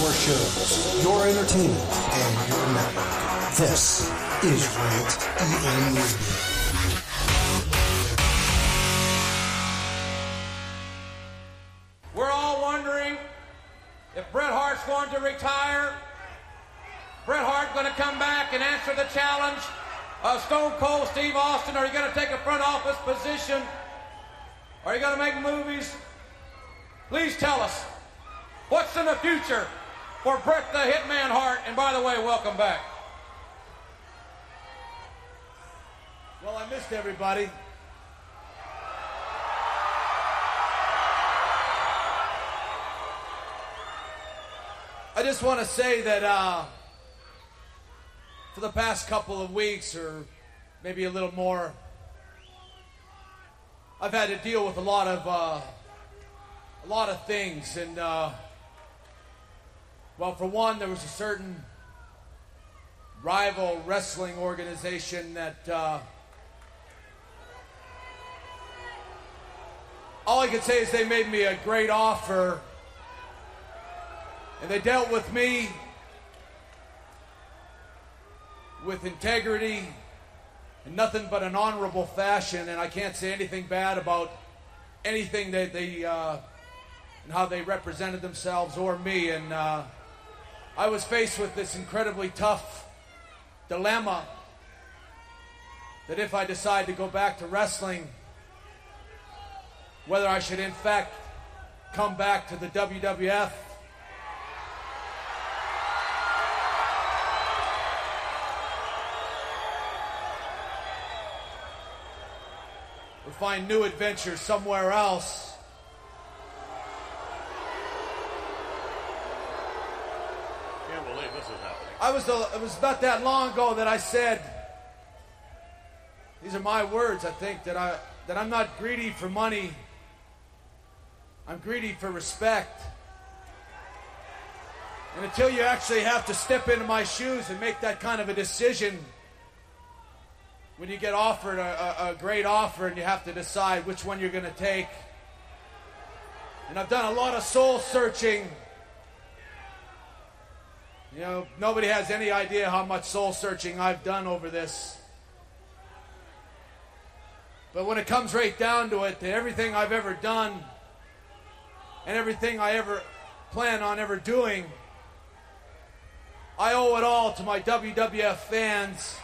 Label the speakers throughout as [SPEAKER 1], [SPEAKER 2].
[SPEAKER 1] your shows, your entertainment, and your network. This is Rant EN Radio.
[SPEAKER 2] We're all wondering if Bret Hart's going to retire. Bret Hart going to come back and answer the challenge of Stone Cold Steve Austin? Are you going to take a front office position? Are you going to make movies? Please tell us what's in the future for Bret the Hitman Hart. And by the way, welcome back.
[SPEAKER 3] Well, I missed everybody. I just want to say that uh, for the past couple of weeks, or maybe a little more, I've had to deal with a lot of uh, a lot of things, and uh, well, for one, there was a certain rival wrestling organization that. Uh, all I can say is they made me a great offer, and they dealt with me with integrity and nothing but an honorable fashion. And I can't say anything bad about anything that they uh, and how they represented themselves or me. And uh, I was faced with this incredibly tough dilemma that if I decide to go back to wrestling whether I should in fact come back to the WWF. Or find new adventures somewhere else.
[SPEAKER 4] Can't believe this is happening.
[SPEAKER 3] I was the, it was not that long ago that I said these are my words I think that I that I'm not greedy for money I'm greedy for respect. And until you actually have to step into my shoes and make that kind of a decision, when you get offered a, a, a great offer and you have to decide which one you're going to take. And I've done a lot of soul searching. You know, nobody has any idea how much soul searching I've done over this. But when it comes right down to it, to everything I've ever done, and everything I ever plan on ever doing, I owe it all to my WWF fans.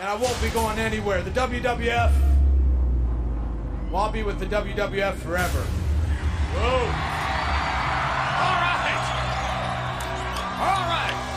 [SPEAKER 3] And I won't be going anywhere. The WWF, well, I'll be with the WWF forever.
[SPEAKER 4] Whoa. All right. All right.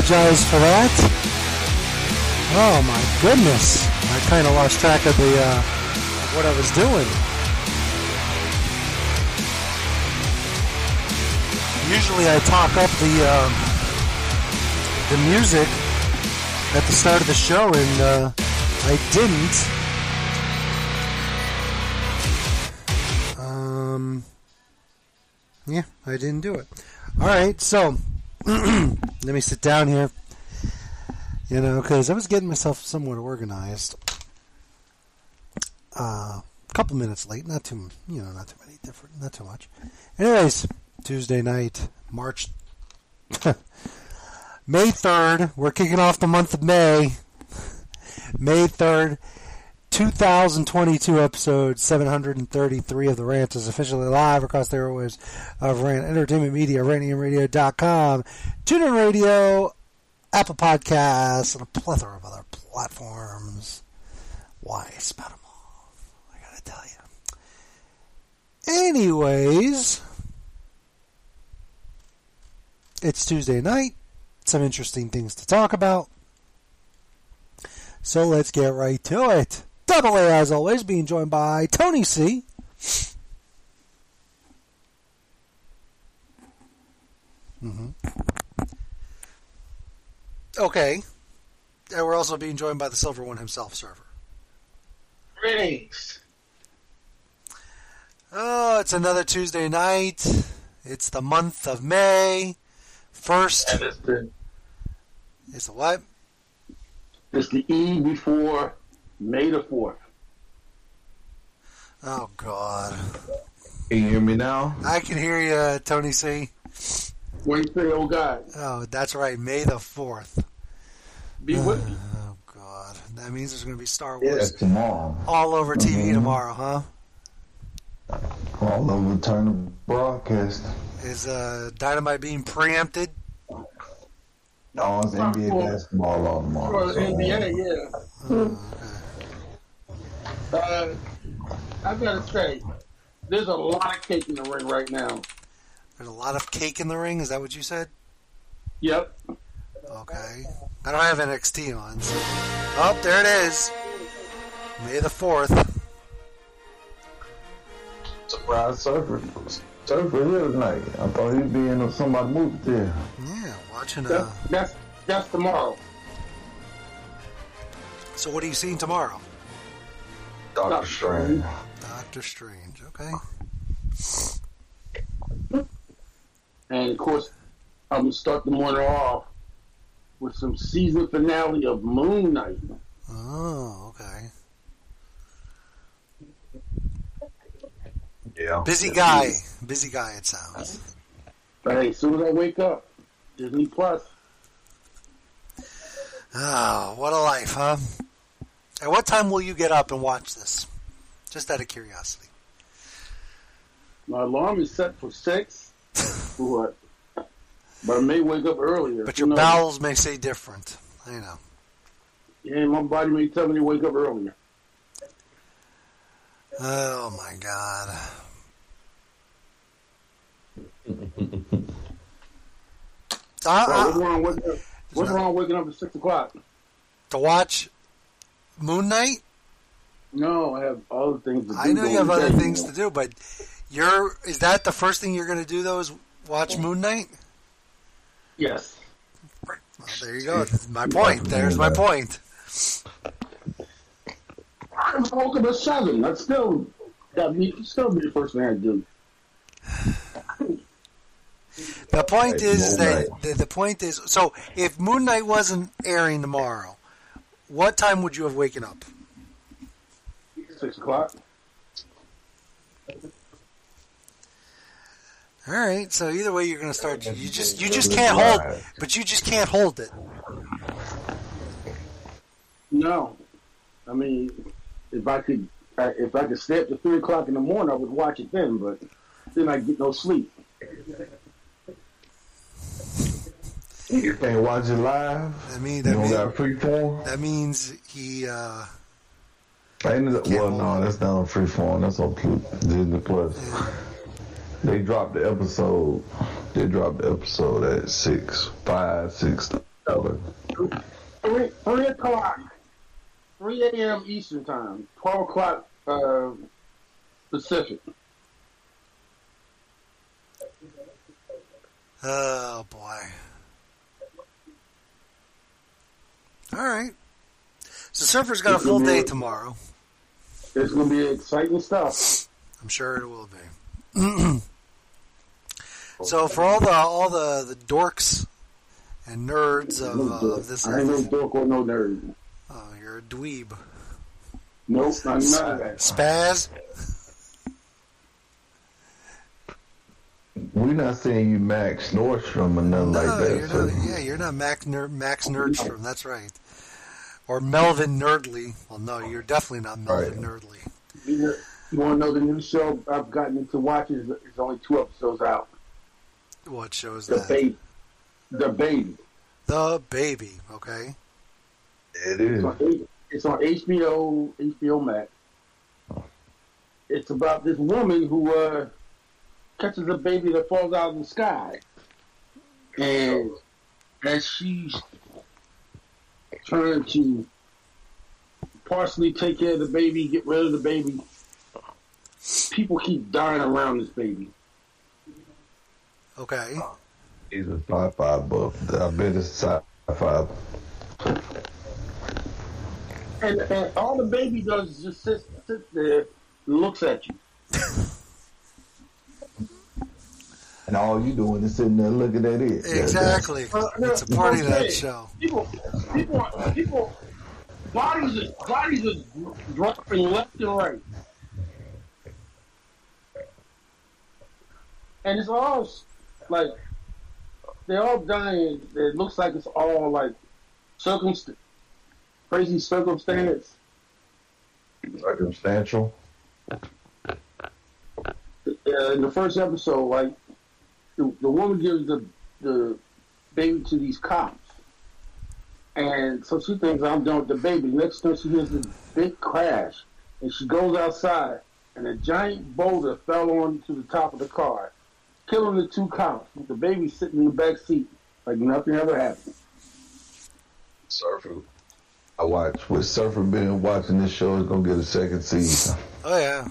[SPEAKER 5] Apologize for that. Oh my goodness. I kind of lost track of the uh, what I was doing.
[SPEAKER 6] Usually
[SPEAKER 5] I talk up the uh, the music at the start of the show, and uh, I didn't. Um, yeah, I didn't do it. All right, so let me sit down here. You know, because I was getting myself somewhat organized. Uh, a couple minutes late, not too, you know, not too many different, not too much. Anyways, Tuesday night, March May 3rd, we're kicking off the month of May. May 3rd, 2022 episode 733 of The Rant is officially live across the airwaves of uh, Rant Entertainment Media, rantamradio.com, TuneIn Radio, Apple Podcasts, and a plethora of other platforms. Why spout them all? I gotta tell you. Anyways, it's Tuesday night. Some interesting things to talk about. So let's get right to it. Double A, as always, being joined by Tony C. Mm-hmm. Okay. And we're also being joined by the Silver One himself, Surfer.
[SPEAKER 6] Greetings.
[SPEAKER 5] Oh, it's another Tuesday night. It's the month of May. First.
[SPEAKER 6] And it's the,
[SPEAKER 5] It's the what?
[SPEAKER 6] it's the eve before May the 4th.
[SPEAKER 5] Oh, God.
[SPEAKER 7] Can you hear me now?
[SPEAKER 5] I can hear you, Tony C.
[SPEAKER 6] When you say, oh God,
[SPEAKER 5] Oh, that's right. May the 4th.
[SPEAKER 6] be with me.
[SPEAKER 5] Oh, God. That means there's going to be Star
[SPEAKER 7] That's
[SPEAKER 5] Wars
[SPEAKER 7] tomorrow.
[SPEAKER 5] all over TV
[SPEAKER 7] Mhm.
[SPEAKER 5] tomorrow, huh?
[SPEAKER 7] All over turn broadcast.
[SPEAKER 5] Is uh, Dynamite being preempted?
[SPEAKER 7] No, it's NBA
[SPEAKER 6] Well,
[SPEAKER 7] basketball all tomorrow.
[SPEAKER 6] For
[SPEAKER 7] so-
[SPEAKER 6] the NBA, yeah. Uh, I gotta say, there's a lot of cake in the ring right now.
[SPEAKER 5] There's a lot of cake in the ring. Is that what you said?
[SPEAKER 6] Yep.
[SPEAKER 5] Okay. I don't have NXT on. So. Oh, there it is. May the 4th.
[SPEAKER 7] Surprise surfer. Surfer here tonight. I thought he'd be in somebody's movie there.
[SPEAKER 5] Yeah, watching.
[SPEAKER 6] That,
[SPEAKER 5] Uh,
[SPEAKER 6] that's that's tomorrow.
[SPEAKER 5] so, what are you seeing tomorrow?
[SPEAKER 7] Doctor
[SPEAKER 6] Doctor
[SPEAKER 7] Strange.
[SPEAKER 5] Doctor Strange. Okay.
[SPEAKER 6] And of course, I'm gonna start the morning off with some season finale of Moon Knight.
[SPEAKER 5] Oh, okay.
[SPEAKER 7] Yeah.
[SPEAKER 5] Busy guy. Busy guy, it sounds.
[SPEAKER 6] But hey, as soon as I wake up, Disney Plus.
[SPEAKER 5] Oh, what a life, huh? At what time will you get up and watch this? Just out of curiosity.
[SPEAKER 6] My alarm is set for six. what? But I may wake up earlier.
[SPEAKER 5] But your
[SPEAKER 6] knows?
[SPEAKER 5] bowels may say different. I know.
[SPEAKER 6] Yeah, my body may tell me to wake up earlier.
[SPEAKER 5] Oh my god. I-
[SPEAKER 6] Well,
[SPEAKER 5] uh, uh,
[SPEAKER 6] what's wrong with what's wrong waking up at six o'clock?
[SPEAKER 5] to watch Moon Knight?
[SPEAKER 6] No, I have other things to do.
[SPEAKER 5] I know you have
[SPEAKER 6] the
[SPEAKER 5] other things to do, but you're is that the first thing you're going to do though? Is watch Moon Knight?
[SPEAKER 6] Yes.
[SPEAKER 5] Well, there you go. That's my point. There's my point.
[SPEAKER 6] I'm up at seven. That's still that be still be the first thing I do.
[SPEAKER 5] The point is that the, the point is so if Moon Knight wasn't airing tomorrow, what time would you have waken up?
[SPEAKER 6] Six o'clock.
[SPEAKER 5] All right, so either way, you're going to start. You just you just can't hold, but you just can't hold it.
[SPEAKER 6] No, I mean, if I could, if I could stay up to three o'clock in the morning, I would watch it then. But then I get no sleep.
[SPEAKER 7] You can't watch it live.
[SPEAKER 5] I mean,
[SPEAKER 7] You
[SPEAKER 5] that,
[SPEAKER 7] don't
[SPEAKER 5] mean,
[SPEAKER 7] got free form.
[SPEAKER 5] that means he. Uh,
[SPEAKER 7] Ain't it,
[SPEAKER 5] Can't
[SPEAKER 7] well, no, that's not on free form. That's on Plu- Disney Plus. They dropped the episode. They dropped the episode at six, five, six. seven.
[SPEAKER 6] Three, three o'clock, three a.m. Eastern time, twelve o'clock uh, Pacific.
[SPEAKER 5] Oh boy. All right. So Surfer's got a full day tomorrow.
[SPEAKER 6] It's going to be exciting stuff.
[SPEAKER 5] I'm sure it will be. so for all the all the, the dorks and nerds of, uh, of this,
[SPEAKER 6] I ain't no dork or no nerd.
[SPEAKER 5] oh, you're a dweeb.
[SPEAKER 6] Nope, I'm not.
[SPEAKER 5] Spaz.
[SPEAKER 7] We're not saying you Max Nordstrom or nothing
[SPEAKER 5] No,
[SPEAKER 7] like that.
[SPEAKER 5] you're
[SPEAKER 7] so-
[SPEAKER 5] not. Yeah, you're not Max, Ner- Max Nerdstrom. That's right. Or Melvin Nerdly. Well, no, you're definitely not Melvin Nerdly.
[SPEAKER 6] You, want to know the new show I've gotten into watching? Is It's only two episodes out.
[SPEAKER 5] What show is
[SPEAKER 6] The
[SPEAKER 5] that?
[SPEAKER 6] baby. The baby.
[SPEAKER 5] The Baby. Okay.
[SPEAKER 7] It is.
[SPEAKER 6] It's on, it's on HBO, HBO Max. It's about this woman who uh, catches a baby that falls out of the sky, and as she's trying to partially take care of the baby, get rid of the baby, people keep dying around this baby.
[SPEAKER 5] Okay.
[SPEAKER 7] He's a sci-fi buff. I bet it's sci-fi.
[SPEAKER 6] And, and all the baby does is just sit, sit there and looks at you.
[SPEAKER 7] And all you doing is sitting there looking at it.
[SPEAKER 5] Exactly. It's a party night show.
[SPEAKER 6] People, people, people, bodies are, bodies are dropping left and right. And it's all like, they're all dying. It looks like it's all like circumst- crazy circumstance.
[SPEAKER 7] Circumstantial.
[SPEAKER 6] uh, in the first episode, like the, the woman gives the the baby to these cops, and so she thinks I'm done with the baby. Next thing she hears this big crash, and she goes outside, and a giant boulder fell onto the top of the car, killing the two cops. With the baby sitting in the back seat like nothing ever happened.
[SPEAKER 7] Surfer. I watch with Surfer been watching this show is gonna get a second season.
[SPEAKER 5] Oh yeah.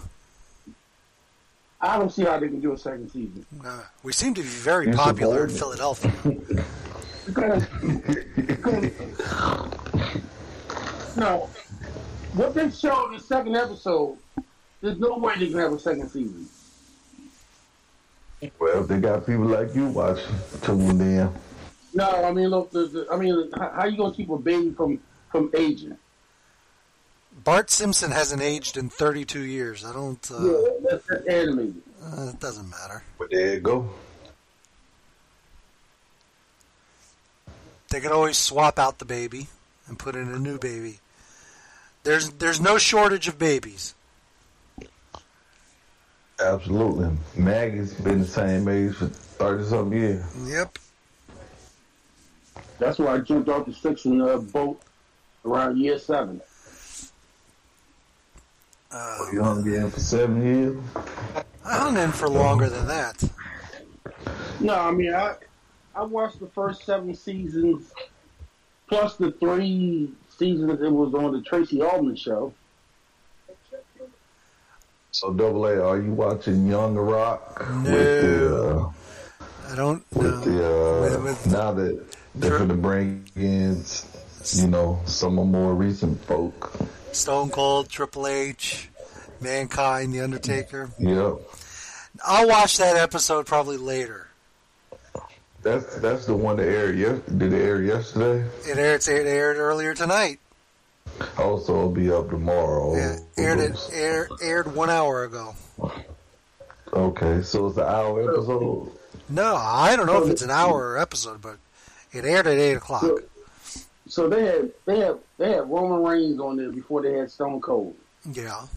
[SPEAKER 6] I don't see how they can do a second season.
[SPEAKER 5] Uh, we seem to be very
[SPEAKER 7] You
[SPEAKER 5] popular in Philadelphia.
[SPEAKER 6] Because, because no, what they showed in the second episode, there's no way they can have a second season.
[SPEAKER 7] Well, if they got people like you watching, tune in.
[SPEAKER 6] No, I mean, look, the, the, I mean, how, how you gonna keep a baby from from aging?
[SPEAKER 5] Bart Simpson hasn't aged in 32 years. I don't. Uh,
[SPEAKER 6] yeah, that's, that's animated.
[SPEAKER 5] uh, it doesn't matter.
[SPEAKER 7] But there you go.
[SPEAKER 5] They could always swap out the baby and put in a new baby. There's there's no shortage of babies.
[SPEAKER 7] Absolutely. Maggie's been the same age for thirty something years.
[SPEAKER 5] Yep.
[SPEAKER 6] That's why I jumped off the section uh, boat around year seven.
[SPEAKER 5] Uh,
[SPEAKER 7] You hung in for seven years.
[SPEAKER 5] I hung in for longer than that.
[SPEAKER 6] No, I mean, I I watched the first seven seasons, plus the three seasons it was on the Tracey Ullman show.
[SPEAKER 7] So double A, are you watching Young Rock?
[SPEAKER 5] No.
[SPEAKER 7] With the, uh,
[SPEAKER 5] I don't
[SPEAKER 7] with
[SPEAKER 5] know.
[SPEAKER 7] the uh,
[SPEAKER 5] With- with-
[SPEAKER 7] now that they're going to bring in, you know, some of more recent folk.
[SPEAKER 5] Stone Cold, Triple H, Mankind, The Undertaker.
[SPEAKER 7] Yep.
[SPEAKER 5] I'll watch that episode probably later.
[SPEAKER 7] That's that's the one that aired. Yes, did it air yesterday?
[SPEAKER 5] It aired, it aired earlier tonight.
[SPEAKER 7] Oh, also, it'll be up tomorrow.
[SPEAKER 5] Yeah, oh, aired it air, aired one hour ago.
[SPEAKER 7] Okay, so it's an hour episode.
[SPEAKER 5] No, I don't know if it's an hour episode, but it aired at eight o'clock.
[SPEAKER 6] So, so they had they had they had Roman Reigns on there before they had Stone Cold.
[SPEAKER 5] Yeah.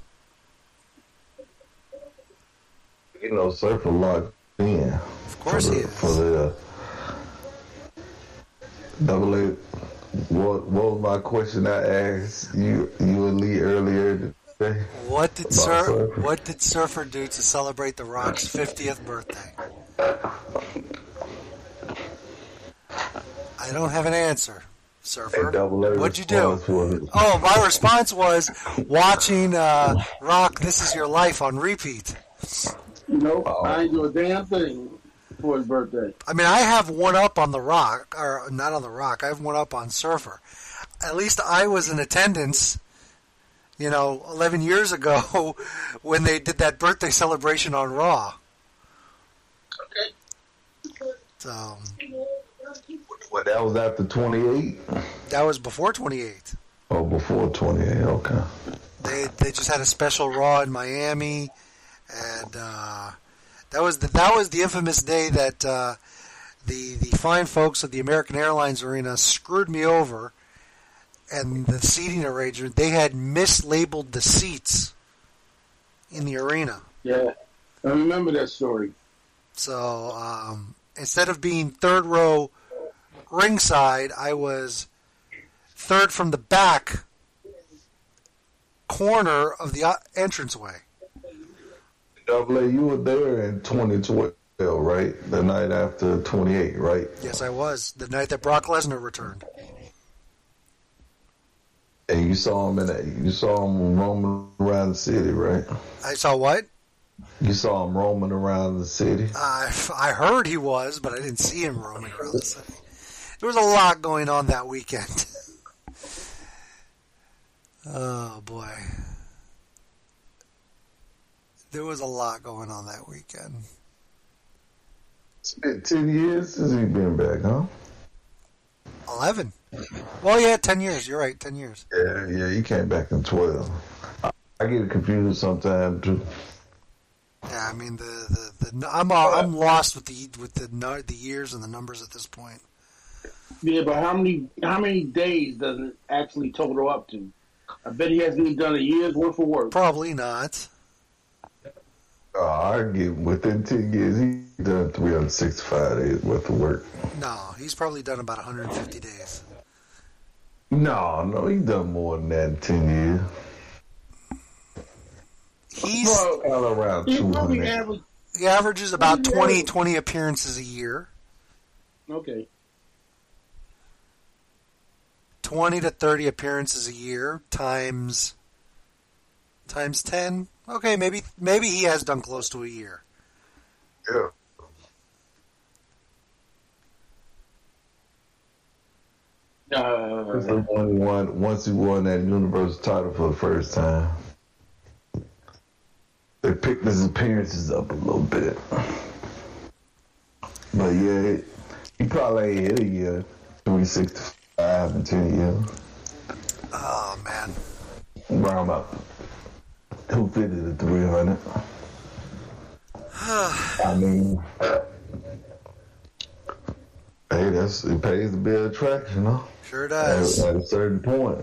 [SPEAKER 7] You know, Surfer locked in.
[SPEAKER 5] Of course
[SPEAKER 7] for
[SPEAKER 5] he
[SPEAKER 7] the,
[SPEAKER 5] is.
[SPEAKER 7] For the uh, double A. What, what was my question I asked you, you and Lee earlier today?
[SPEAKER 5] What did Sur-
[SPEAKER 7] Surfer.
[SPEAKER 5] What did Surfer do to celebrate The Rock's fiftieth birthday? I don't have an answer, Surfer.
[SPEAKER 7] And double A
[SPEAKER 5] What'd you do?
[SPEAKER 7] was-
[SPEAKER 5] Oh, my response was watching uh, Rock "This Is Your Life" on repeat.
[SPEAKER 6] You know,
[SPEAKER 7] Oh.
[SPEAKER 6] I ain't do a damn thing. for his birthday.
[SPEAKER 5] I mean, I have one up on the Rock, or not on the Rock. I have one up on Surfer. At least I was in attendance. You know, 11 years ago when they did that birthday celebration on Raw. Okay. So
[SPEAKER 7] What, that was after 28?
[SPEAKER 5] that was before 28.
[SPEAKER 7] Oh, before 28, okay.
[SPEAKER 5] They they just had a special Raw in Miami, and uh, that was the, that was the infamous day that uh, the the fine folks of the American Airlines Arena screwed me over, and the seating arrangement they had mislabeled the seats in the arena.
[SPEAKER 6] Yeah, I remember that story.
[SPEAKER 5] So um, instead of being third row ringside, I was third from the back corner of the uh, entranceway.
[SPEAKER 7] Double A, you were there in 2012, right? The night after 28, right?
[SPEAKER 5] Yes, I was the night that Brock Lesnar returned.
[SPEAKER 7] And you saw him in a, you saw him roaming around the city, right?
[SPEAKER 5] I saw what?
[SPEAKER 7] You saw him roaming around the city.
[SPEAKER 5] I I heard he was, but I didn't see him roaming around the city. There was a lot going on that weekend. oh boy, there was a lot going on that weekend.
[SPEAKER 7] It's been 10 years since he been back, huh?
[SPEAKER 5] Eleven. Well, yeah, ten years. You're right, ten years.
[SPEAKER 7] Yeah, yeah, he came back in 12. I, I get confused sometimes too.
[SPEAKER 5] Yeah, I mean the the, the I'm uh, I'm lost with the with the the years and the numbers at this point.
[SPEAKER 6] Yeah, but how many how many days does it actually total up to? I bet he hasn't even done a year's worth of work.
[SPEAKER 5] Probably not.
[SPEAKER 7] Oh, I get within 10 years, he done 365 days worth of work.
[SPEAKER 5] No, he's probably done about 150 days.
[SPEAKER 7] No, no, he done more than that in 10 years.
[SPEAKER 5] He's
[SPEAKER 7] All around
[SPEAKER 6] He probably
[SPEAKER 7] 200.
[SPEAKER 6] average.
[SPEAKER 5] he averages about
[SPEAKER 6] Yeah.
[SPEAKER 5] 20 20 appearances a year.
[SPEAKER 6] Okay,
[SPEAKER 5] 20 to 30 appearances a year times times 10. Okay, maybe maybe he has done close to a year.
[SPEAKER 7] Yeah. That's the
[SPEAKER 6] uh,
[SPEAKER 7] one he won once he won that Universal title for the first time. They picked his appearances up a little bit. But yeah, he probably ain't hit a year. 365 in 10 years.
[SPEAKER 5] Oh man.
[SPEAKER 7] Round up. Who fitted the 300? I mean, hey, that's it pays to build traction, huh?
[SPEAKER 5] Sure does.
[SPEAKER 7] at a certain point.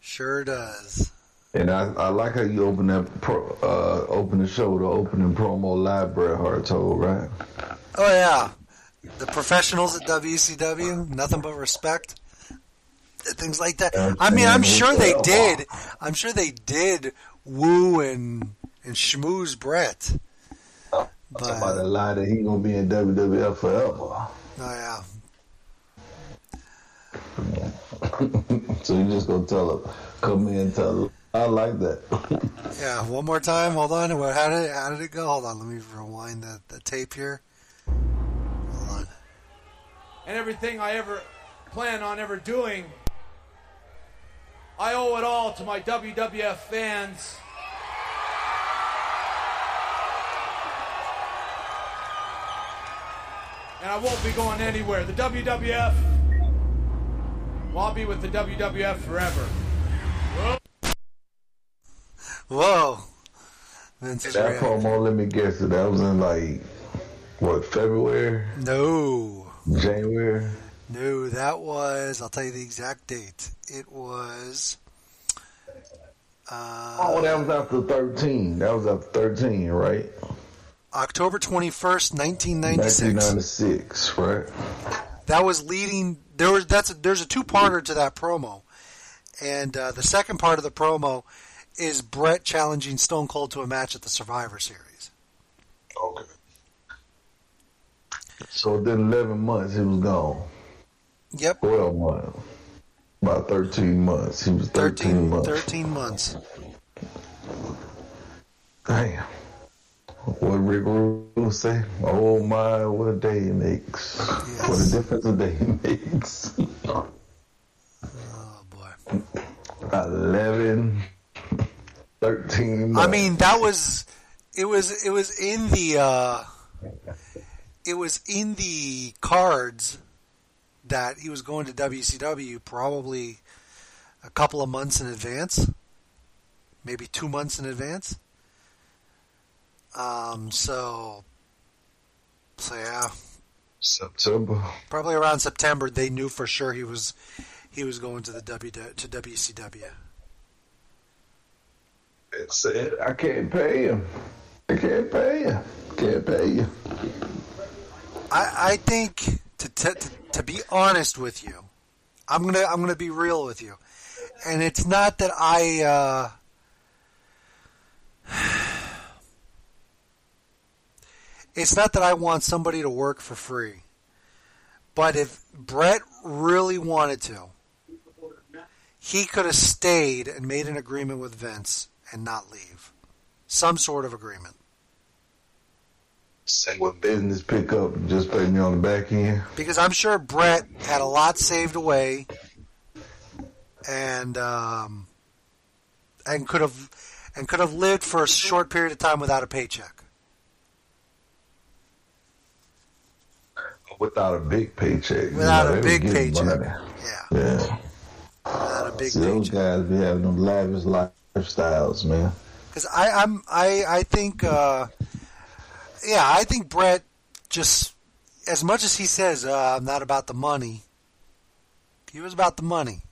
[SPEAKER 5] Sure does.
[SPEAKER 7] And I, I like how you open that pro, uh, open the show, the opening promo live, Bret Hart told, right?
[SPEAKER 5] Oh yeah. The professionals at WCW, nothing but respect. Things like that. I mean, I'm sure they did. I'm sure they did woo and and schmooze Bret. But
[SPEAKER 7] Somebody lie that he gonna be in WWF forever.
[SPEAKER 5] oh yeah.
[SPEAKER 7] so you just gonna tell him, come in and tell him, I like that.
[SPEAKER 5] Yeah, one more time. Hold on. How did it, how did it go? Hold on. Let me rewind the, the tape here. Hold on.
[SPEAKER 3] and everything I ever plan on ever doing, I owe it all to my WWF fans. And I won't be going anywhere. The WWF, well, I'll be with the WWF forever.
[SPEAKER 5] Whoa. Vince is
[SPEAKER 7] that
[SPEAKER 5] reacting.
[SPEAKER 7] promo, let me guess it. That was in like what February,
[SPEAKER 5] No.
[SPEAKER 7] January.
[SPEAKER 5] No, that was, I'll tell you the exact date. It was. Uh,
[SPEAKER 7] Oh, that was after thirteen. That was after thirteen, right?
[SPEAKER 5] October 21st, 1996.
[SPEAKER 7] 1996, right?
[SPEAKER 5] That was leading. There was that's a, there's a two parter to that promo, and uh, the second part of the promo is Bret challenging Stone Cold to a match at the Survivor Series.
[SPEAKER 7] Okay. So within eleven months, he was gone.
[SPEAKER 5] Yep,
[SPEAKER 7] Twelve months, about thirteen months. He was 13,
[SPEAKER 5] 13,
[SPEAKER 7] months.
[SPEAKER 5] 13 months.
[SPEAKER 7] Damn. what Rick Rude say? Oh my, what a day it makes. What a difference a day it makes.
[SPEAKER 5] Oh boy.
[SPEAKER 7] 11, 13
[SPEAKER 5] I mean, that was it was it was in the uh it was in the cards that he was going to WCW probably a couple of months in advance, maybe two months in advance. Um, so, so yeah,
[SPEAKER 7] September.
[SPEAKER 5] probably around September they knew for sure he was he was going to the W to WCW.
[SPEAKER 7] It said, I can't pay him. I can't pay you. Can't pay you.
[SPEAKER 5] I, I think to, to to be honest with you, I'm gonna I'm gonna be real with you, and it's not that I. Uh, it's not that I want somebody to work for free, but if Bret really wanted to, he could have stayed and made an agreement with Vince and not leave, some sort of agreement.
[SPEAKER 7] Say what business pick up, just pay me on the back end.
[SPEAKER 5] because I'm sure Bret had a lot saved away, and um, and could have and could have lived for a short period of time without a paycheck.
[SPEAKER 7] Without a big paycheck.
[SPEAKER 5] Without
[SPEAKER 7] You know,
[SPEAKER 5] a big paycheck.
[SPEAKER 7] money.
[SPEAKER 5] Yeah,
[SPEAKER 7] Yeah.
[SPEAKER 5] without a big
[SPEAKER 7] See, those guys be having them lavish lifestyles, man.
[SPEAKER 5] Because I I'm I I think uh, yeah I think Bret just as much as he says uh, I'm not about the money, he was about the money.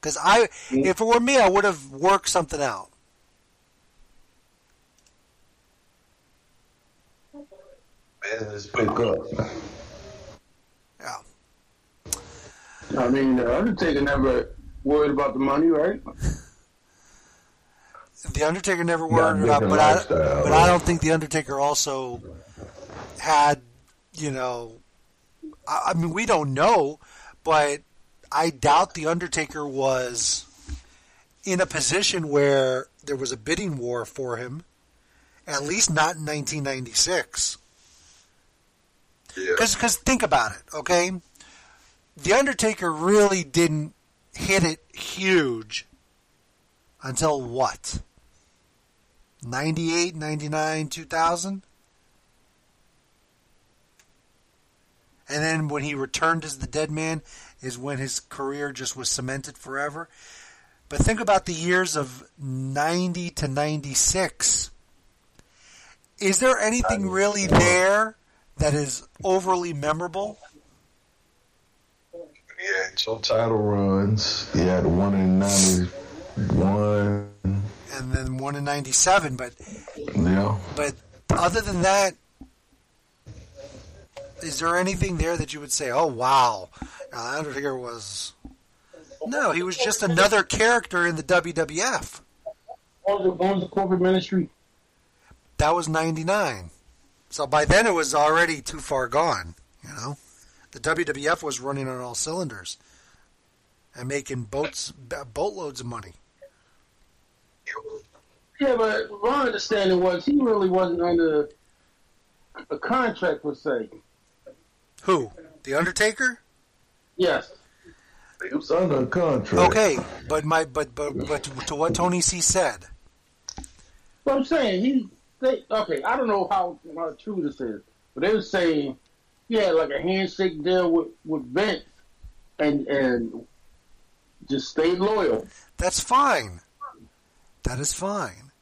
[SPEAKER 5] Because I if it were me I would have worked something out.
[SPEAKER 7] Business pick up.
[SPEAKER 5] Yeah.
[SPEAKER 6] I mean, the Undertaker never worried about the money, right?
[SPEAKER 5] The Undertaker never about,
[SPEAKER 7] different
[SPEAKER 5] but I, but? I don't think the Undertaker also had, you know, I, I mean, we don't know, but I doubt the Undertaker was in a position where there was a bidding war for him, at least not in 1996.
[SPEAKER 7] Yeah.
[SPEAKER 5] Because think about it, okay? The Undertaker really didn't hit it huge until what? 98, 99, 2000? And then when he returned as the dead man is when his career just was cemented forever. But think about the years of 90 to 96. Is there anything really there that is overly memorable?
[SPEAKER 7] Yeah, some title runs. Yeah, the one in '91.
[SPEAKER 5] And then one in 97, but
[SPEAKER 7] Yeah,
[SPEAKER 5] But other than that, is there anything there that you would say, "Oh wow, uh, Undertaker was"? No, he was just another character in the WWF.
[SPEAKER 6] What was the, what was corporate ministry?
[SPEAKER 5] That was '99, so by then it was already too far gone. You know, the WWF was running on all cylinders and making boats boatloads of money.
[SPEAKER 6] Yeah, but my understanding was he really wasn't under a contract per se.
[SPEAKER 5] Who? The Undertaker?
[SPEAKER 6] Yes.
[SPEAKER 7] he was under a contract.
[SPEAKER 5] Okay, but my but but but to what Tony C said.
[SPEAKER 6] But I'm saying he. They, okay, I don't know how, how true this is, but they were saying he had like a handshake deal with with Vince, and and just stayed loyal.
[SPEAKER 5] That's fine. That is fine.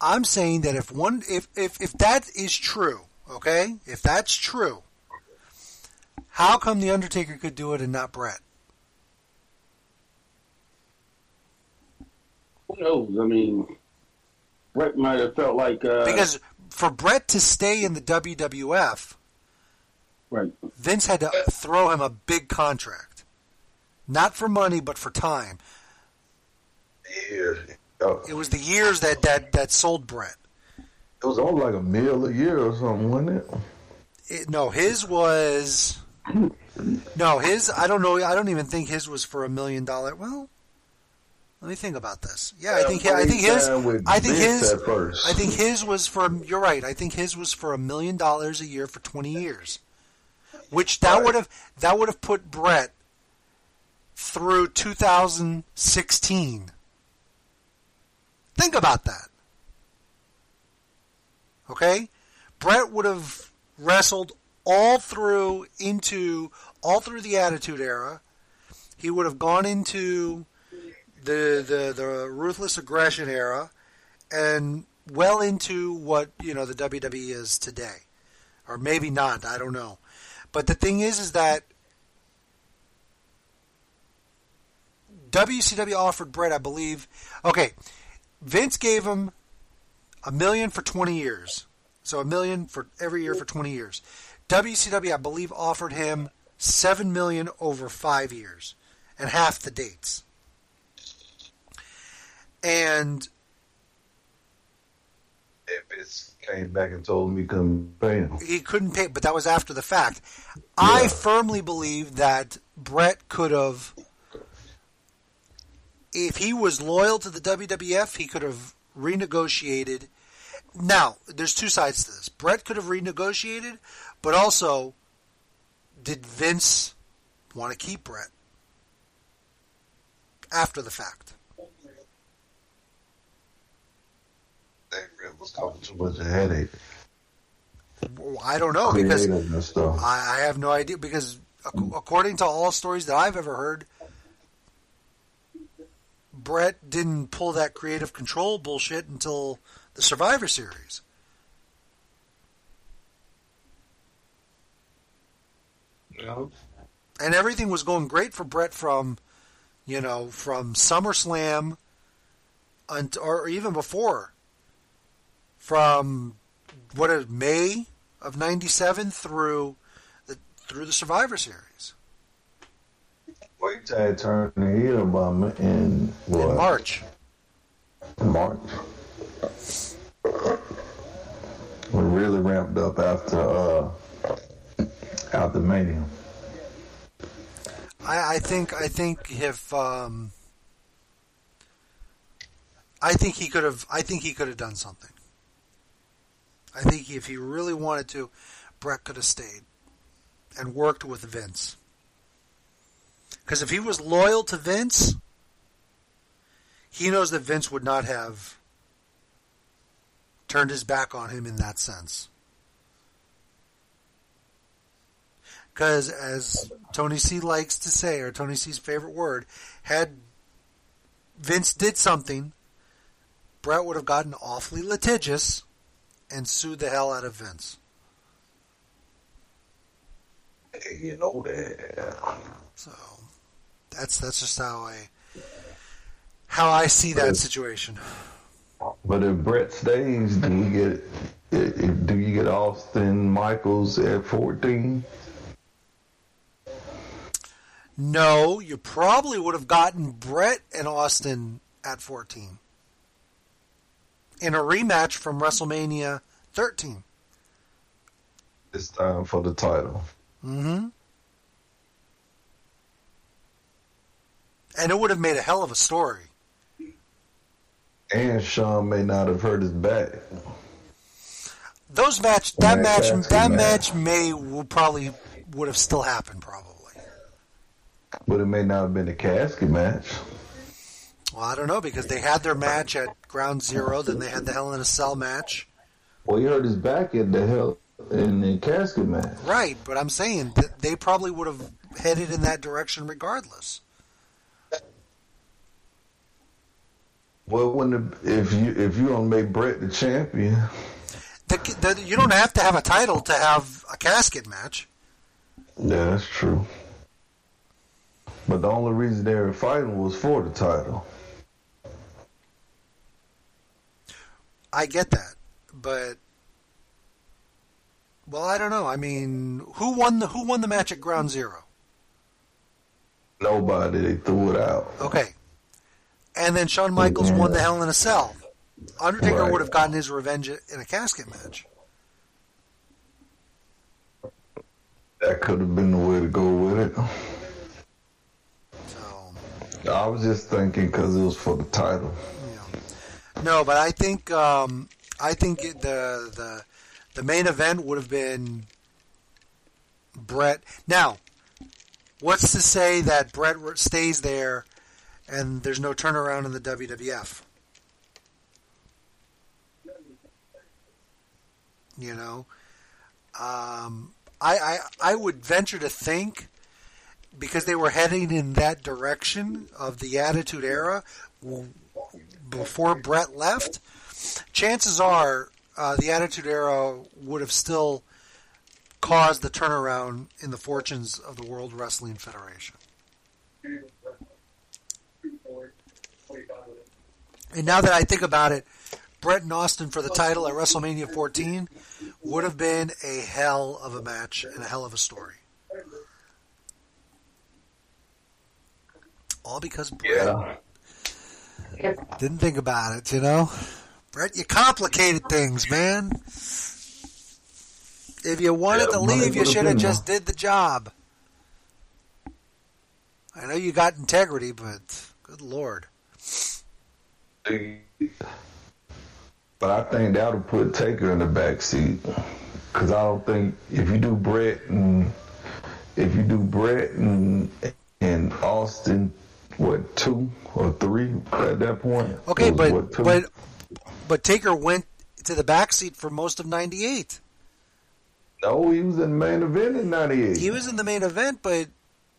[SPEAKER 5] I'm saying that if one if if if that is true, okay? If that's true, how come the Undertaker could do it and not Bret?
[SPEAKER 6] Who knows? I mean, Bret might have felt like uh,
[SPEAKER 5] Because for Bret to stay in the WWF,
[SPEAKER 6] right.
[SPEAKER 5] Vince had to throw him a big contract. Not for money, but for time.
[SPEAKER 7] Yeah. Uh,
[SPEAKER 5] It was the years that that that sold Bret.
[SPEAKER 7] It was all like a meal a year or something, wasn't it?
[SPEAKER 5] It, no, his was. No, his. I don't know. I don't even think his was for a million dollar. Well, Let me think about this. Yeah, I think I think his I think his I think his was for you're right. I think his was for a million dollars a year for 20 years. Which that
[SPEAKER 7] Right.
[SPEAKER 5] would have that would have put Bret through 2016. Think about that. Okay? Bret would have wrestled all through into all through the Attitude Era. He would have gone into the the the ruthless aggression era and well into what you know the WWE is today, or maybe not. I don't know. But the thing is, is that WCW offered Bret, I believe. Okay, Vince gave him a million for twenty years, so a million for every year for twenty years. WCW, I believe, offered him seven million over five years and half the dates. And
[SPEAKER 7] If it's came back and told me he couldn't pay him.
[SPEAKER 5] he couldn't pay, but that was after the fact. I firmly believe that Bret could have, if he was loyal to the WWF, he could have renegotiated. Now, there's two sides to this. Bret could have renegotiated, but also, did Vince want to keep Bret after the fact?
[SPEAKER 7] That was causing too much of a headache.
[SPEAKER 5] I don't know because
[SPEAKER 7] Creative and stuff.
[SPEAKER 5] I, I have no idea because according to all stories that I've ever heard, Bret didn't pull that creative control bullshit until the Survivor Series.
[SPEAKER 7] Yeah.
[SPEAKER 5] And everything was going great for Bret from, you know, from SummerSlam, unt- or even before, from what is May of '97 through the through the Survivor Series
[SPEAKER 7] I turned the heel about me in what?
[SPEAKER 5] in March.
[SPEAKER 7] March. We really ramped up after uh after Mania.
[SPEAKER 5] I, I think I think if um, I think he could have I think he could have done something. I think if he really wanted to, Bret could have stayed and worked with Vince. Because if he was loyal to Vince, he knows that Vince would not have turned his back on him in that sense. Because, as Tony C likes to say, or Tony C's favorite word, had Vince did something, Bret would have gotten awfully litigious and sued the hell out of Vince.
[SPEAKER 7] You know that.
[SPEAKER 5] So that's that's just how I how I see that situation.
[SPEAKER 7] But if Bret stays, do you get do you get Austin Michaels at fourteen?
[SPEAKER 5] No, you probably would have gotten Bret and Austin at 14 in a rematch from WrestleMania 13.
[SPEAKER 7] It's time for the title.
[SPEAKER 5] Mm-hmm. And it would have made a hell of a story.
[SPEAKER 7] And Shawn may not have hurt his back.
[SPEAKER 5] Those match, that match, that
[SPEAKER 7] good
[SPEAKER 5] match may would probably would have still happened probably.
[SPEAKER 7] But it may not have been a casket match.
[SPEAKER 5] Well, I don't know because they had their match at Ground Zero, then they had the Hell in a Cell match.
[SPEAKER 7] Well, he hurt his back in the hell in the casket match.
[SPEAKER 5] Right, but I'm saying they probably would have headed in that direction regardless.
[SPEAKER 7] Well, when the, if you if you don't make Bret the champion,
[SPEAKER 5] The, the, you don't have to have a title to have a casket match.
[SPEAKER 7] yeah, that's true. But the only reason they were fighting was for the title.
[SPEAKER 5] I get that, but well, I don't know. I mean, who won the who won the match at Ground Zero?
[SPEAKER 7] Nobody, they threw it out.
[SPEAKER 5] Okay, and then Shawn Michaels won the Hell in a Cell. Undertaker
[SPEAKER 7] Right.
[SPEAKER 5] would have gotten his revenge in a casket match.
[SPEAKER 7] That could have been the way to go with it.
[SPEAKER 5] So
[SPEAKER 7] I was just thinking because it was for the title.
[SPEAKER 5] No, but I think um, I think it- the the the main event would have been Bret. Now, what's to say that Bret stays there and there's no turnaround in the WWF? You know, um, I, I I would venture to think because they were heading in that direction of the Attitude Era before Bret left. Chances are uh, the Attitude Era would have still caused the turnaround in the fortunes of the World Wrestling Federation. And now that I think about it, Bret and Austin for the title at WrestleMania 14 would have been a hell of a match and a hell of a story. All because Bret
[SPEAKER 7] Yeah.
[SPEAKER 5] didn't think about it, you know? Bret, you complicated things, man. If you wanted
[SPEAKER 7] Yeah,
[SPEAKER 5] to leave, you should have just did the job. I know you got integrity, but good lord.
[SPEAKER 7] But I think that'll put Taker in the back seat. Because I don't think if you do Bret and if you do Bret and and Austin, what two or three at that point?
[SPEAKER 5] Okay,
[SPEAKER 7] was,
[SPEAKER 5] but
[SPEAKER 7] what,
[SPEAKER 5] but but Taker went to the backseat for most of '98.
[SPEAKER 7] no, he was in the main event in '98.
[SPEAKER 5] He was in the main event, but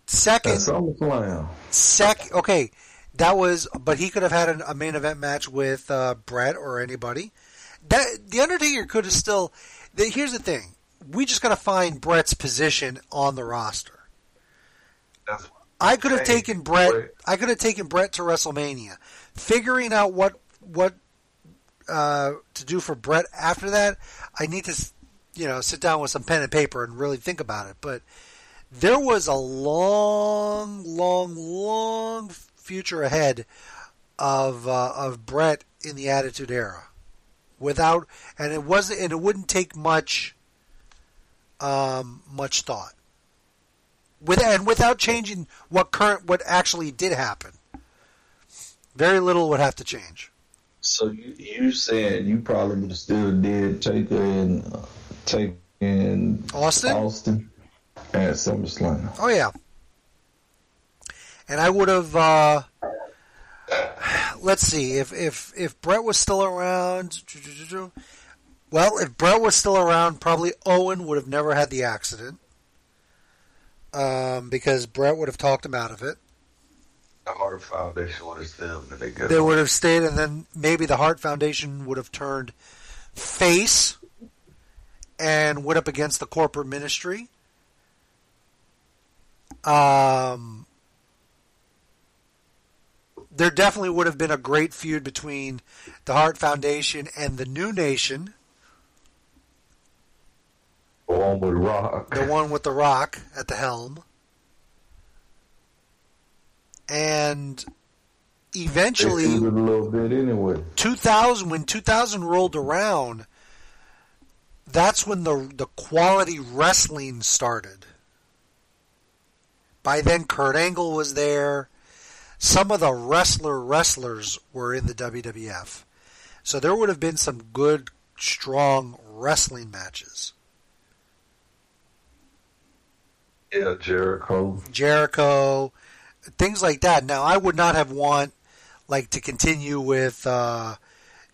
[SPEAKER 5] second,
[SPEAKER 7] SummerSlam.
[SPEAKER 5] sec. Okay, that was, but he could have had a, a main event match with uh, Bret or anybody. That the Undertaker could have still. The, here's the thing: we just got to find Bret's position on the roster.
[SPEAKER 7] That's
[SPEAKER 5] I could have
[SPEAKER 7] Hey,
[SPEAKER 5] taken Bret.
[SPEAKER 7] Bret.
[SPEAKER 5] I could have taken Bret to WrestleMania. Figuring out what what uh, to do for Bret after that, I need to you know sit down with some pen and paper and really think about it. But there was a long, long, long future ahead of uh, of Bret in the Attitude Era. Without and it wasn't and it wouldn't take much um, much thought with and without changing what current what actually did happen. Very little would have to change.
[SPEAKER 7] So you you saying you probably would still did Taker and uh, Taker and
[SPEAKER 5] Austin?
[SPEAKER 7] Austin at SummerSlam.
[SPEAKER 5] Oh yeah. And I would have uh let's see, if if if Bret was still around well, if Bret was still around, probably Owen would have never had the accident. Um, because Bret would have talked him out of it.
[SPEAKER 7] The Hart Foundation would have still been together.
[SPEAKER 5] They would have stayed, and then maybe the Hart Foundation would have turned face and went up against the corporate ministry. Um, there definitely would have been a great feud between the Hart Foundation and the New Nation,
[SPEAKER 7] The one with Rock.
[SPEAKER 5] the one with The Rock at the helm. And eventually,
[SPEAKER 7] a little bit anyway.
[SPEAKER 5] 2000 when 2000 rolled around that's when the the quality wrestling started by then Kurt Angle was there some of the wrestler wrestlers were in the WWF so there would have been some good strong wrestling matches
[SPEAKER 7] Yeah, Jericho.
[SPEAKER 5] Jericho things like that now I would not have want like to continue with uh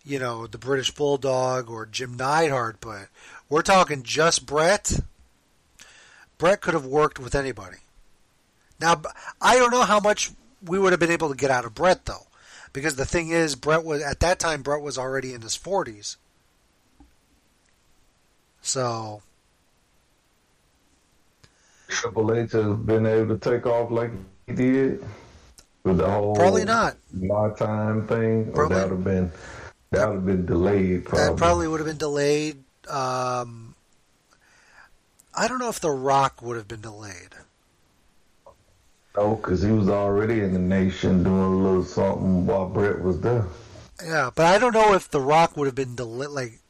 [SPEAKER 5] you know, the British Bulldog or Jim Neidhart, but we're talking just Bret. Bret could have worked with anybody. Now, I don't know how much we would have been able to get out of Bret, though, because the thing is, Bret was at that time. Bret was already in his forties, so
[SPEAKER 7] Triple H has been able to take off like he did with the whole
[SPEAKER 5] Probably not.
[SPEAKER 7] my time thing. Or
[SPEAKER 5] Probably-
[SPEAKER 7] that would have been that would have been delayed. Probably.
[SPEAKER 5] that probably would have been delayed. Um, I don't know if The Rock would have been delayed.
[SPEAKER 7] Oh, no, because he was already in the nation doing a little something while Bret was there.
[SPEAKER 5] Yeah, but I don't know if The Rock would have been delayed, like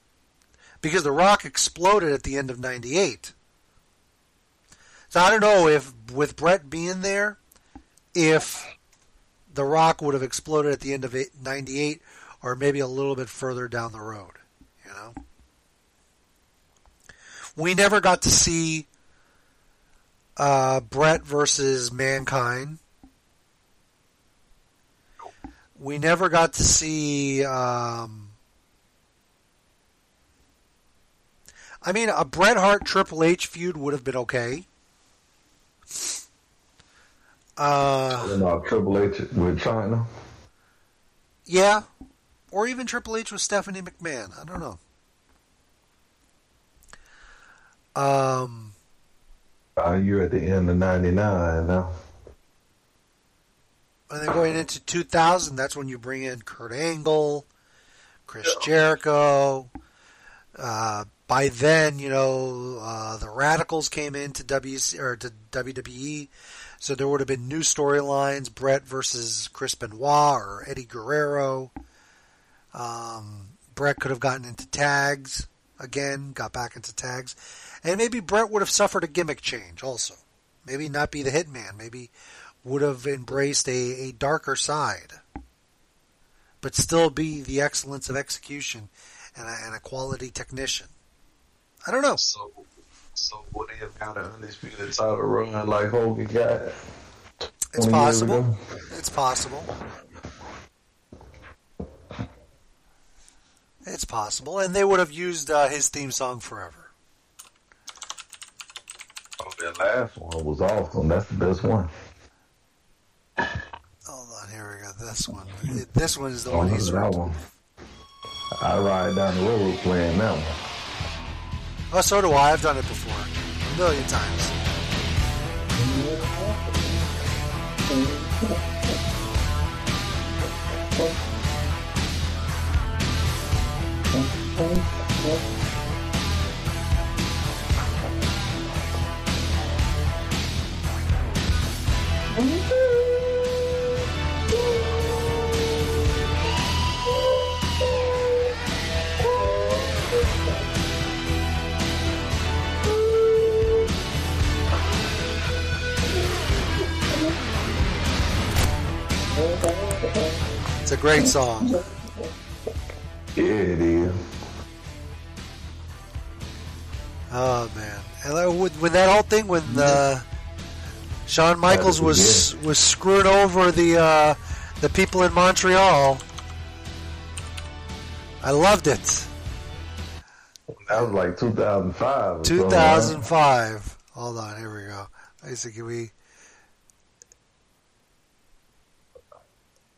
[SPEAKER 5] because The Rock exploded at the end of '98. So I don't know if with Bret being there, if The Rock would have exploded at the end of 98 or maybe a little bit further down the road, you know. We never got to see uh, Bret versus Mankind. We never got to see. Um, I mean, a Bret Hart Triple H feud would have been okay. Uh,
[SPEAKER 7] You know, Triple H with Chyna.
[SPEAKER 5] yeah, or even Triple H with Stephanie McMahon. I don't know. Um,
[SPEAKER 7] Uh, you're at the end of '99 now.
[SPEAKER 5] and then going into 2000, that's when you bring in Kurt Angle, Chris Jericho. Uh, by then, you know, uh, the Radicalz came into WC or to WWE, so there would have been new storylines: Bret versus Chris Benoit or Eddie Guerrero. Um, Bret could have gotten into tags again, got back into tags, and maybe Bret would have suffered a gimmick change also. Maybe not be the Hitman. Maybe would have embraced a, a darker side, but still be the excellence of execution and a, and a quality technician. I don't know.
[SPEAKER 7] So, so would they have got an undisputed title run like Hogan got?
[SPEAKER 5] It's
[SPEAKER 7] 20 years
[SPEAKER 5] possible. It's possible. It's possible, and they would have used uh, his theme song forever.
[SPEAKER 7] That last one was awesome. That's the best one.
[SPEAKER 5] Hold on, here we go. This one. This one is the
[SPEAKER 7] Oh,
[SPEAKER 5] one
[SPEAKER 7] look
[SPEAKER 5] he's
[SPEAKER 7] at that one. I ride down the road playing that one.
[SPEAKER 5] Oh, so do I. I've done it before, a million times. It's a great song.
[SPEAKER 7] Yeah, it is.
[SPEAKER 5] Oh man! And uh, when that whole thing when uh, Shawn Michaels was was screwing over the uh, the people in Montreal, I loved it.
[SPEAKER 7] That was like 2005.
[SPEAKER 5] 2005. Hold on, here we go. I to can we?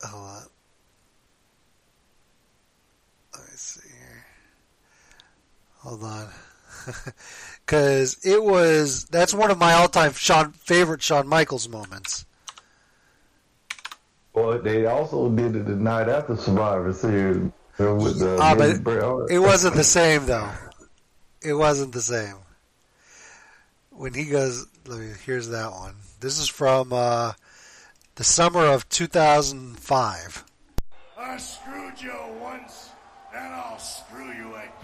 [SPEAKER 5] Hold on. Let me see here. Hold on. Because it was, that's one of my all time Shawn, favorite Shawn Michaels moments.
[SPEAKER 7] Well, they also did it the night after Survivor Series uh, with the
[SPEAKER 5] Ah, but
[SPEAKER 7] Bret Hart.
[SPEAKER 5] It wasn't the same, though. It wasn't the same. When he goes, let me, here's that one. This is from uh, the summer of 2005.
[SPEAKER 8] I screwed you once, and I'll screw you again.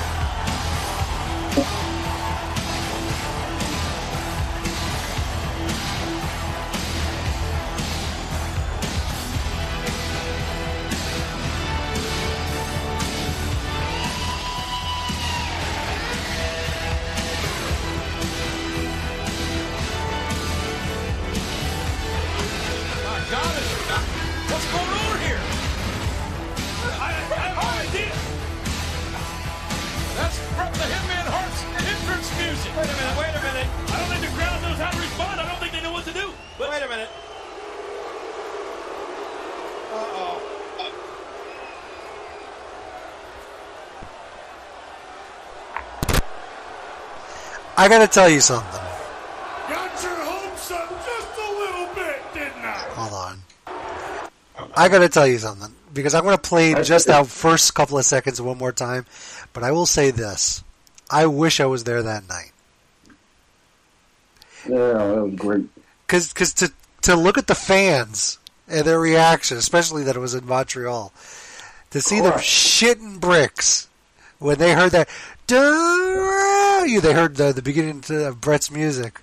[SPEAKER 4] Wait a minute, wait a minute.
[SPEAKER 8] I don't think the crowd knows how to respond. I don't think they know what to do.
[SPEAKER 4] But wait a minute. Uh-oh.
[SPEAKER 5] I gotta tell you something.
[SPEAKER 8] Got your hopes up just a little bit, didn't I?
[SPEAKER 5] Hold on. I gotta tell you something. Because I'm gonna play just that first couple of seconds one more time. But I will say this. I wish I was there that night.
[SPEAKER 6] Yeah, that was great.
[SPEAKER 5] Cause, cause to, to look at the fans and their reaction, especially that it was in Montreal, to see them shitting bricks when they heard that, "Durrow," they heard the, the beginning of Bret's music.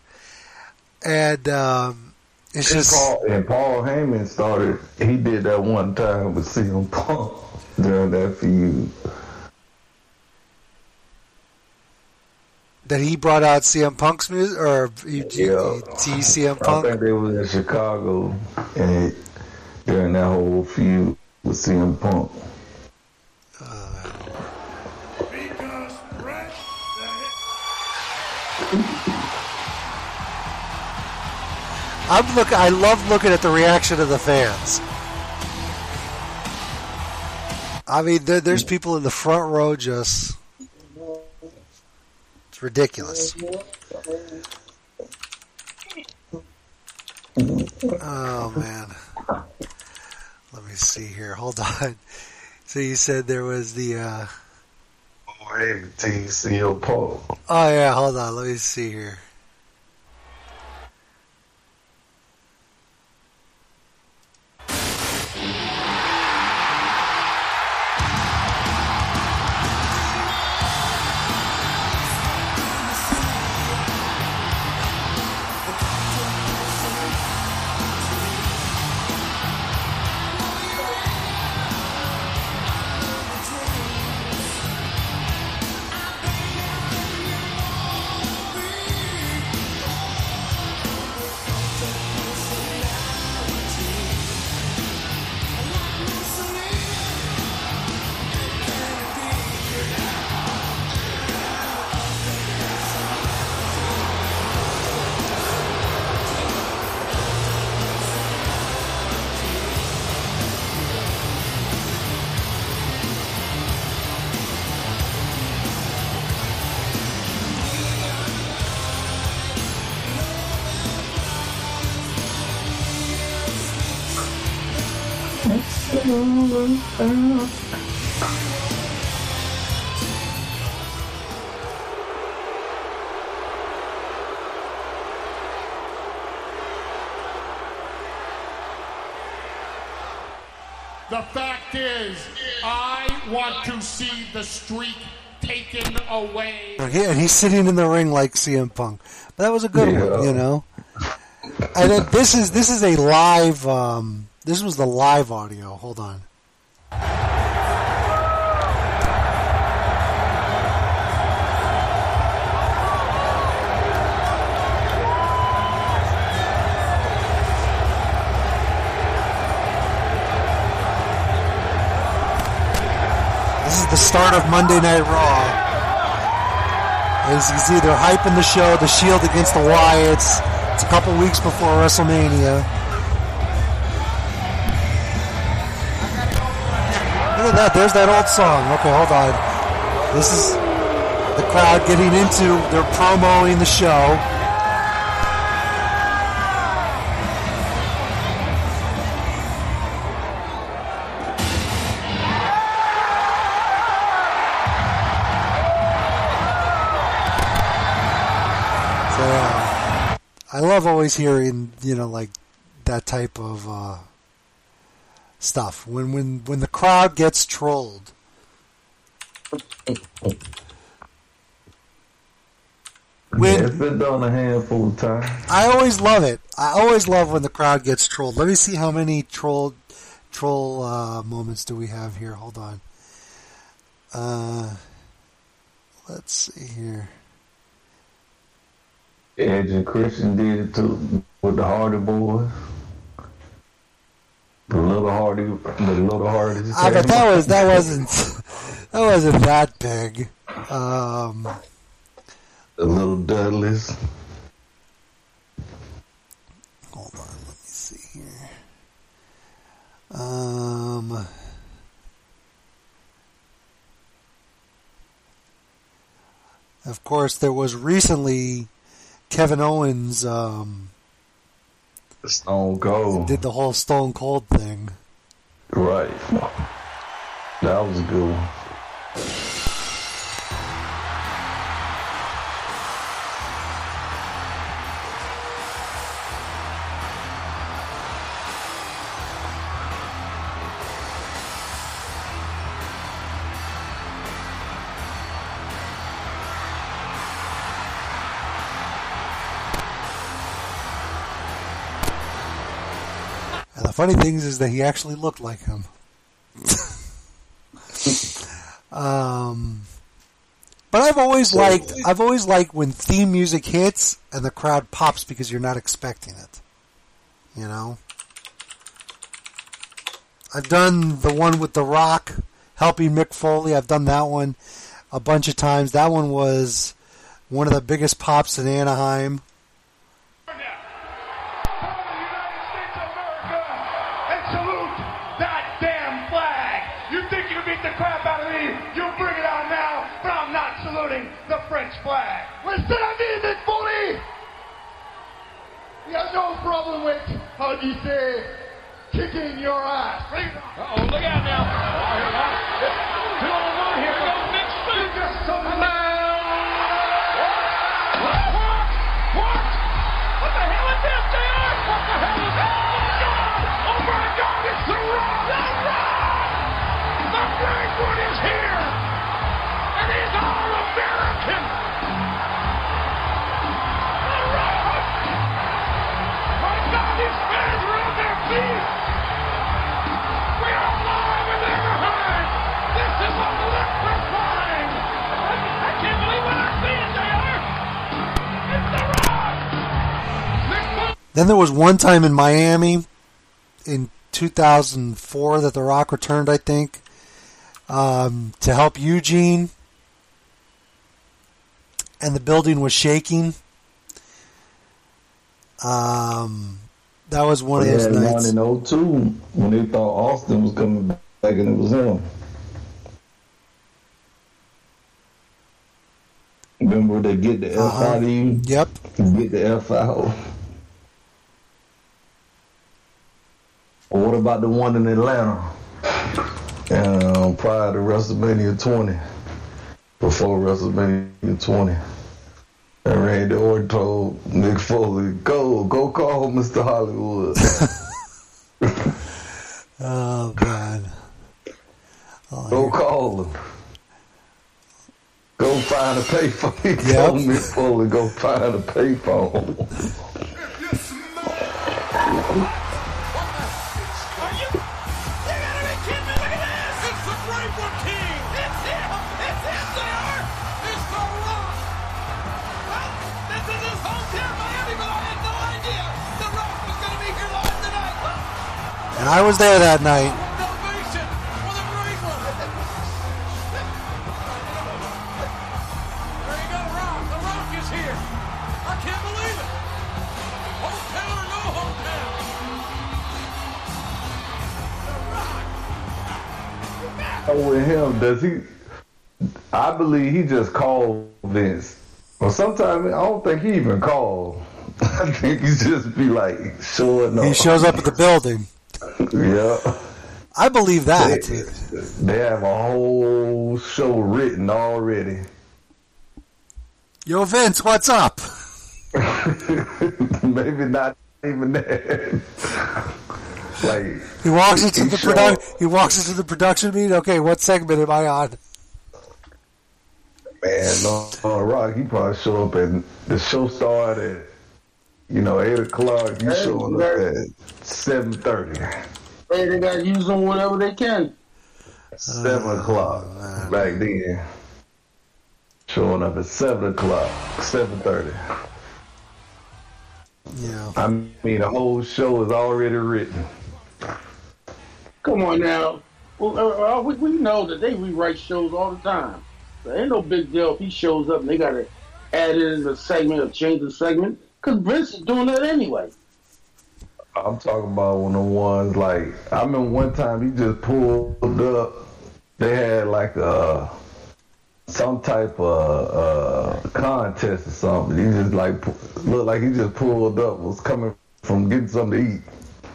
[SPEAKER 5] And, um, it's
[SPEAKER 7] And
[SPEAKER 5] just,
[SPEAKER 7] Paul, and Paul Heyman started. He did that one time with CM Punk during that feud.
[SPEAKER 5] That he brought out CM Punk's music, or you,
[SPEAKER 7] Yeah.
[SPEAKER 5] teased CM
[SPEAKER 7] I
[SPEAKER 5] Punk?
[SPEAKER 7] think they was in Chicago and during that whole feud with CM Punk.
[SPEAKER 8] Because
[SPEAKER 5] I'm look. I love looking at the reaction of the fans. I mean, there, there's mm. people in the front row just. It's ridiculous. Oh man. Let me see here. Hold on. So you said there was the. uh
[SPEAKER 7] Oh, hey, team CM Punk.
[SPEAKER 5] Oh yeah. Hold on. Let me see here.
[SPEAKER 9] Is, I want to see the streak taken away.
[SPEAKER 5] He- and he's sitting in the ring like CM Punk. But that was a good one, you know. And then this is this is a live. Um, this was the live audio. Hold on. Is the start of Monday Night Raw. As you can see, they're hyping the show, the Shield against the Wyatts. It's a couple weeks before WrestleMania. Look at that. There's that old song. Okay, hold on. This is the crowd getting into, they're promoing the show. Love always hearing, you know, like that type of uh, stuff. When when when the crowd gets trolled. When-
[SPEAKER 7] yeah, it's been done a handful of times.
[SPEAKER 5] I always love it. I always love when the crowd gets trolled. Let me see how many troll troll uh, moments do we have here. Hold on. Uh, let's see here.
[SPEAKER 7] Edge and Christian did it too with the Hardy Boys. The little Hardy, the little Hardys.
[SPEAKER 5] Ah, but that was that wasn't that wasn't that big. Um,
[SPEAKER 7] the little Dudleys.
[SPEAKER 5] hold on, let me see here. Um, of course, there was recently Kevin Owens um,
[SPEAKER 7] Stone Cold.
[SPEAKER 5] did the whole Stone Cold thing.
[SPEAKER 7] Right. That was a good one.
[SPEAKER 5] Funny thing is, is that he actually looked like him. um, but I've always liked I've always liked when theme music hits and the crowd pops because you're not expecting it. You know. I've done the one with the Rock helping Mick Foley. I've done that one a bunch of times. That one was one of the biggest pops in Anaheim.
[SPEAKER 8] Flag. Listen, I mean this, bully. You have no problem with, how do you say, kicking your ass. Uh-oh, look out now. Oh,
[SPEAKER 5] Then there was one time in Miami in 2004 that The Rock returned, I think, um, to help Eugene, and the building was shaking. Um, that was one of those nights.
[SPEAKER 7] one in 02 when they thought Austin was coming back and it was him. Remember they get the F
[SPEAKER 5] Uh-huh.
[SPEAKER 7] out of you?
[SPEAKER 5] Yep.
[SPEAKER 7] Get the F out. Or what about the one in Atlanta? Um, prior to WrestleMania 20. Before WrestleMania 20. And Randy Orton told Mick Foley, go, go call Mr. Hollywood.
[SPEAKER 5] Oh man.
[SPEAKER 7] Go call him. Go find a payphone. He
[SPEAKER 5] Yep.
[SPEAKER 7] told Mick Foley, go find a payphone.
[SPEAKER 5] And I was there that night.
[SPEAKER 8] Elevation for the Great One! There you go, Rock. The Rock is here. I believe it. Hometown or no hometown.
[SPEAKER 7] with him, does he? I believe he just called Vince. Or sometimes I don't think he even called. I think he just be like showing up.
[SPEAKER 5] He shows up at the building.
[SPEAKER 7] Yeah.
[SPEAKER 5] I believe that.
[SPEAKER 7] They have a whole show written already.
[SPEAKER 5] Yo, Vince, what's up?
[SPEAKER 7] Maybe not even that. like
[SPEAKER 5] He walks into
[SPEAKER 7] he
[SPEAKER 5] the
[SPEAKER 7] show
[SPEAKER 5] produ- He walks into the production meeting. Okay, what segment am I on?
[SPEAKER 7] Man, on, on Rock, he probably show up and the show started at, you know, 8 o'clock. You
[SPEAKER 6] Hey,
[SPEAKER 7] showing up at 7.30,
[SPEAKER 6] Hey, they got to use them whatever they can.
[SPEAKER 7] 7 o'clock back then. Showing up at 7 o'clock, 7.30.
[SPEAKER 5] Yeah.
[SPEAKER 7] I mean, the whole show is already written.
[SPEAKER 6] Come on now. Well, uh, uh, we, we know that they rewrite shows all the time. So ain't no big deal if he shows up and they got to add in a segment or change the segment. Because Vince is doing that anyway.
[SPEAKER 7] I'm talking about one of the ones like I remember one time he just pulled up. They had like a some type of uh, contest or something. He just like looked like he just pulled up was coming from getting something to eat.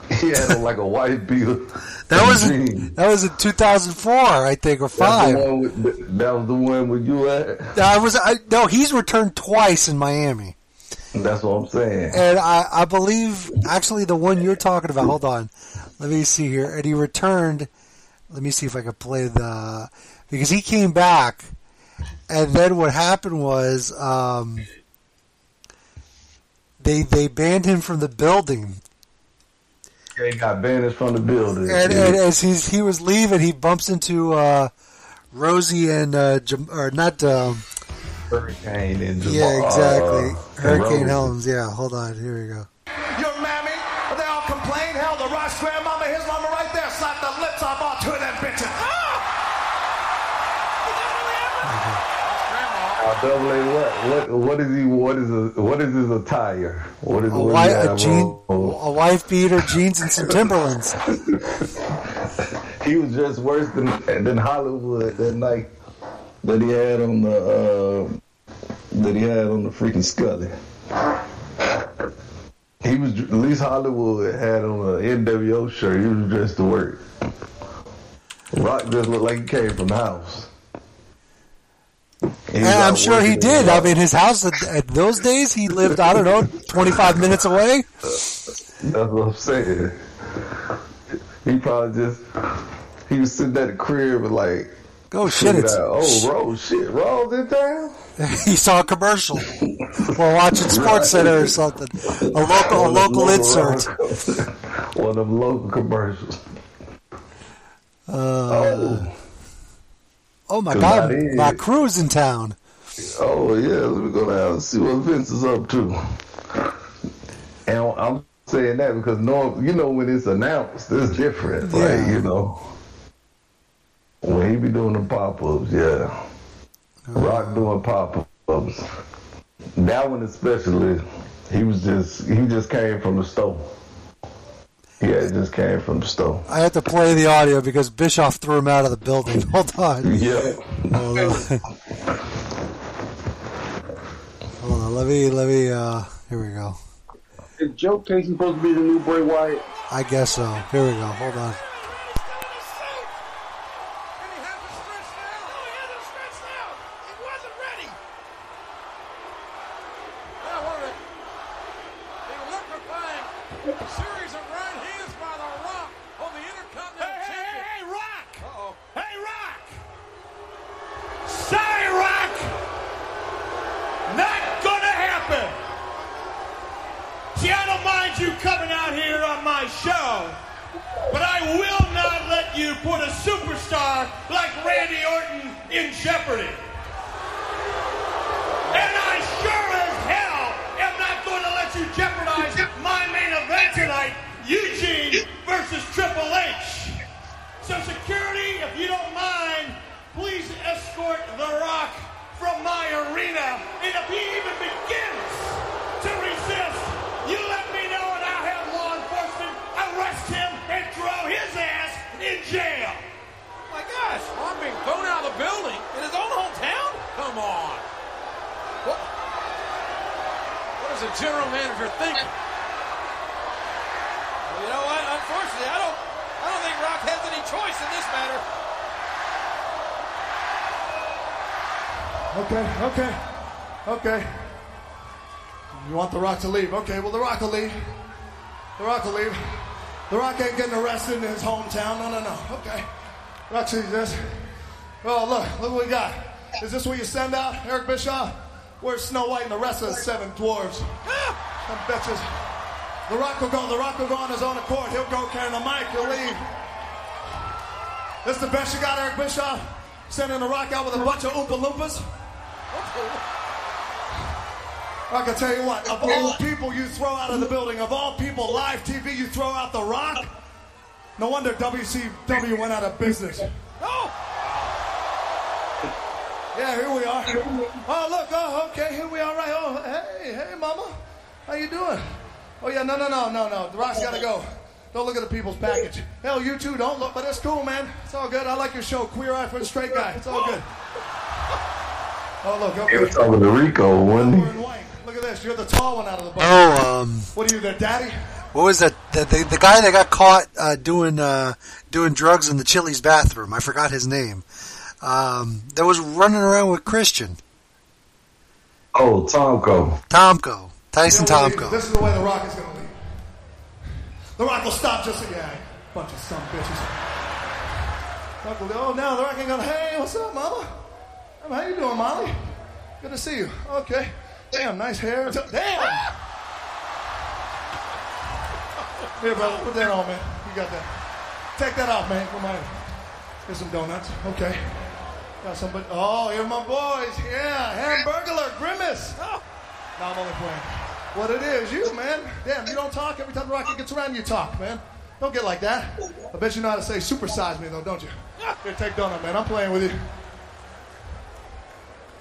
[SPEAKER 7] He had on like a white beater.
[SPEAKER 5] That was
[SPEAKER 7] and
[SPEAKER 5] in, that was in 2004, I think, or
[SPEAKER 7] That's
[SPEAKER 5] five.
[SPEAKER 7] the one with, that was the one with you at.
[SPEAKER 5] I was I, no. He's returned twice in Miami,
[SPEAKER 7] That's what I'm saying.
[SPEAKER 5] and I, I believe actually the one you're talking about. Hold on, let me see here. And he returned. Let me see if I can play the because he came back, and then what happened was um, they they banned him from the building,
[SPEAKER 7] Yeah, he got banished from the building.
[SPEAKER 5] And, and as he's he was leaving, he bumps into uh, Rosey and uh, or not. Um,
[SPEAKER 7] Hurricane and Jamal,
[SPEAKER 5] yeah, exactly.
[SPEAKER 7] uh,
[SPEAKER 5] Hurricane
[SPEAKER 7] Rosey.
[SPEAKER 5] Helms. Yeah, hold on. Here we go.
[SPEAKER 8] Your mammy, they all complain. Hell, the Rock's grandmama, his mama right there, slapped the lips off all two of them bitches.
[SPEAKER 7] Uh, double A, what, what, what is he? What is a, what is his attire? What is
[SPEAKER 5] A,
[SPEAKER 7] what
[SPEAKER 5] wi-
[SPEAKER 7] does he
[SPEAKER 5] a,
[SPEAKER 7] have
[SPEAKER 5] jean,
[SPEAKER 7] on?
[SPEAKER 5] a wife beater, jeans, and some Timberlands.
[SPEAKER 7] he was just worse than than Hollywood that night that he had on the uh, that he had on the freaking Scully. He was at least Hollywood had on a NWO shirt. He was dressed to work. Rock just looked like he came from the house.
[SPEAKER 5] And I'm sure he did. I mean, his house at, at those days, he lived, I don't know, 25 minutes away.
[SPEAKER 7] That's what I'm saying. He probably just he was sitting at the crib and like
[SPEAKER 5] Go shit. It's,
[SPEAKER 7] oh Rose shit, Rose in town?
[SPEAKER 5] he saw a commercial while watching Sports Center or something. A local, a local insert.
[SPEAKER 7] One of them local commercials.
[SPEAKER 5] Uh,
[SPEAKER 7] Oh,
[SPEAKER 5] oh my God,
[SPEAKER 7] is-
[SPEAKER 5] my crew's in town.
[SPEAKER 7] oh yeah, let me go down and see what Vince is up to. And I'm saying that because no, you know when it's announced, it's different. Like you know, when he be doing the pop ups, yeah. Rock doing pop ups. That one especially, he was just he just came from the store. Yeah, had just came from the store.
[SPEAKER 5] I had to play the audio because Bischoff threw him out of the building. Hold on.
[SPEAKER 7] Yeah.
[SPEAKER 5] Hold on. Hold on. Let me, let me, uh, here we go.
[SPEAKER 6] Is Joe Casey supposed to be the new Bray Wyatt?
[SPEAKER 5] I guess so. Here we go. Hold on.
[SPEAKER 8] Put a superstar like Randy Orton in jeopardy. And I sure as hell am not going to let you jeopardize my main event tonight, Eugene versus Triple H. So security, if you don't mind, please escort The Rock from my arena. And if he even begins to resist, you let in jail.
[SPEAKER 2] Oh, my gosh, Rock being thrown out of the building in his own hometown? Come on. What, what is the general manager thinking?
[SPEAKER 10] Well, you know what? Unfortunately, I don't. I don't think Rock has any choice in this matter.
[SPEAKER 8] Okay, okay, okay. You want The Rock to leave? Okay, well, The Rock will leave. The Rock will leave. The Rock ain't getting arrested in his hometown. No, no, no. Okay. Rock sees this. Oh, look, look what we got. Is this what you send out, Eric Bischoff? Where's Snow White and the rest of the seven dwarves? Ah! Some bitches. The Rock will go. The Rock will go on his own accord. He'll go carrying the mic. He'll leave. This the best you got, Eric Bischoff? Sending The Rock out with a bunch of Oompa Loompas? I can tell you what, of all people you throw out of the building, of all people, live TV, you throw out The Rock? No wonder WCW went out of business.
[SPEAKER 10] Oh!
[SPEAKER 8] Yeah, here we are. Oh, look, oh, okay, here we are, right. Oh, hey, hey, mama. How you doing? Oh, yeah, no, no, no, no, no. The Rock's got to go. Don't look at the people's package. Hell, you too, don't look, but it's cool, man. It's all good. I like your show, Queer Eye for the Straight Guy. It's all good. Oh, look,
[SPEAKER 7] He was
[SPEAKER 8] okay.
[SPEAKER 7] talking to Rico, wasn't he?
[SPEAKER 8] Look at this. You're the tall one out of the bunch.
[SPEAKER 5] Oh, um,
[SPEAKER 8] What are you, their daddy?
[SPEAKER 5] what was that? The, the, the guy that got caught uh, doing uh, doing drugs in the Chili's bathroom. I forgot his name. Um, that was running around with Christian
[SPEAKER 7] Oh, Tomko.
[SPEAKER 5] Tomko, Tyson
[SPEAKER 8] You know what,
[SPEAKER 5] Tomko.
[SPEAKER 8] This is the way The Rock is going to leave. The Rock will stop just a yeah, bunch of some bitches. Rock will go, oh, now The Rock ain't going to, hey, what's up, mama? How you doing, Molly? Good to see you. Okay. Damn, nice hair. Damn! Here, brother, put that on, man. You got that. Take that off, man. Come on. Here's some donuts. Okay. Got somebody. Oh, here my boys. Yeah, Hamburglar, Grimace. Oh. No, I'm only playing. What it is, you, man. Damn, you don't talk. Every time the rocket gets around, you talk, man. Don't get like that. I bet you know how to say supersize me, though, don't you? Here, take donut, man. I'm playing with you.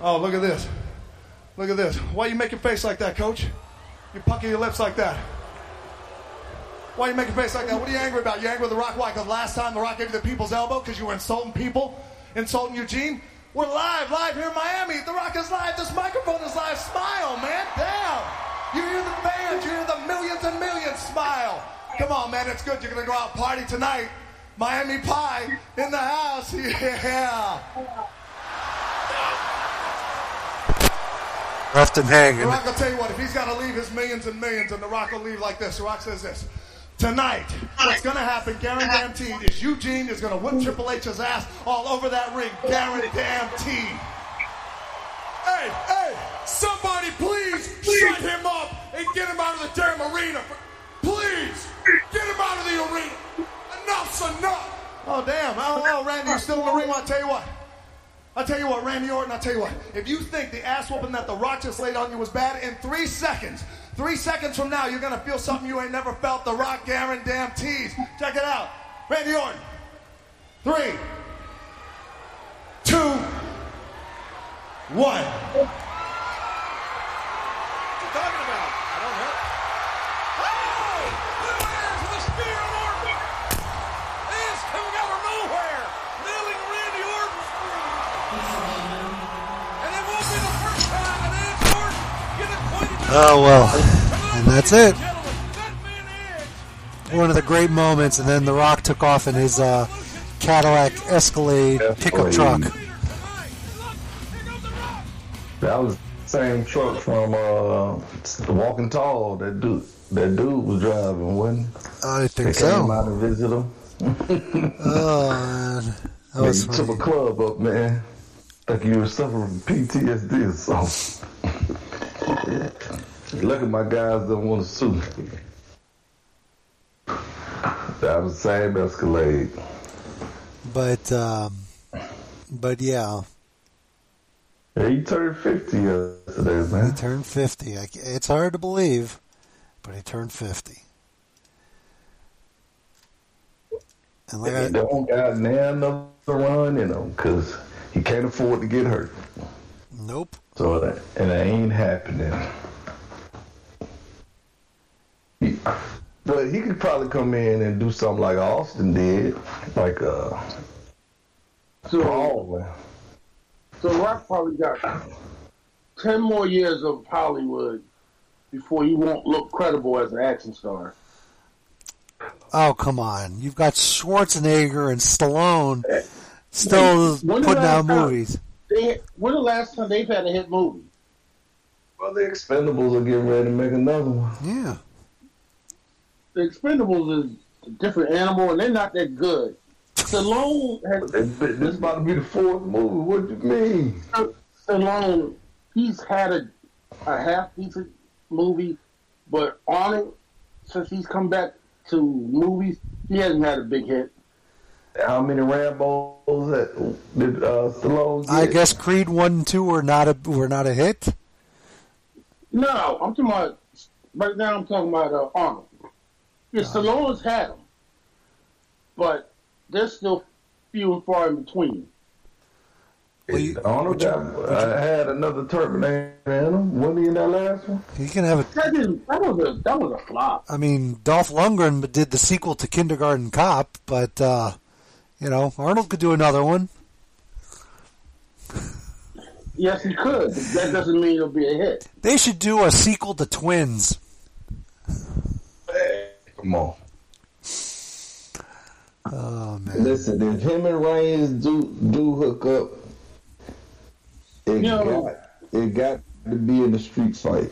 [SPEAKER 8] Oh, look at this. Look at this. Why you making face like that, coach? You pucker your lips like that. Why you making face like that? What are you angry about? You angry with The Rock? Why? Because last time The Rock gave you the people's elbow because you were insulting people? Insulting Eugene? We're live, live here in Miami. The Rock is live. This microphone is live. Smile, man. Damn. You hear the fans. You hear the millions and millions smile. Come on, man. It's good. You're going to go out party tonight. Miami Pie in the house. Yeah.
[SPEAKER 5] Left him hanging.
[SPEAKER 8] The Rock will tell you what, if he's got to leave his millions and millions, and The Rock will leave like this. The Rock says this. Tonight, what's going to happen, guaranteed, is Eugene is going to whip Triple H's ass all over that ring. Guaranteed.
[SPEAKER 11] Hey, hey, somebody please, shut him up and get him out of the damn arena. Please, get him out of the arena. Enough's enough.
[SPEAKER 8] Oh, damn. Oh, oh Randy, you're still in the ring. I'll tell you what. I'll tell you what, Randy Orton, I'll tell you what. If you think the ass whooping that The Rock just laid on you was bad, in three seconds, three seconds from now, you're going to feel something you ain't never felt. The Rock guarantees. Check it out. Randy Orton. Three, two, one.
[SPEAKER 3] What you talking about? Oh
[SPEAKER 5] well, and that's it. One of the great moments, and then The Rock took off in his uh, Cadillac Escalade pickup truck.
[SPEAKER 7] That was the same truck from uh, Walking Tall. That dude, that dude was driving, wasn't? he?
[SPEAKER 5] I think
[SPEAKER 7] they
[SPEAKER 5] so.
[SPEAKER 7] Came out and visit him.
[SPEAKER 5] Oh man, that was
[SPEAKER 7] They took
[SPEAKER 5] funny.
[SPEAKER 7] a club up, man. Like you were suffering from PTSD or something. Look at my guys don't want to sue. Me. That was the same Escalade.
[SPEAKER 5] But um, but yeah,
[SPEAKER 7] Yeah, he turned 50 yesterday, man.
[SPEAKER 5] he turned fifty. I, it's hard to believe, but he turned fifty. And like I,
[SPEAKER 7] don't got now another run in him because he can't afford to get hurt.
[SPEAKER 5] nope.
[SPEAKER 7] So that, and it ain't happening. He, but he could probably come in and do something like Austin did, like uh,
[SPEAKER 6] So,
[SPEAKER 7] Paul.
[SPEAKER 6] so Rock probably got ten more years of Hollywood before he won't look credible as an action star.
[SPEAKER 5] Oh come on! You've got Schwarzenegger and Stallone still
[SPEAKER 6] When
[SPEAKER 5] putting out
[SPEAKER 6] last time-
[SPEAKER 5] movies.
[SPEAKER 6] They, when the last time they've had a hit movie?
[SPEAKER 7] Well, the Expendables are getting ready to make another one.
[SPEAKER 5] Yeah.
[SPEAKER 6] The Expendables is a different animal, and they're not that good. Stallone has
[SPEAKER 7] This this is about to be the fourth movie. What do you mean?
[SPEAKER 6] Stallone. He's had a a half decent movie, but on it, since he's come back to movies, he hasn't had a big hit.
[SPEAKER 7] How many Rambos that did uh, Stallone get?
[SPEAKER 5] I guess Creed one and two were not a were not a hit.
[SPEAKER 6] No, I'm talking about right now. I'm talking about uh, Arnold. Yeah, Stallone's had them, but they're still few and far in between.
[SPEAKER 5] Well, you,
[SPEAKER 7] Arnold got, I had another Terminator in him. Wasn't he in that last one?
[SPEAKER 5] you can have a.
[SPEAKER 6] That. That was a. That was a flop.
[SPEAKER 5] I mean, Dolph Lundgren did the sequel to Kindergarten Cop, but uh, you know Arnold could do another one.
[SPEAKER 6] Yes, he could. That doesn't mean it'll be a hit.
[SPEAKER 5] They should do a sequel to Twins.
[SPEAKER 7] Come on.
[SPEAKER 5] Oh man,
[SPEAKER 7] Listen, if him and Reigns do do hook up, it
[SPEAKER 6] No.
[SPEAKER 7] got it got to be in a street fight.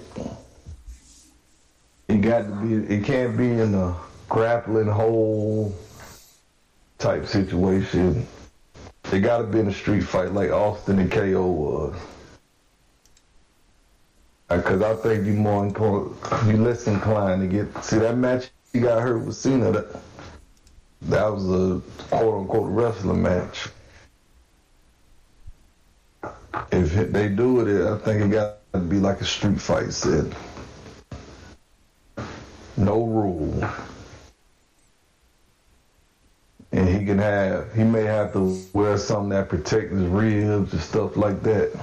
[SPEAKER 7] It got to be. It can't be in a grappling hole type situation. It got to be in a street fight like Austin and KO was. Uh, because I think you more inclined, you less inclined to get see that match he got hurt with Cena, that, that was a quote unquote wrestling match. If they do it, I think it got to be like a street fight said. No rule. And he can have, he may have to wear something that protects his ribs and stuff like that.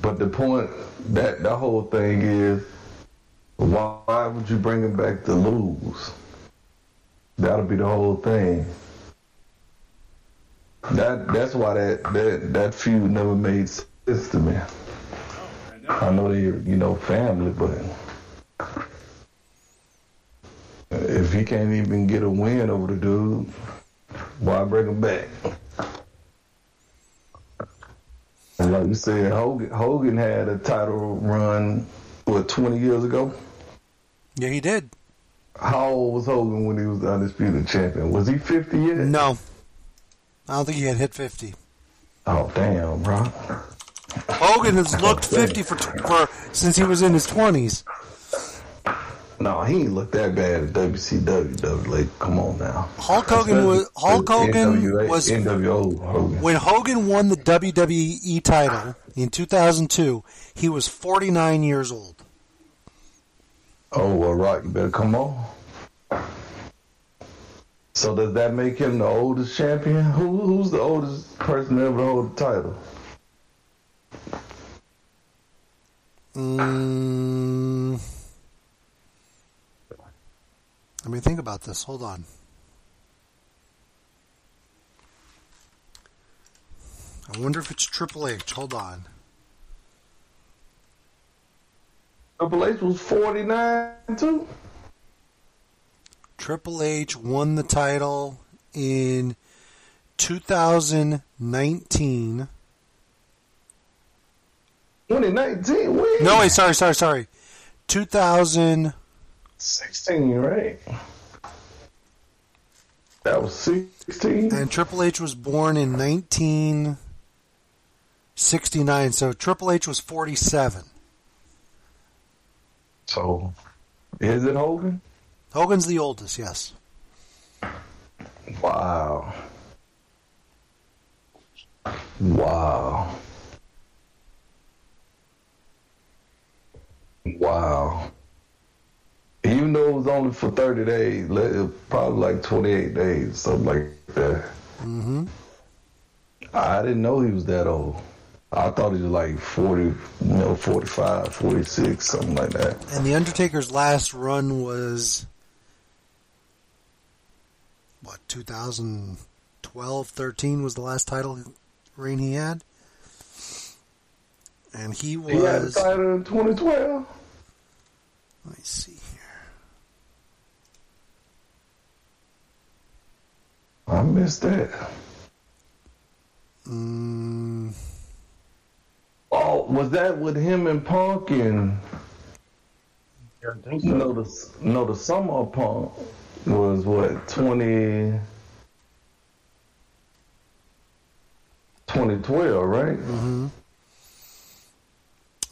[SPEAKER 7] But the point that the whole thing is, why would you bring him back to lose? That'll be the whole thing. That that's why that that that feud never made sense to me. I know they're you know family, but Uh, if he can't even get a win over the dude, why bring him back? And like you said, Hogan, Hogan had a title run what twenty years ago.
[SPEAKER 5] Yeah, he did.
[SPEAKER 7] How old was Hogan when he was the undisputed champion? Was he fifty yet?
[SPEAKER 5] No, I don't think he had hit fifty.
[SPEAKER 7] Oh damn, bro.
[SPEAKER 5] Hogan has looked fifty for for since he was in his twenties.
[SPEAKER 7] No, he ain't look that bad at WCW. though. Like, come on now.
[SPEAKER 5] Hulk Hogan was Hulk Hogan
[SPEAKER 7] NWA
[SPEAKER 5] was
[SPEAKER 7] NWO Hogan.
[SPEAKER 5] when Hogan won the WWE title in 2002. He was 49 years old.
[SPEAKER 7] Oh well, Rock, you better come on. So does that make him the oldest champion? Who who's the oldest person ever to hold the title?
[SPEAKER 5] Mm, let me think about this. Hold on. I wonder if it's Triple H. Hold on.
[SPEAKER 7] Triple H was forty nine too.
[SPEAKER 5] Triple H won the title in 2019.
[SPEAKER 7] 2019, when?
[SPEAKER 5] No, wait, sorry, sorry, sorry. 2000.
[SPEAKER 7] 16, right? That was 16.
[SPEAKER 5] And Triple H was born in 1969, so Triple H was 47.
[SPEAKER 7] So, is it Hogan?
[SPEAKER 5] Hogan's the oldest, yes.
[SPEAKER 7] Wow. Wow. Wow. Even though it was only for 30 days, probably like 28 days, something like that.
[SPEAKER 5] Mm-hmm.
[SPEAKER 7] I didn't know he was that old. I thought he was like 40, you know, 45, 46, something like that.
[SPEAKER 5] And The Undertaker's last run was, what, 2012, 13 was the last title reign he had? And he was.
[SPEAKER 7] He had the title in 2012.
[SPEAKER 5] Let me see
[SPEAKER 7] I missed that.
[SPEAKER 5] Mm,
[SPEAKER 7] Oh, was that with him and Punk and? No, the no the summer of Punk was what 20, 2012, right?
[SPEAKER 5] mm-hmm.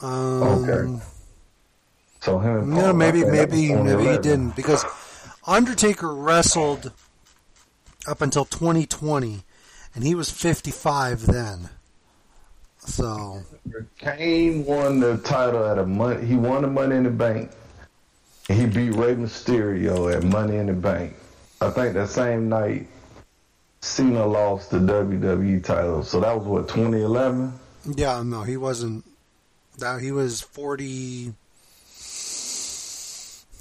[SPEAKER 5] Um,
[SPEAKER 7] Okay. So him and Punk.
[SPEAKER 5] No, maybe,
[SPEAKER 7] think that was
[SPEAKER 5] maybe, maybe he didn't because Undertaker wrestled up until 2020, and he was 55 then. So
[SPEAKER 7] Kane won the title at a money. He won the Money in the Bank. And he beat Rey Mysterio at Money in the Bank. I think that same night, Cena lost the WWE title. So that was what 2011.
[SPEAKER 5] yeah, no, he wasn't. That he was 40,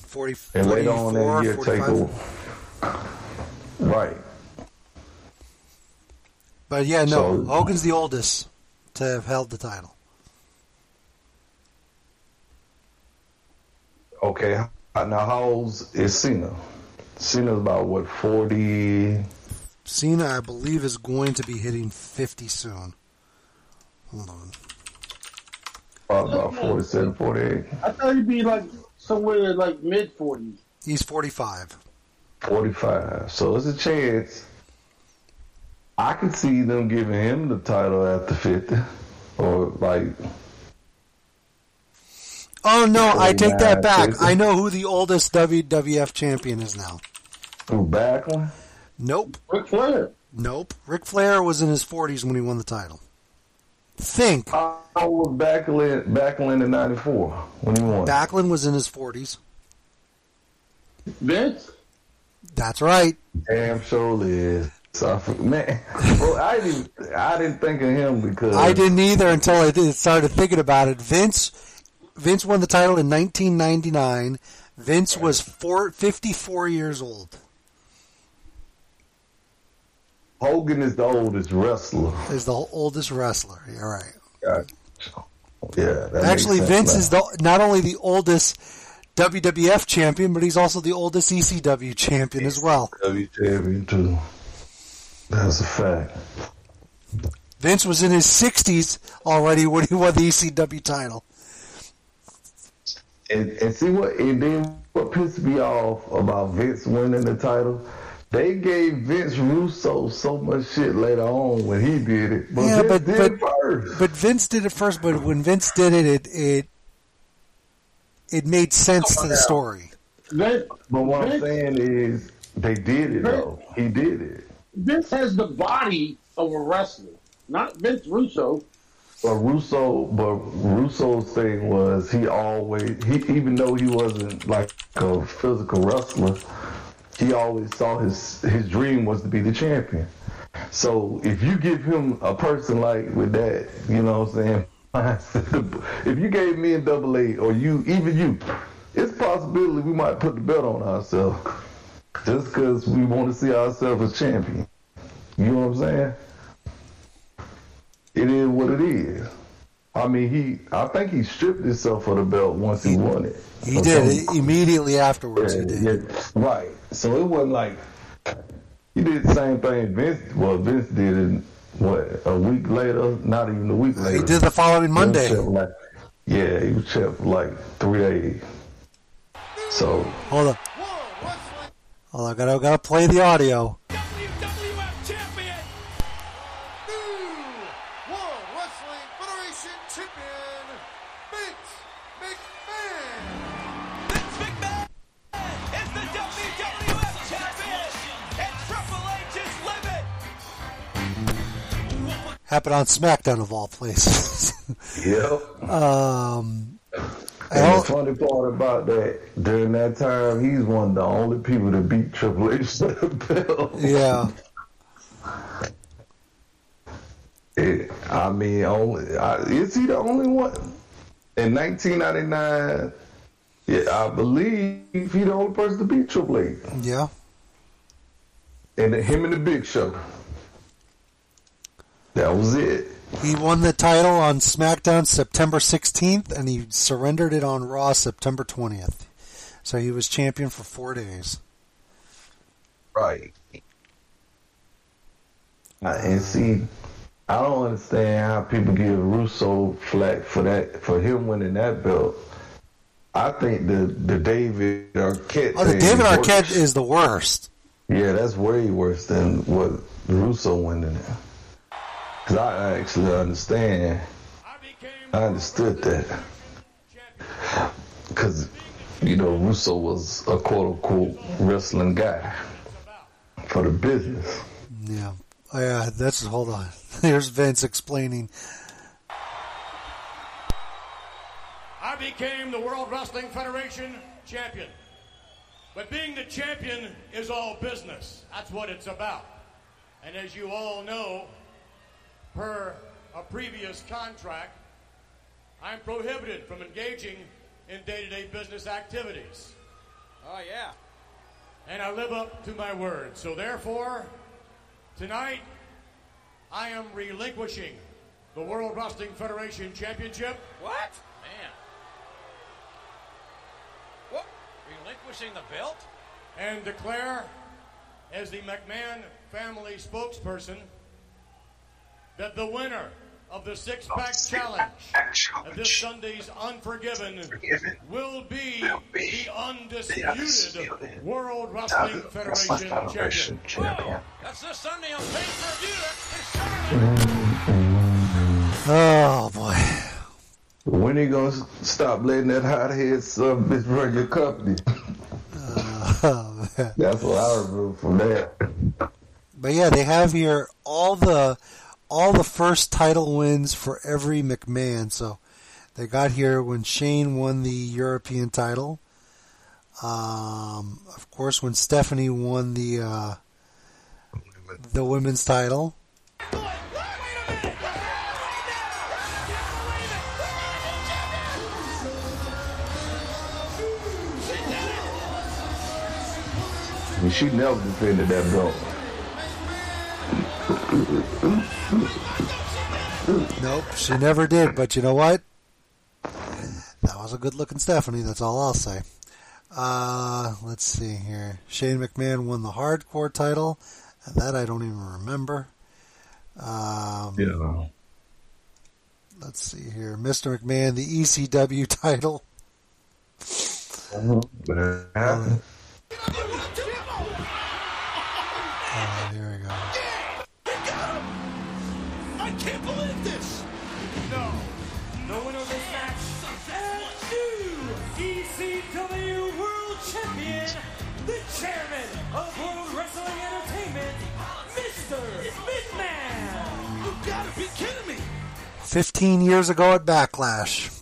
[SPEAKER 5] 40
[SPEAKER 7] And later on
[SPEAKER 5] 44,
[SPEAKER 7] that year,
[SPEAKER 5] 45.
[SPEAKER 7] Takeover. Right.
[SPEAKER 5] But yeah, no,
[SPEAKER 7] So-
[SPEAKER 5] Hogan's the oldest to have held the title.
[SPEAKER 7] Okay. Now how old is Cena? Cena's about what 40.
[SPEAKER 5] Cena, I believe, is going to be hitting 50 soon. Hold on.
[SPEAKER 7] Probably about 47, 48.
[SPEAKER 6] I thought he'd be like somewhere like mid forties.
[SPEAKER 5] He's 45.
[SPEAKER 7] 45. So it's a chance. I could see them giving him the title after 50. Or like,
[SPEAKER 5] Oh no, I take that back.
[SPEAKER 7] Jason.
[SPEAKER 5] I know who the oldest WWF champion is now.
[SPEAKER 7] Who Backlund?
[SPEAKER 5] Nope.
[SPEAKER 6] Ric Flair.
[SPEAKER 5] Nope. Ric Flair was in his 40s when he won the title. Think.
[SPEAKER 7] How old was Backlund, Backlund in '94 when he won?
[SPEAKER 5] Backlund was in his 40s.
[SPEAKER 6] Vince.
[SPEAKER 5] That's right.
[SPEAKER 7] Damn sure is. So, man, bro, I didn't, I didn't think of him because
[SPEAKER 5] I didn't either until I did- started thinking about it. Vince Vince won the title in 1999. Vince was four, 54 years old.
[SPEAKER 7] Hogan is the oldest wrestler.
[SPEAKER 5] Is the oldest wrestler. You're right.
[SPEAKER 7] Gotcha. Yeah,
[SPEAKER 5] Actually, Vince is the not only the oldest WWF champion, but he's also the oldest ECW champion as well.
[SPEAKER 7] now. W champion too. That's a fact.
[SPEAKER 5] Vince was in his 60s already when he won the ECW title.
[SPEAKER 7] And, and see what, and then what pissed me off about Vince winning the title? They gave Vince Russo so much shit later on when he did it, but
[SPEAKER 5] yeah,
[SPEAKER 7] Vince
[SPEAKER 5] but
[SPEAKER 7] did
[SPEAKER 5] but,
[SPEAKER 7] it first.
[SPEAKER 5] but Vince did it first. But when Vince did it, it it it made sense to the story.
[SPEAKER 6] Vince,
[SPEAKER 7] But what I'm saying is, they did it though. He did it.
[SPEAKER 6] Vince has the body of a wrestler, not Vince Russo.
[SPEAKER 7] But Russo, but Russo's thing was he always, he even though he wasn't like a physical wrestler, he always saw his his dream was to be the champion. So if you give him a person like with that, you know what I'm saying? if you gave me a double A or you, even you, it's possibility we might put the belt on ourselves just because we want to see ourselves as champion. You know what I'm saying? It is what it is. I mean, he. I think he stripped himself of the belt once he won it.
[SPEAKER 5] He
[SPEAKER 7] Or
[SPEAKER 5] did
[SPEAKER 7] something.
[SPEAKER 5] immediately afterwards.
[SPEAKER 7] Yeah,
[SPEAKER 5] he did.
[SPEAKER 7] yeah, right. So it wasn't like he did the same thing. Vince, well, Vince did it. What a week later? Not even a week later.
[SPEAKER 5] He did the following Monday.
[SPEAKER 7] He like- yeah, he was champ like three days. So
[SPEAKER 5] Hold on. Hold on. I gotta gotta play the audio.
[SPEAKER 10] WWF champion.
[SPEAKER 12] New World Wrestling Federation champion, Vince McMahon.
[SPEAKER 10] Vince McMahon is the WWF champion. And Triple H is.
[SPEAKER 5] Happened on SmackDown of all places.
[SPEAKER 7] Yep.
[SPEAKER 5] um, I
[SPEAKER 7] And the funny part about that, during that time, he's one of the only people to beat Triple H to the belt.
[SPEAKER 5] yeah.
[SPEAKER 7] It, I mean, only I, is he the only one? In 1999, yeah, I believe he the only person to beat Triple H.
[SPEAKER 5] Yeah.
[SPEAKER 7] And him and the Big Show. That was it.
[SPEAKER 5] He won the title on SmackDown September 16th, and he surrendered it on Raw September 20th. So he was champion for four days.
[SPEAKER 7] Right. Uh, and see, I don't understand how people give Russo flack for that for him winning that belt. I think the the David Arquette.
[SPEAKER 5] Oh, the David. Arquette is the worst.
[SPEAKER 7] Yeah, that's way worse than what Russo winning it. Cause I actually understand. I understood that. Cause you know Russo was a quote unquote wrestling guy for the business.
[SPEAKER 5] Yeah. Oh, yeah, that's hold on. Here's Vince explaining.
[SPEAKER 8] I became the World Wrestling Federation champion. But being the champion is all business. That's what it's about. And as you all know, per a previous contract, I'm prohibited from engaging in day to day business activities.
[SPEAKER 2] Oh, yeah.
[SPEAKER 8] And I live up to my word. So therefore, tonight, I am relinquishing the World Wrestling Federation Championship.
[SPEAKER 2] What? Man. What? Relinquishing the belt?
[SPEAKER 8] and declare as the McMahon family spokesperson that the winner of the six pack challenge at this Sunday's Unforgiven will be the undisputed World Wrestling Federation champion.
[SPEAKER 2] That's this Sunday on pay per view. That's this Saturday.
[SPEAKER 5] Oh boy.
[SPEAKER 7] When are you gonna stop letting that hothead son bitch run your company?
[SPEAKER 5] Oh, man.
[SPEAKER 7] That's what I remember from that.
[SPEAKER 5] But yeah, they have here all the all the first title wins for every McMahon. So they got here when Shane won the European title. Um, of course, when Stephanie won the uh, the women's title.
[SPEAKER 7] She never defended that belt.
[SPEAKER 5] Nope, she never did. But you know what? That was a good looking Stephanie. That's all I'll say. Uh, let's see here. Shane McMahon won the hardcore title. and That I don't even remember. Um,
[SPEAKER 7] Yeah.
[SPEAKER 5] Let's see here. Mr. McMahon, the ECW title.
[SPEAKER 7] But
[SPEAKER 5] 15 years ago at Backlash.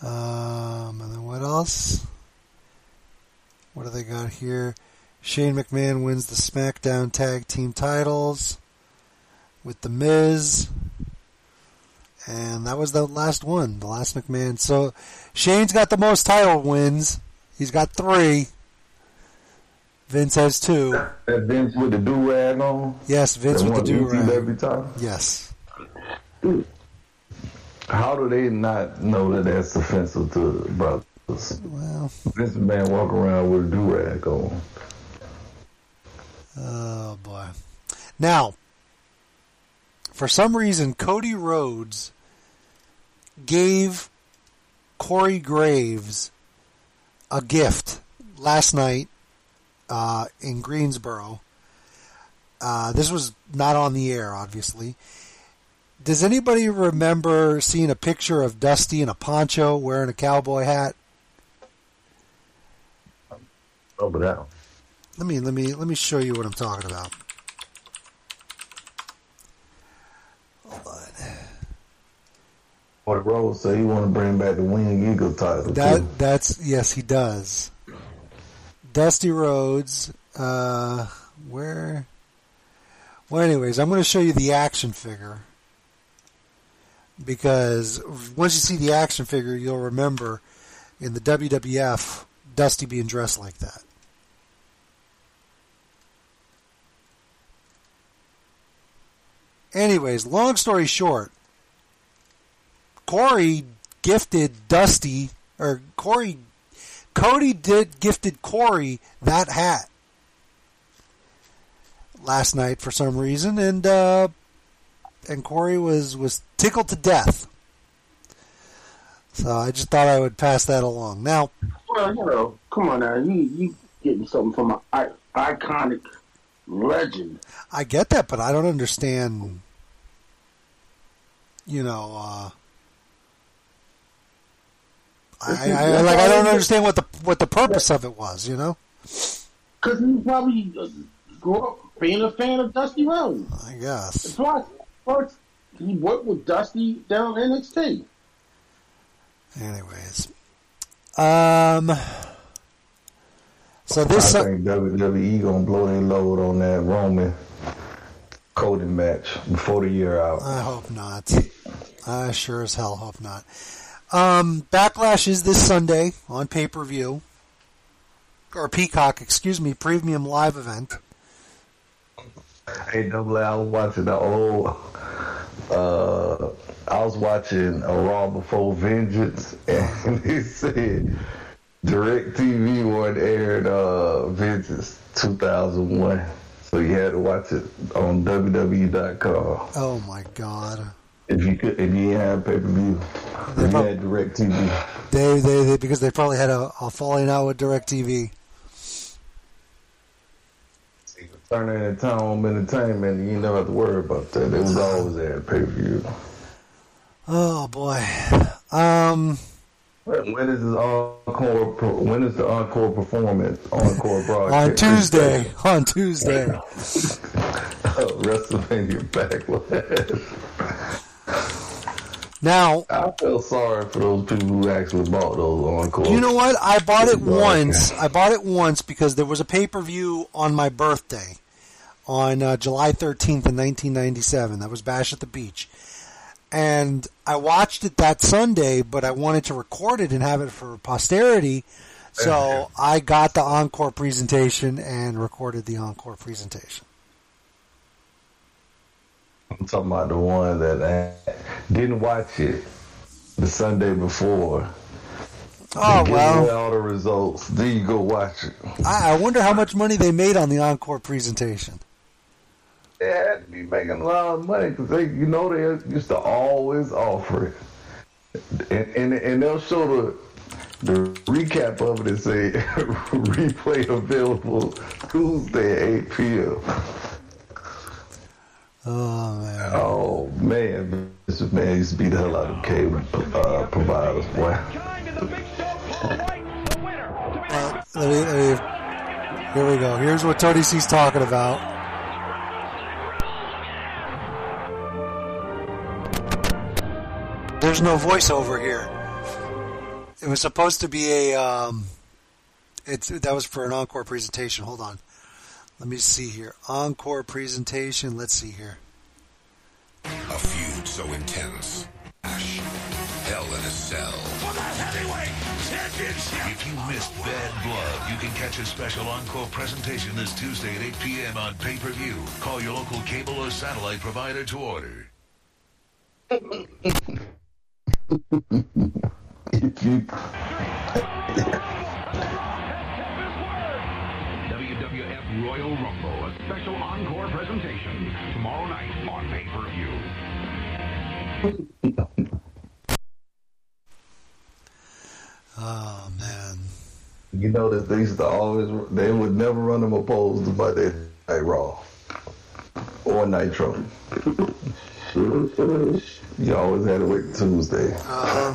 [SPEAKER 5] Um, and then what else? What do they got here? Shane McMahon wins the SmackDown Tag Team titles with The Miz. And that was the last one, the last McMahon. So Shane's got the most title wins. He's got three. Vince has two.
[SPEAKER 7] That Vince with the do rag on.
[SPEAKER 5] Yes, Vince with the
[SPEAKER 7] won
[SPEAKER 5] do-rag.
[SPEAKER 7] every time.
[SPEAKER 5] Yes.
[SPEAKER 7] How do they not know that that's offensive to brothers?
[SPEAKER 5] Well,
[SPEAKER 7] This man walk around with a do rag on.
[SPEAKER 5] Oh boy. Now, for some reason, Cody Rhodes gave Corey Graves a gift last night uh, in Greensboro. Uh, this was not on the air, obviously. Does anybody remember seeing a picture of Dusty in a poncho wearing a cowboy hat?
[SPEAKER 7] Over that.
[SPEAKER 5] Let me let me let me show you what I'm talking about. Hold on.
[SPEAKER 7] What Rhodes said he want to bring back the Wing Eagle title. too.
[SPEAKER 5] That that's yes, he does. Dusty Rhodes. Uh, where? Well, anyways, I'm going to show you the action figure because once you see the action figure, you'll remember in the WWF Dusty being dressed like that. Anyways, long story short, Corey gifted Dusty, or Corey, Cody did gifted Corey that hat last night for some reason, and uh, and Corey was was tickled to death. So I just thought I would pass that along. Now,
[SPEAKER 6] Well, you know, come on now. You you getting something from an I- iconic legend.
[SPEAKER 5] I get that, but I don't understand. You know, uh, I, I, I like I don't understand what the what the purpose of it was. You know,
[SPEAKER 6] Because he probably uh, grew up being a fan of Dusty Rhodes.
[SPEAKER 5] I guess.
[SPEAKER 6] Plus, first he worked with Dusty down NXT.
[SPEAKER 5] Anyways, um, so this
[SPEAKER 7] I think WWE gonna blow their load on that Roman Cody match before the year out.
[SPEAKER 5] I hope not. I sure as hell hope not. Um, Backlash is this Sunday on pay per view. Or Peacock, excuse me, premium live event.
[SPEAKER 7] Hey, double A, I was watching the old. Uh, I was watching a Raw before Vengeance, and they said DirecTV one aired uh, Vengeance 2001, so you had to watch it on WWE.com.
[SPEAKER 5] Oh my god.
[SPEAKER 7] If you could, if you had pay per view, if you had DirecTV.
[SPEAKER 5] They, they, they, because they probably had a, a falling out with Direct DirecTV.
[SPEAKER 7] Turner and Home Entertainment, you never have to worry about that. It was always there pay per view.
[SPEAKER 5] Oh boy. Um.
[SPEAKER 7] When is his encore? When is the encore performance? Encore broadcast
[SPEAKER 5] On Tuesday. On Tuesday.
[SPEAKER 7] WrestleMania Backlash.
[SPEAKER 5] Now,
[SPEAKER 7] I feel sorry for those people who actually bought those encore.
[SPEAKER 5] you know what? I bought it once. I bought it once because there was a pay per view on my birthday on uh, July 13th in 1997. That was Bash at the Beach. And I watched it that Sunday, but I wanted to record it and have it for posterity. So I got the encore presentation and recorded the encore presentation.
[SPEAKER 7] I'm talking about the one that I didn't watch it the Sunday before.
[SPEAKER 5] Oh,
[SPEAKER 7] away all the results. Then you go watch it.
[SPEAKER 5] I, I wonder how much money they made on the encore presentation.
[SPEAKER 7] They had to be making a lot of money because they, you know, they used to always offer it, and and, and they'll show the the recap of it and say replay available Tuesday at 8 p.m.
[SPEAKER 5] Oh man.
[SPEAKER 7] Oh man, this man used to beat the hell out of cable uh, providers, boy.
[SPEAKER 5] Me- here we go. Here's what Tony C's talking about. There's no voiceover here. It was supposed to be a. Um, it's that was for an encore presentation. Hold on. Let me see here. Encore presentation. Let's see here.
[SPEAKER 13] A feud so intense. Ash. Hell in a Cell. For the heavyweight championship. If you missed Bad Blood, you can catch a special encore presentation this Tuesday at 8 p.m. on pay-per-view. Call your local cable or satellite provider to order.
[SPEAKER 7] If you
[SPEAKER 14] special encore presentation tomorrow night on pay-per-view.
[SPEAKER 5] Oh man.
[SPEAKER 7] you know that they used to always they would never run them opposed to Monday Night Raw or Nitro. you always had to wait Tuesday.
[SPEAKER 5] Uh,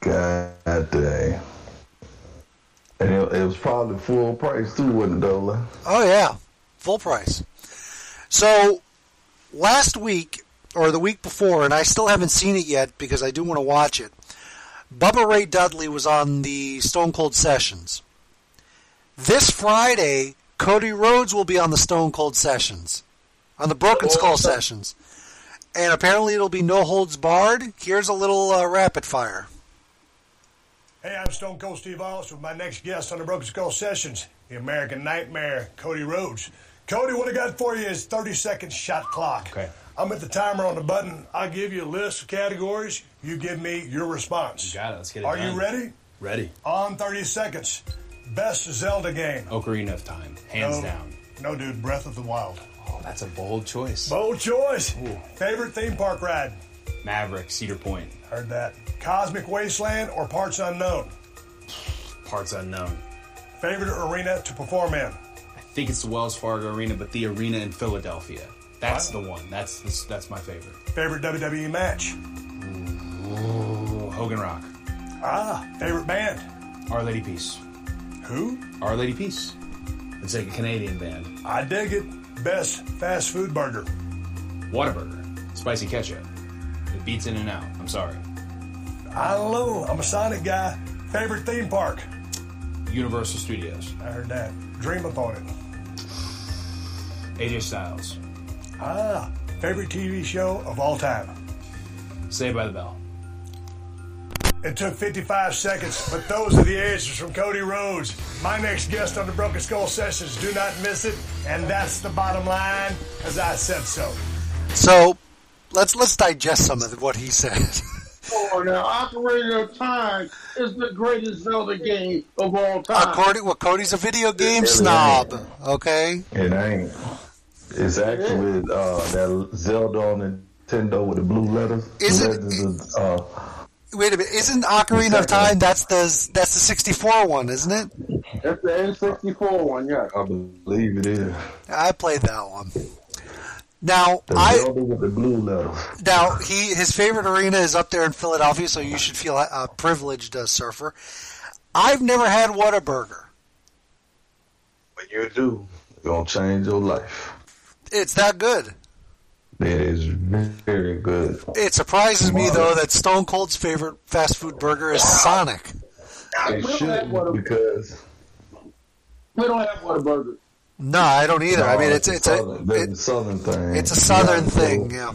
[SPEAKER 7] God dang. And it, it was probably full price too, wasn't it, Dola?
[SPEAKER 5] Oh yeah, full price. So last week or the week before, and I still haven't seen it yet because I do want to watch it. Bubba Ray Dudley was on the Stone Cold Sessions. This Friday, Cody Rhodes will be on the Stone Cold Sessions, on the Broken Skull Sessions, and apparently it'll be no holds barred. Here's a little uh, rapid fire.
[SPEAKER 15] Hey, I'm Stone Cold Steve Austin with my next guest on the Broken Skull Sessions, the American Nightmare, Cody Rhodes. Cody, what I got for you is 30 second shot clock. Okay. I'm at the timer on the button. I'll give you a list of categories. You give me your response.
[SPEAKER 16] You got it. Let's get it
[SPEAKER 15] Are
[SPEAKER 16] done.
[SPEAKER 15] you ready?
[SPEAKER 16] Ready.
[SPEAKER 15] On 30 seconds. Best Zelda game.
[SPEAKER 16] Oh, Ocarina of Time, hands
[SPEAKER 15] No.
[SPEAKER 16] down.
[SPEAKER 15] No, dude, Breath of the Wild.
[SPEAKER 16] Oh, that's a bold choice.
[SPEAKER 15] Bold choice. Favorite theme park ride?
[SPEAKER 16] Maverick, Cedar Point,
[SPEAKER 15] Heard that. Cosmic Wasteland or Parts Unknown?
[SPEAKER 16] parts unknown.
[SPEAKER 15] Favorite arena to perform in?
[SPEAKER 16] I think it's the Wells Fargo Arena, but the arena in Philadelphia. That's the one. That's the, that's my favorite.
[SPEAKER 15] Favorite WWE match?
[SPEAKER 16] Oh, Hogan Rock.
[SPEAKER 15] Ah, favorite band?
[SPEAKER 16] Our Lady Peace.
[SPEAKER 15] Who?
[SPEAKER 16] Our Lady Peace. It's like a Canadian band.
[SPEAKER 15] I dig it. Best fast food burger.
[SPEAKER 16] Whataburger. Spicy ketchup. It beats In-N-Out. I'm sorry.
[SPEAKER 15] I don't know. I'm a Sonic guy. Favorite theme park?
[SPEAKER 16] Universal Studios.
[SPEAKER 15] I heard that. Dream about it.
[SPEAKER 16] AJ Styles.
[SPEAKER 15] Ah, favorite TV show of all time.
[SPEAKER 16] Saved by the Bell.
[SPEAKER 15] It took 55 seconds, but those are the answers from Cody Rhodes. My next guest on the Broken Skull Sessions. Do not miss it. And that's the bottom line, as I said so.
[SPEAKER 5] So let's let's digest some of what he said.
[SPEAKER 6] Oh, now Ocarina of Time is the greatest Zelda game of all time.
[SPEAKER 5] According, well, Cody's a video game snob. Okay.
[SPEAKER 7] It ain't. It's actually uh, that Zelda on Nintendo with the blue letters.
[SPEAKER 5] Is it-
[SPEAKER 7] Legends of, uh,
[SPEAKER 5] Wait a minute, isn't Ocarina of Time? That's the that's the sixty four one, isn't it?
[SPEAKER 6] That's the N64 one, yeah.
[SPEAKER 7] I believe it is.
[SPEAKER 5] I played that one. Now
[SPEAKER 7] The
[SPEAKER 5] I
[SPEAKER 7] with the blue letters.
[SPEAKER 5] now he his favorite arena is up there in Philadelphia, so you should feel a privileged, uh, surfer. I've never had Whataburger.
[SPEAKER 7] When you do, it's gonna change your life.
[SPEAKER 5] It's that good.
[SPEAKER 7] It is very good.
[SPEAKER 5] It surprises me though that Stone Cold's favorite fast food burger is Sonic.
[SPEAKER 7] It should because
[SPEAKER 6] We don't have Whataburger.
[SPEAKER 5] No, I don't either. I mean, it's it's a
[SPEAKER 7] southern, a southern thing.
[SPEAKER 5] it's a southern
[SPEAKER 7] Yeah, so
[SPEAKER 5] thing. Yeah.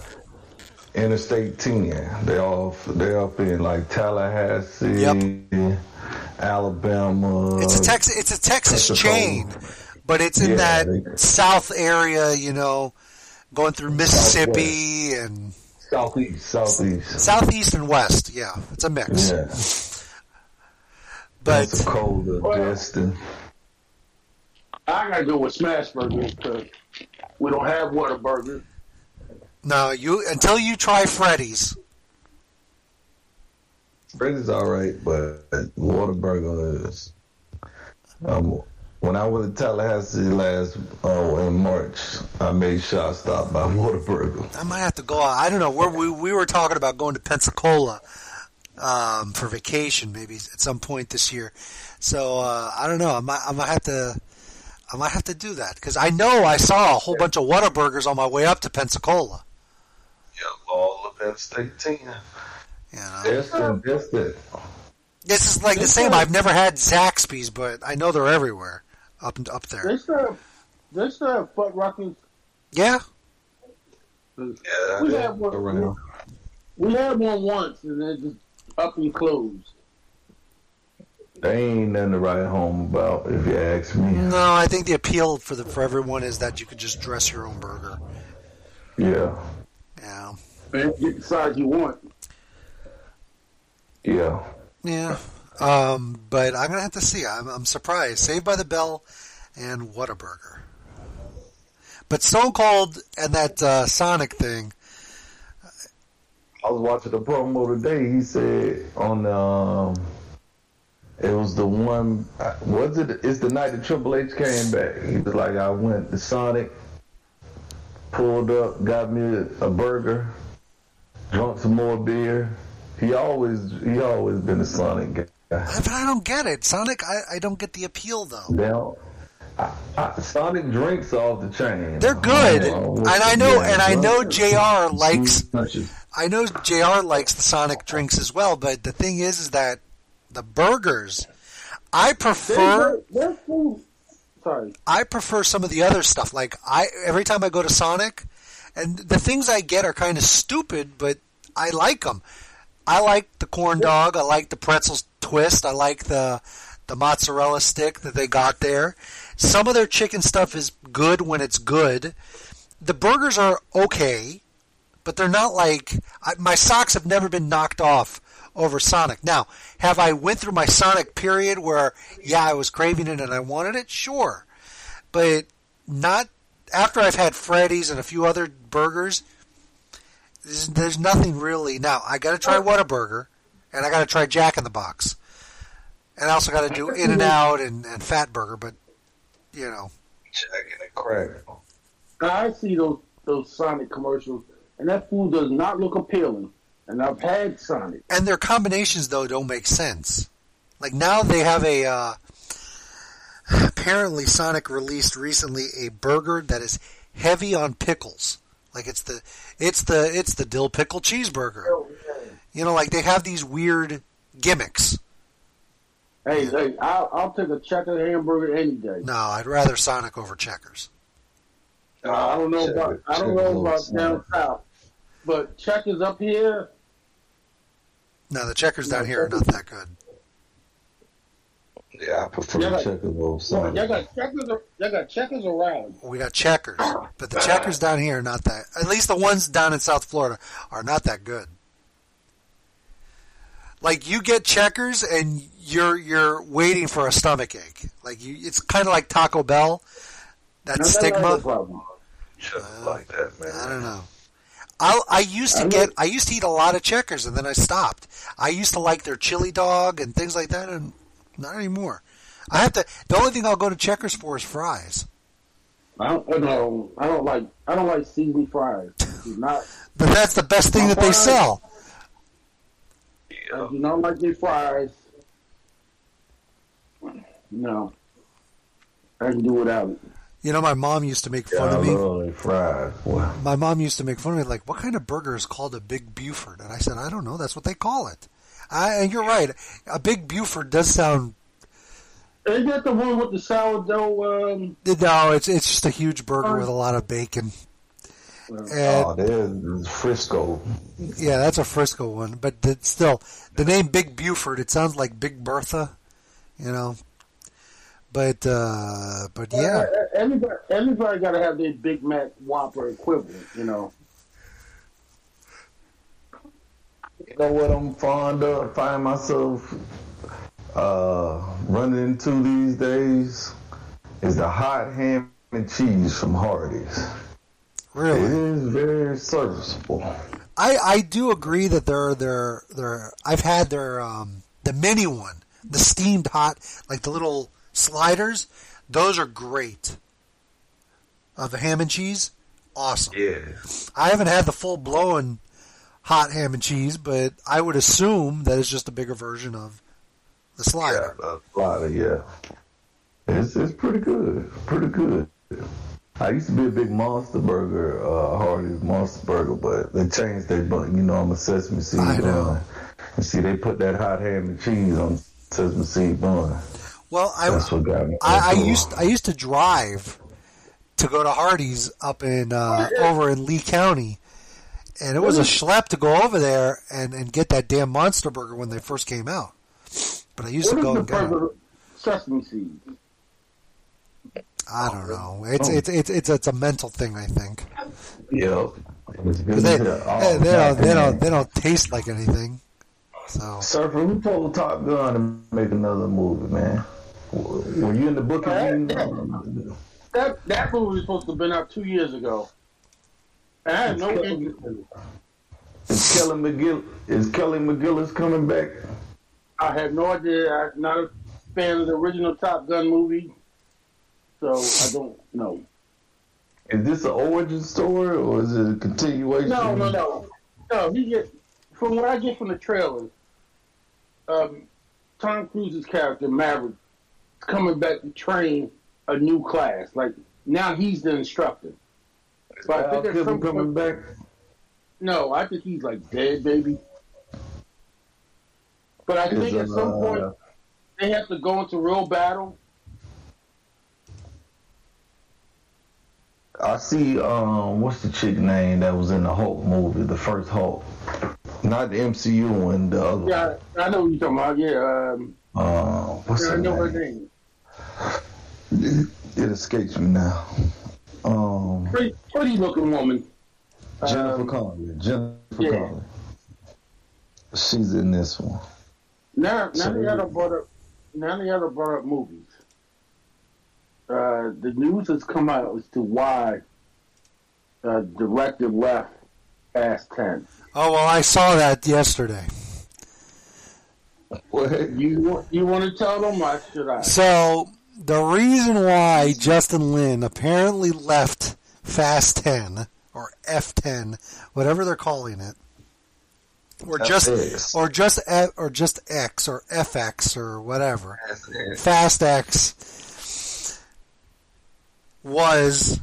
[SPEAKER 7] Interstate 10. They all they up in like Tallahassee, Alabama.
[SPEAKER 5] It's a Texas. It's a Texas chain, but it's in
[SPEAKER 7] Yeah,
[SPEAKER 5] that
[SPEAKER 7] they-
[SPEAKER 5] south area. You know, going through Mississippi and
[SPEAKER 7] southeast, southeast,
[SPEAKER 5] southeast and west. Yeah, it's a mix.
[SPEAKER 7] Yeah.
[SPEAKER 5] But
[SPEAKER 7] Destin.
[SPEAKER 6] I gotta go with Smash Burger because we don't have Whataburger.
[SPEAKER 5] no, you until you try Freddy's.
[SPEAKER 7] Freddy's all right, but Whataburger is. Um, when I went to Tallahassee last uh, in March, I made sure I stopped by Whataburger.
[SPEAKER 5] I might have to go out. I don't know where we we were talking about going to Pensacola um, for vacation, maybe at some point this year. So uh, I don't know. I might I might have to. I might have to do that because I know I saw a whole bunch of Whataburgers on my way up to Pensacola.
[SPEAKER 7] Yeah, all of that state team.
[SPEAKER 5] You know,
[SPEAKER 7] Destin, Destin.
[SPEAKER 5] this is like the same. I've never had Zaxby's, but I know they're everywhere up and up there.
[SPEAKER 6] They serve, they serve fuck rocking.
[SPEAKER 5] Yeah,
[SPEAKER 7] Yeah,
[SPEAKER 6] We
[SPEAKER 7] they're
[SPEAKER 6] have one.
[SPEAKER 7] around.
[SPEAKER 6] We had one once and then just up and closed.
[SPEAKER 7] They ain't nothing to write home about, if you ask me.
[SPEAKER 5] no, I think the appeal for the for everyone is that you could just dress your own burger.
[SPEAKER 7] Yeah,
[SPEAKER 5] Yeah,
[SPEAKER 6] And get the size you want.
[SPEAKER 7] yeah.
[SPEAKER 5] yeah. Um, but I'm gonna have to see. I'm, I'm surprised. Saved by the Bell and Whataburger. But Stone Cold and that uh, Sonic thing.
[SPEAKER 7] I was watching the promo today. He said on um, it was the one. Was it? It's the night that Triple H came back. He was like, I went to Sonic, pulled up, got me a, burger, drunk some more beer. He always he always been a Sonic guy.
[SPEAKER 5] But I don't get it. Sonic. I, I don't get the appeal though.
[SPEAKER 7] Now, I, I, Sonic drinks off the chain.
[SPEAKER 5] They're good,
[SPEAKER 7] Oh,
[SPEAKER 5] and I know, and I know Jr. likes. I know Jr. likes the Sonic drinks as well, but the thing is, is that the burgers, I prefer.
[SPEAKER 6] Sorry.
[SPEAKER 5] I prefer some of the other stuff. Like I, every time I go to Sonic, and the things I get are kind of stupid, but I like them. I like the corn dog. I like the pretzel twist. I like the the mozzarella stick that they got there. Some of their chicken stuff is good when it's good. The burgers are okay, but they're not like I, my socks have never been knocked off over Sonic. Now, have I went through my Sonic period where yeah, I was craving it and I wanted it? Sure. But not after I've had Freddy's and a few other burgers. There's, there's nothing really. Now, I got to try Whataburger and I got to try Jack in the Box. And I also got to do In-N-Out and, and Fat Burger, but you know,
[SPEAKER 7] Jack and crack.
[SPEAKER 6] I see those those Sonic commercials, and that food does not look appealing. And I've had Sonic.
[SPEAKER 5] and their combinations though don't make sense. Like now they have a uh, apparently Sonic released recently a burger that is heavy on pickles. Like it's the it's the it's the dill pickle cheeseburger. You know, like they have these weird gimmicks.
[SPEAKER 6] Hey, hey, I'll, I'll take a checker hamburger any day.
[SPEAKER 5] No, I'd rather Sonic over Checkers.
[SPEAKER 6] Uh, I don't know about I don't know about down south, but checkers up here.
[SPEAKER 5] No, the Checkers down here are not that good.
[SPEAKER 7] Yeah, I prefer
[SPEAKER 6] Yeah, like-
[SPEAKER 7] checkers over
[SPEAKER 6] Y'all got checkers. Y'all got checkers around.
[SPEAKER 5] We got Checkers, but the Checkers down here are not that. At least the ones down in South Florida are not that good. Like you get Checkers and you're you're waiting for a stomach ache. Like you, it's kind of like Taco Bell. That
[SPEAKER 6] Now, that
[SPEAKER 5] stigma.
[SPEAKER 6] ain't a problem.
[SPEAKER 7] Like that, man.
[SPEAKER 5] I don't know. I I used to get I used to eat a lot of Checkers and then I stopped. I used to like their chili dog and things like that, and not anymore. I have to. The only thing I'll go to Checkers for is fries.
[SPEAKER 6] I don't, I don't, I don't like, I don't like seasoned fries. Not,
[SPEAKER 5] But that's the best thing that they sell.
[SPEAKER 6] I do not like their fries. No, I can do without it.
[SPEAKER 5] You know, my mom used to make fun
[SPEAKER 7] I
[SPEAKER 5] of me.
[SPEAKER 7] love they fries. Boy.
[SPEAKER 5] My mom used to make fun of me, like, what kind of burger is called a Big Buford? And I said, I don't know. That's what they call it. I, and you're right. A Big Buford does sound.
[SPEAKER 6] Ain't that the one with the sourdough? Um,
[SPEAKER 5] No, it's it's just a huge burger with a lot of bacon. And
[SPEAKER 7] oh, there's Frisco.
[SPEAKER 5] yeah, that's a Frisco one. But the, still, the name Big Buford, it sounds like Big Bertha, you know. But uh, but yeah,
[SPEAKER 6] uh, everybody, everybody got to have their Big Mac Whopper equivalent, you know.
[SPEAKER 7] You know what I'm fond of? Find myself uh, running into these days is the hot ham and cheese from Hardee's.
[SPEAKER 5] Really?
[SPEAKER 7] It is very serviceable.
[SPEAKER 5] I, I do agree that they're they're they're I've had their um the mini one, the steamed hot like the little sliders. Those are great. Of the ham and cheese, awesome.
[SPEAKER 7] Yeah.
[SPEAKER 5] I haven't had the full blown hot ham and cheese, but I would assume that it's just a bigger version of the slider.
[SPEAKER 7] Yeah, a slider, yeah. It's it's pretty good. Pretty good. I used to be a big Monster Burger, uh, Hardee's Monster Burger, but they changed their bun. You know, I'm a sesame seed
[SPEAKER 5] I know.
[SPEAKER 7] bun. And see, they put that hot ham and cheese on sesame seed bun.
[SPEAKER 5] Well, I
[SPEAKER 7] That's what got me.
[SPEAKER 5] I, I used I used to drive to go to Hardee's up in uh, over in Lee County, and it was a schlep to go over there and, and get that damn monster burger when they first came out. But I used
[SPEAKER 6] What
[SPEAKER 5] to go
[SPEAKER 6] the
[SPEAKER 5] and get it.
[SPEAKER 6] Sesame seeds.
[SPEAKER 5] I don't know. It's it's it's it's it's a mental thing. I think
[SPEAKER 7] Yeah. It's
[SPEAKER 5] 'Cause they.
[SPEAKER 7] Oh,
[SPEAKER 5] they, they don't they don't they don't taste like anything. So
[SPEAKER 7] Surfer, who told Top Gun to make another movie, man? Were you in the book of
[SPEAKER 6] That that movie was supposed to have been out two years ago. And I had no interest in it.
[SPEAKER 7] Is Kelly McGill is Kelly McGillis coming back?
[SPEAKER 6] I had no idea. I'm not a fan of the original Top Gun movie, so I don't know.
[SPEAKER 7] Is this an origin story or is it a continuation?
[SPEAKER 6] No, no, no, no. He get from what I get from the trailers. Um, Tom Cruise's character Maverick coming back to train a new class. Like now he's the instructor. But I think
[SPEAKER 7] Kilmer
[SPEAKER 6] some
[SPEAKER 7] coming back?
[SPEAKER 6] no, I think he's like dead, baby. But I think at some
[SPEAKER 7] uh,
[SPEAKER 6] point they have to go into real battle.
[SPEAKER 7] I see. Um, what's the chick name that was in the Hulk movie, the first Hulk, not the MCU one, the other. one.
[SPEAKER 6] Yeah, I know what you're talking about. Yeah, um,
[SPEAKER 7] Uh, what's
[SPEAKER 6] yeah, I
[SPEAKER 7] her
[SPEAKER 6] know her
[SPEAKER 7] name?
[SPEAKER 6] name.
[SPEAKER 7] It, it escapes me now. Um,
[SPEAKER 6] Pretty, pretty looking woman.
[SPEAKER 7] Jennifer
[SPEAKER 6] Um,
[SPEAKER 7] Connelly. Jennifer
[SPEAKER 6] yeah.
[SPEAKER 7] Connelly. She's in this one.
[SPEAKER 6] Now, now
[SPEAKER 7] So-
[SPEAKER 6] they got to brought up. Now they got to brought up movies. Uh, the news has come out as to why uh, director left Fast Ten.
[SPEAKER 5] oh well, I saw that yesterday.
[SPEAKER 7] What?
[SPEAKER 6] You you want to tell them? Why should I?
[SPEAKER 5] So the reason why Justin Lin apparently left Fast 10 or F10, whatever they're calling it, or just
[SPEAKER 7] FX.
[SPEAKER 5] or just F, or just X or FX or whatever,
[SPEAKER 7] X.
[SPEAKER 5] Fast X was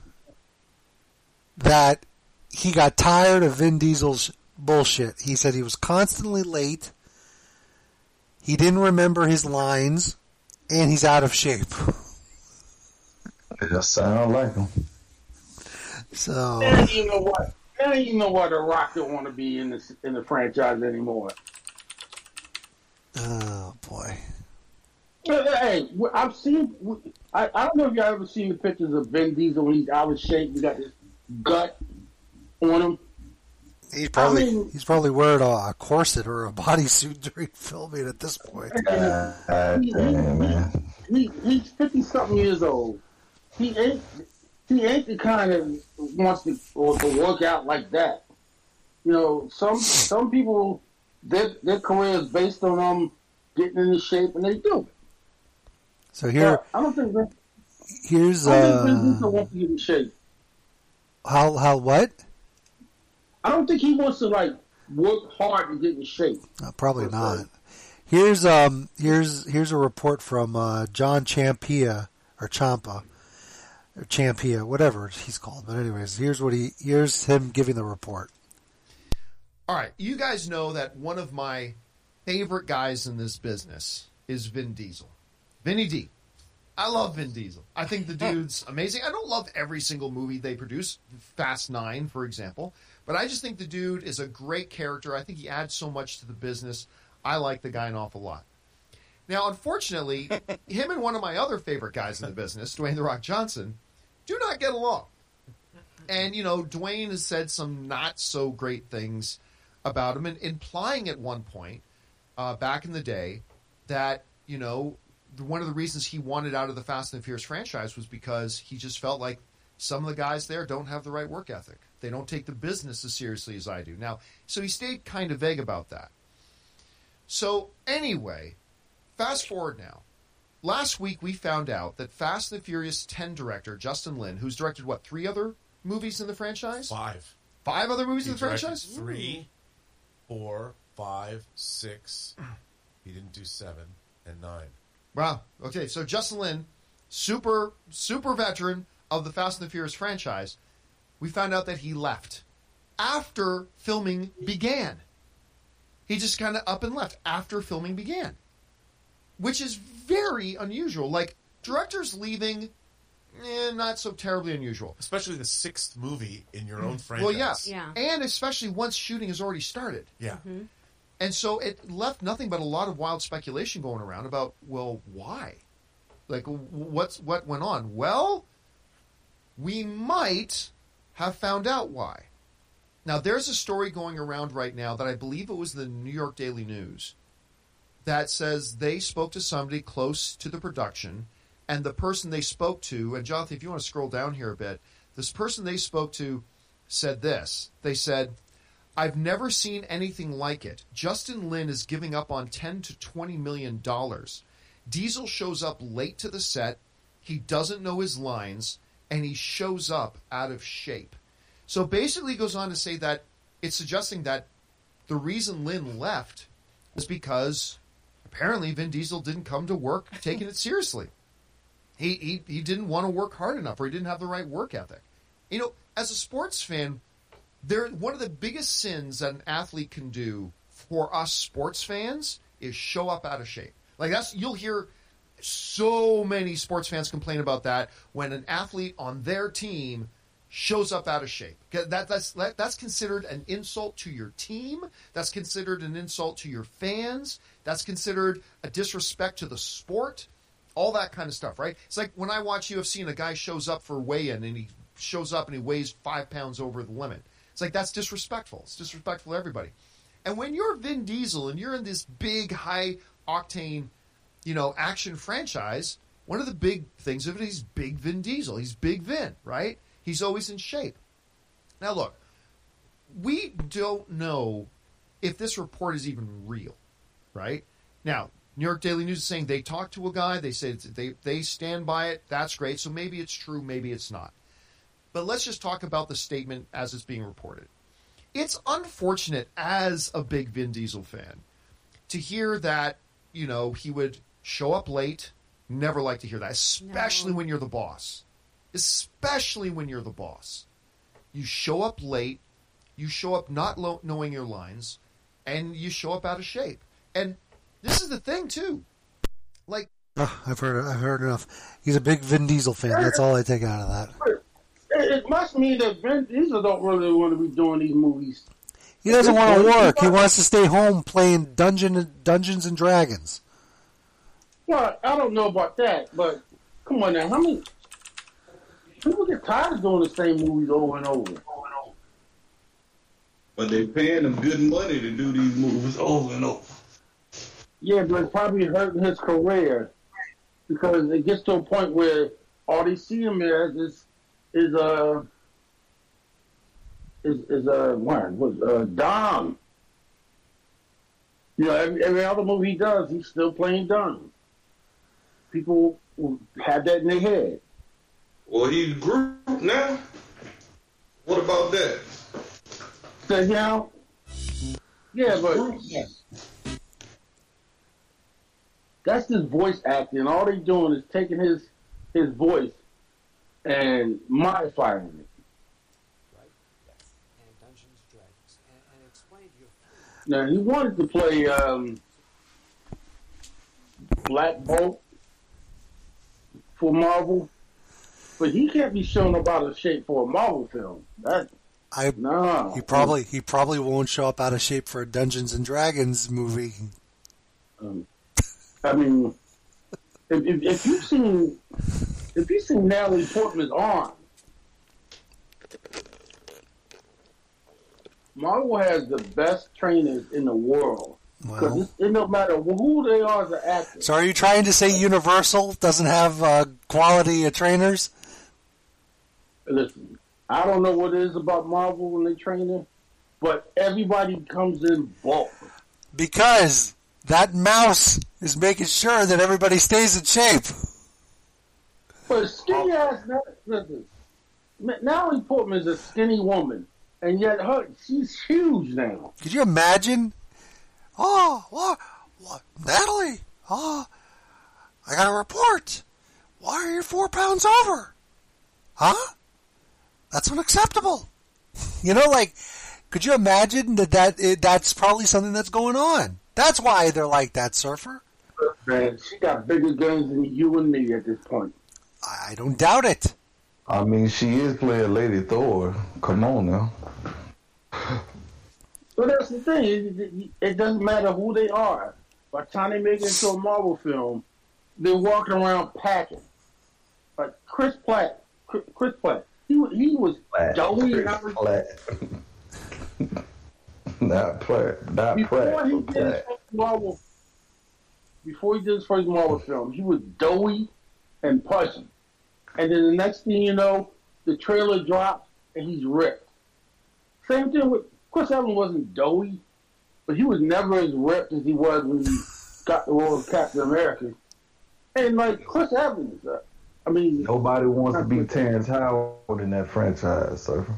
[SPEAKER 5] that he got tired of Vin Diesel's bullshit. He said he was constantly late. He didn't remember his lines, and he's out of shape.
[SPEAKER 7] It just sound like him.
[SPEAKER 5] So
[SPEAKER 6] Now you know what? Now you know why the Rock don't want to be in the in the franchise anymore.
[SPEAKER 5] Oh boy.
[SPEAKER 6] Hey, I've seen. I, I don't know if y'all ever seen the pictures of Vin Diesel when he's out of shape. He got this gut on him.
[SPEAKER 5] He's probably
[SPEAKER 6] I mean-
[SPEAKER 5] he's probably wearing a, a corset or a bodysuit during filming at this point.
[SPEAKER 7] God damn, man.
[SPEAKER 6] He he's fifty something years old. He ain't he ain't the kind that wants to or to work out like that. You know, some some people their their career is based on them getting into shape, and they do. It.
[SPEAKER 5] So here,
[SPEAKER 6] But I don't think Vin,
[SPEAKER 5] here's
[SPEAKER 6] I think Vin
[SPEAKER 5] uh,
[SPEAKER 6] Diesel wants to get in shape.
[SPEAKER 5] how how what?
[SPEAKER 6] I don't think he wants to like work hard to get in shape.
[SPEAKER 5] Uh, probably not. Here's um here's here's a report from uh, John Champia or Champa or Champia, whatever he's called. But anyways, here's what he here's him giving the report.
[SPEAKER 17] All right, you guys know that one of my favorite guys in this business is Vin Diesel. Vinny D. I love Vin Diesel. I think the dude's amazing. I don't love every single movie they produce, Fast Nine, for example, but I just think the dude is a great character. I think he adds so much to the business. I like the guy an awful lot. Now, unfortunately, him and one of my other favorite guys in the business, Dwayne The Rock Johnson, do not get along. And, you know, Dwayne has said some not so great things about him, and implying at one point uh, back in the day that, you know, one of the reasons he wanted out of the Fast and the Furious franchise was because he just felt like some of the guys there don't have the right work ethic. They don't take the business as seriously as I do. Now, so he stayed kind of vague about that. So, anyway, fast forward now. Last week we found out that Fast and the Furious 10 director Justin Lin, who's directed what, three other movies in the franchise?
[SPEAKER 18] Five.
[SPEAKER 17] Five other movies
[SPEAKER 18] He
[SPEAKER 17] in the franchise?
[SPEAKER 18] Three, four, five, six. He didn't do seven and nine.
[SPEAKER 17] Wow. Okay, so Justin Lin, super super veteran of the Fast and the Furious franchise, we found out that he left after filming began. He just kind of up and left after filming began, which is very unusual. Like directors leaving, eh, not so terribly unusual.
[SPEAKER 18] Especially the sixth movie in your own franchise.
[SPEAKER 17] Well, yeah. And especially once shooting has already started.
[SPEAKER 18] Yeah.
[SPEAKER 17] And so it left nothing but a lot of wild speculation going around about, well, why? Like, w- what's what went on? Well, we might have found out why. Now, there's a story going around right now that I believe it was the New York Daily News that says they spoke to somebody close to the production, and the person they spoke to, and Jonathan, if you want to scroll down here a bit, this person they spoke to said this. They said, I've never seen anything like it. Justin Lin is giving up on 10 to 20 million dollars. Diesel shows up late to the set. He doesn't know his lines and he shows up out of shape. So basically he goes on to say that it's suggesting that the reason Lin left was because apparently Vin Diesel didn't come to work taking it seriously. He, he he didn't want to work hard enough or he didn't have the right work ethic. You know, as a sports fan, there one of the biggest sins that an athlete can do for us sports fans is show up out of shape. Like that's you'll hear so many sports fans complain about that when an athlete on their team shows up out of shape. That, that's that, that's considered an insult to your team. That's considered an insult to your fans. That's considered a disrespect to the sport. All that kind of stuff, right? It's like when I watch UFC and a guy shows up for weigh-in and he shows up and he weighs five pounds over the limit. It's like that's disrespectful. It's disrespectful to everybody. And when you're Vin Diesel and you're in this big, high octane, you know, action franchise, one of the big things of it is big Vin Diesel. He's big Vin, right? He's always in shape. Now, look, we don't know if this report is even real, right? Now, New York Daily News is saying they talked to a guy. They said they they stand by it. That's great. So maybe it's true. Maybe it's not. But let's just talk about the statement as it's being reported. It's unfortunate as a big Vin Diesel fan to hear that, you know, he would show up late. Never like to hear that, especially when you're the boss. Especially when you're the boss. You show up late, you show up not lo- knowing your lines, and you show up out of shape. And this is the thing, too. Like,
[SPEAKER 5] Oh, I've heard I've heard enough. He's a big Vin Diesel fan. That's all I take out of that.
[SPEAKER 6] It, it must mean that Vin Diesel don't really want to be doing these movies.
[SPEAKER 5] He doesn't want to work. He wants to stay home playing Dungeon Dungeons and Dragons.
[SPEAKER 6] Well, I don't know about that, but come on now, how many people get tired of doing the same movies over and over?
[SPEAKER 7] But they paying him good money to do these movies over and over.
[SPEAKER 6] Yeah, but it's probably hurting his career because it gets to a point where all they see him as is is uh is is uh what was uh Dom. You know, every, every other movie he does, he's still playing Dom. People have that in their head.
[SPEAKER 7] Well, he's Groot now. What about that?
[SPEAKER 6] So now, yeah, but that's just voice acting. All they doing is taking his his voice and modifying it. Right.
[SPEAKER 19] And Dungeons and Dragons. And, and explain to your
[SPEAKER 6] Now he wanted to play um, Black Bolt for Marvel, but he can't be shown up out of shape for a Marvel film. That
[SPEAKER 5] I
[SPEAKER 6] no,
[SPEAKER 5] he probably he probably won't show up out of shape for a Dungeons and Dragons movie.
[SPEAKER 6] Um, I mean, if, if, if you've seen if you've seen Natalie Portman's arm, Marvel has the best trainers in the world.
[SPEAKER 5] Well.
[SPEAKER 6] it, it don't matter who they are as an actor.
[SPEAKER 5] So are you trying to say Universal doesn't have uh, quality uh, trainers?
[SPEAKER 6] Listen, I don't know what it is about Marvel when they train them, but everybody comes in bulk.
[SPEAKER 5] Because that mouse is making sure that everybody stays in shape.
[SPEAKER 6] But skinny ass, listen, Natalie Portman is a skinny woman, and yet her she's huge now.
[SPEAKER 5] Could you imagine? Oh, what, what, Natalie? Oh, I got a report. Why are you four pounds over? Huh? That's unacceptable. You know, like, could you imagine that that it, that's probably something that's going on? That's why they're like that, surfer.
[SPEAKER 6] Man, she got bigger guns than you and me at this point.
[SPEAKER 5] I don't doubt it.
[SPEAKER 7] I mean, she is playing Lady Thor. Come on now.
[SPEAKER 6] But that's the thing. It, it, doesn't matter who they are. By the time they make it into a Marvel film, they're walking around packing. Like Chris Pratt, Chris, Pratt, he he was doughy and
[SPEAKER 7] Chris. Platt. not Platt. Not
[SPEAKER 6] Before
[SPEAKER 7] Pratt.
[SPEAKER 6] he did his
[SPEAKER 7] Platt.
[SPEAKER 6] first Marvel, before he did his first Marvel film, he was doughy and pudgy. And then the next thing you know, the trailer drops and he's ripped. Same thing with Chris Evans wasn't doughy, but he was never as ripped as he was when he got the role of Captain America. And like Chris Evans, uh, I mean,
[SPEAKER 7] Nobody wants to be Terrence Howard in that franchise, surfer.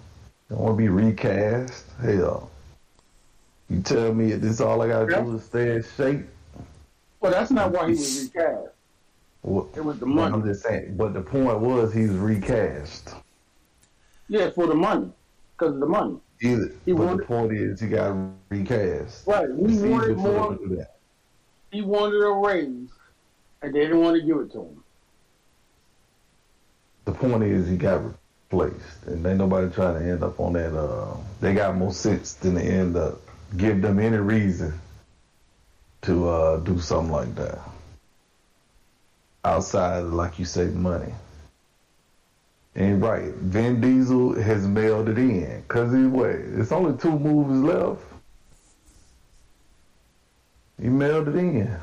[SPEAKER 7] They want to be recast. Hell. You tell me this all I gotta do is stay in shape.
[SPEAKER 6] well, that's not why he was recast.
[SPEAKER 7] Well,
[SPEAKER 6] It was the money.
[SPEAKER 7] I'm just saying. But the point was he was recast.
[SPEAKER 6] Yeah, for the money, because of the money.
[SPEAKER 7] Either,
[SPEAKER 6] He
[SPEAKER 7] but
[SPEAKER 6] wanted-
[SPEAKER 7] the point is you got recast.
[SPEAKER 6] Right, he
[SPEAKER 7] It's
[SPEAKER 6] wanted more.
[SPEAKER 7] that.
[SPEAKER 6] He wanted a raise, and they didn't want to give it to him.
[SPEAKER 7] The point is he got replaced, and ain't nobody trying to end up on that. Uh, they got more sense than to end up give them any reason to uh, do something like that outside like you say, money. And right, Vin Diesel has mailed it in because he wait. It's only two movies left. He mailed it in.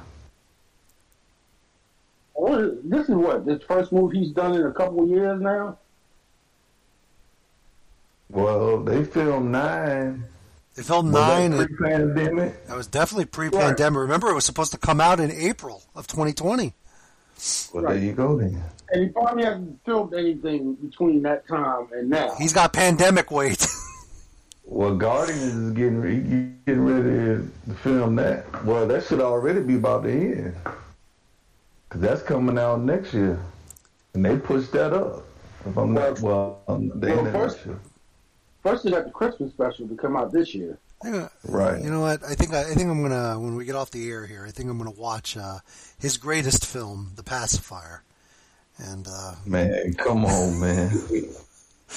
[SPEAKER 6] Well, this is what this first move he's done in a couple of years now.
[SPEAKER 7] Well, they filmed nine.
[SPEAKER 5] They filmed
[SPEAKER 7] Was that
[SPEAKER 5] nine.
[SPEAKER 7] pre-pandemic.
[SPEAKER 5] That was definitely pre-pandemic. Remember, it was supposed to come out in April of 2020.
[SPEAKER 7] Well, there you go then.
[SPEAKER 6] And he probably hasn't filmed anything between that time and now.
[SPEAKER 5] He's got pandemic weight.
[SPEAKER 7] Well, Guardians is getting he getting ready to film that. Well, that should already be about to end, cause that's coming out next year, and they pushed that up. If I'm not well, the
[SPEAKER 6] Well, first-
[SPEAKER 7] next year.
[SPEAKER 6] First, they got the Christmas special to come out this year.
[SPEAKER 7] Right.
[SPEAKER 5] You know what? I think I, I think I'm gonna when we get off the air here. I think I'm gonna watch uh, his greatest film, The Pacifier. And uh,
[SPEAKER 7] Man, come on, man.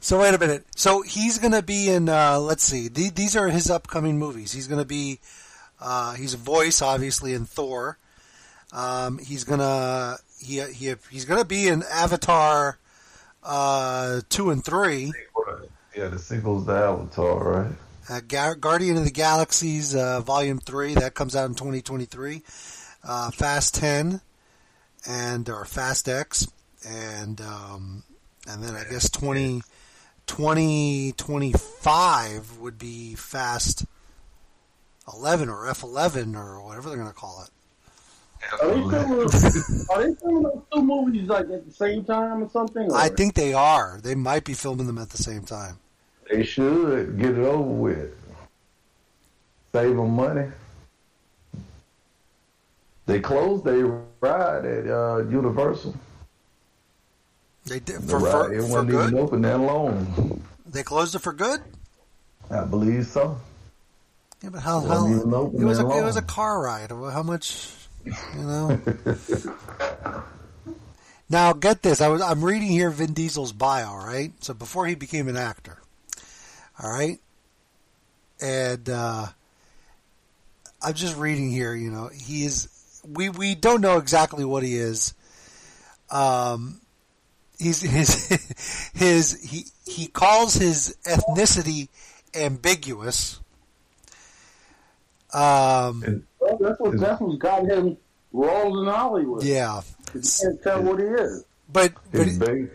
[SPEAKER 5] so wait a minute. So he's gonna be in. Uh, let's see. The, these are his upcoming movies. He's gonna be. Uh, he's a voice, obviously, in Thor. Um, he's gonna he, he he's gonna be in Avatar uh, two and three.
[SPEAKER 7] Yeah, the sequel's to Avatar, right?
[SPEAKER 5] Uh, Ga- Guardian of the Galaxies uh, Volume Three that comes out in 2023. Uh, Fast Ten and or Fast X and um, and then I guess 20, 2025 would be Fast Eleven or F Eleven or whatever they're going to call it.
[SPEAKER 6] Are they filming? are they filming those two movies like at the same time or something? Or?
[SPEAKER 5] I think they are. They might be filming them at the same time.
[SPEAKER 7] They should get it over with. Save them money. They closed their ride at uh, Universal.
[SPEAKER 5] They did
[SPEAKER 7] The ride
[SPEAKER 5] for,
[SPEAKER 7] it wasn't even
[SPEAKER 5] good.
[SPEAKER 7] open that long.
[SPEAKER 5] They closed it for good.
[SPEAKER 7] I believe so.
[SPEAKER 5] Yeah, but how?
[SPEAKER 7] It
[SPEAKER 5] how
[SPEAKER 7] even
[SPEAKER 5] it was a
[SPEAKER 7] that
[SPEAKER 5] it was a car ride. How much? You know. now get this. I was I'm reading here Vin Diesel's bio. Right. So before he became an actor. All right. And uh, I'm just reading here. You know, he is. We we don't know exactly what he is. Um, he's his his he he calls his ethnicity ambiguous. Um,
[SPEAKER 6] Well, that's what that's what's got him rolled in Hollywood.
[SPEAKER 5] yeah,
[SPEAKER 6] 'Cause you can't tell what he is.
[SPEAKER 5] but but
[SPEAKER 7] His base.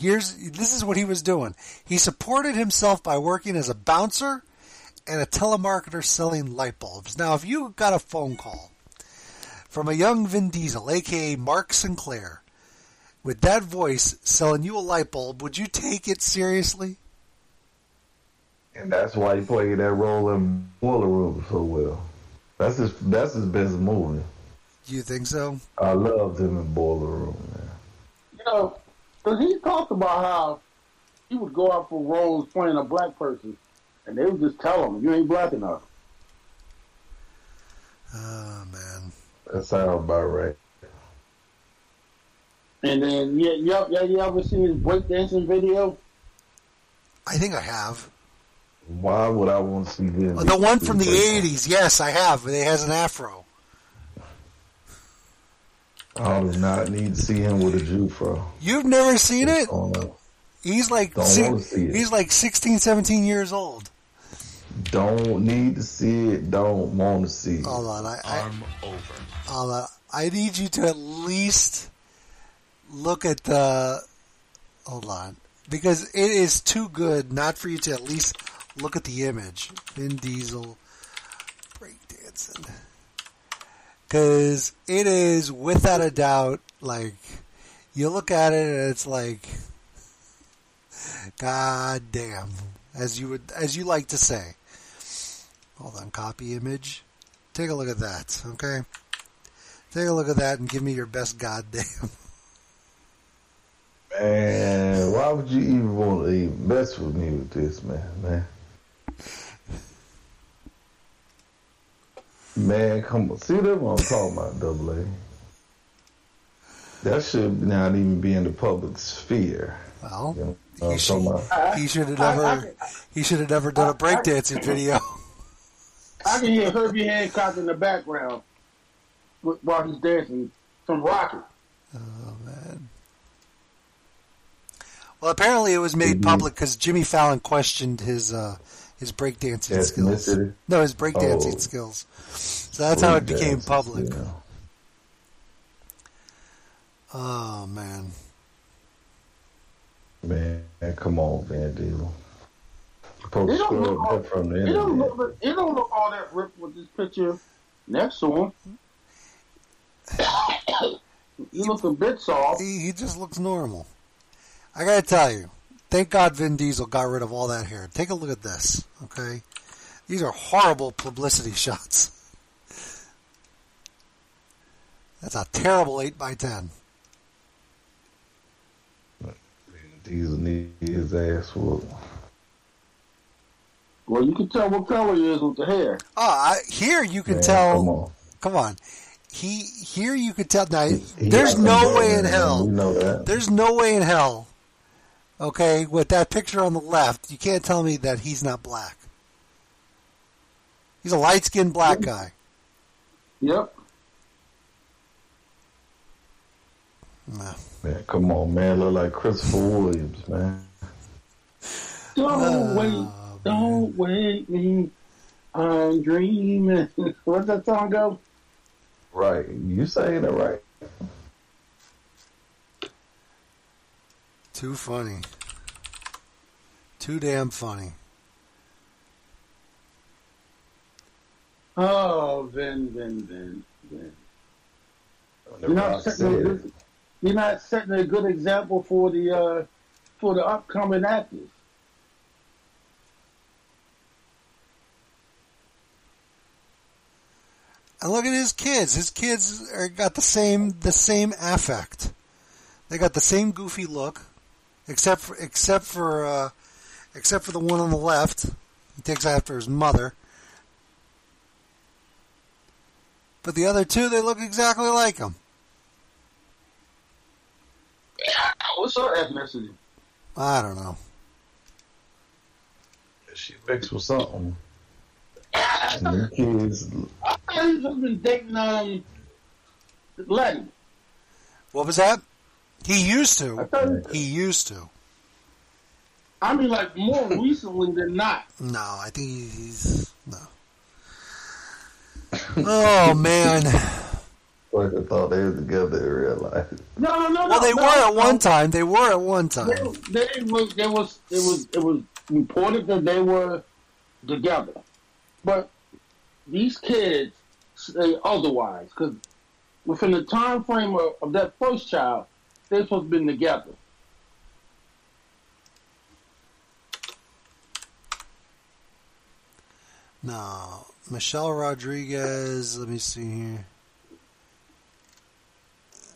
[SPEAKER 5] Here's this is what he was doing. He supported himself by working as a bouncer and a telemarketer selling light bulbs. Now, if you got a phone call from a young Vin Diesel, aka Mark Sinclair, with that voice selling you a light bulb, would you take it seriously?
[SPEAKER 7] And that's why he played that role in Boiler Room so well. That's his that's his best movie.
[SPEAKER 5] Do you think so?
[SPEAKER 7] I loved him in Boiler Room, man.
[SPEAKER 6] You know, because he talked about how he would go out for roles playing a black person, and they would just tell him, "You ain't black enough."
[SPEAKER 5] Oh man.
[SPEAKER 7] That sounds about right.
[SPEAKER 6] And then, yeah, yeah, yeah, you ever seen his breakdancing video?
[SPEAKER 5] I think I have.
[SPEAKER 7] Why would I want to see Vin?
[SPEAKER 5] Oh, the one from the '80s, yes, I have. It has an afro.
[SPEAKER 7] I do not need to see him with a Jew fro.
[SPEAKER 5] You've never seen it? He's like
[SPEAKER 7] Don't
[SPEAKER 5] si-
[SPEAKER 7] see it.
[SPEAKER 5] he's like 16, 17 years old.
[SPEAKER 7] Don't need to see it. Don't want to see it.
[SPEAKER 5] Hold on, I, I
[SPEAKER 13] Arm over.
[SPEAKER 5] hold on. I need you to at least look at the. Hold on, because it is too good not for you to at least look at the image. Vin Diesel breakdancing, because it is without a doubt like you look at it and it's like, God damn, as you would as you like to say. Hold on, copy image. Take a look at that, okay? Take a look at that and give me your best goddamn.
[SPEAKER 7] Man, why would you even want to even mess with me with this, man? Man, man, come on. See that what I'm talking about, double A. That should not even be in the public sphere.
[SPEAKER 5] Well,
[SPEAKER 7] You know what I'm about?
[SPEAKER 5] He should have never. He should have never done a breakdancing video.
[SPEAKER 6] I can hear Herbie Hancock in the background while he's dancing from Rockit.
[SPEAKER 5] Oh man. Well, apparently it was made public because Jimmy Fallon questioned his uh, his breakdancing skills. No, his breakdancing
[SPEAKER 7] Oh.
[SPEAKER 5] skills. So that's how it became
[SPEAKER 7] Breakdancing,
[SPEAKER 5] public.
[SPEAKER 7] yeah.
[SPEAKER 5] Oh man.
[SPEAKER 7] Man, come on, Van Diesel. Supposed
[SPEAKER 6] It
[SPEAKER 7] to
[SPEAKER 6] don't look all,
[SPEAKER 7] from the
[SPEAKER 6] it don't
[SPEAKER 7] internet.
[SPEAKER 6] look, it don't look all that ripped with this picture next to him. he looks a bit soft.
[SPEAKER 5] He, he just looks normal. I gotta tell you, thank God Vin Diesel got rid of all that hair. Take a look at this, okay? These are horrible publicity shots. That's a terrible 8 by 10
[SPEAKER 7] Diesel need his ass whooped.
[SPEAKER 6] Well, you can tell what color he is with the hair.
[SPEAKER 5] Oh, I, here you can
[SPEAKER 7] Man,
[SPEAKER 5] tell.
[SPEAKER 7] come on.
[SPEAKER 5] Come on. He here you could tell. Now,
[SPEAKER 7] He
[SPEAKER 5] there's
[SPEAKER 7] got
[SPEAKER 5] no way in hell.
[SPEAKER 7] We know that.
[SPEAKER 5] There's no way in hell. Okay, with that picture on the left, you can't tell me that he's not black. He's a light skinned black guy.
[SPEAKER 6] Yep.
[SPEAKER 5] No.
[SPEAKER 7] Man, come on, man. Look like Christopher Williams, man.
[SPEAKER 6] Don't ah, wait, don't wait me. I'm dreaming. What's that song go?
[SPEAKER 7] Right. You saying it right.
[SPEAKER 5] Too funny. Too damn funny.
[SPEAKER 6] Oh, Vin, Vin, Vin, Vin. You're not setting a good, you're not setting a good example for the uh, for the upcoming actors.
[SPEAKER 5] And look at his kids. His kids are, got the same the same affect. They got the same goofy look, except for except for uh, except for the one on the left. He takes after his mother. But the other two, they look exactly like him.
[SPEAKER 6] What's her ethnicity?
[SPEAKER 5] I don't know.
[SPEAKER 7] She mixed with something. And the kids,
[SPEAKER 6] I thought he's just been dating um Letty.
[SPEAKER 5] What was that? He used to. He used to.
[SPEAKER 6] I mean, like more recently than not.
[SPEAKER 5] No, I think he's no. Oh man.
[SPEAKER 7] like I thought they were together in real life.
[SPEAKER 6] No, no, no.
[SPEAKER 5] Well, they
[SPEAKER 6] no,
[SPEAKER 5] were at one time. They were at one time.
[SPEAKER 6] They, they was, there was, it was, it was reported that they were together, but these kids say otherwise because within the time frame of, of that first child, they're supposed to be together.
[SPEAKER 5] No, Michelle Rodriguez. Let me see here.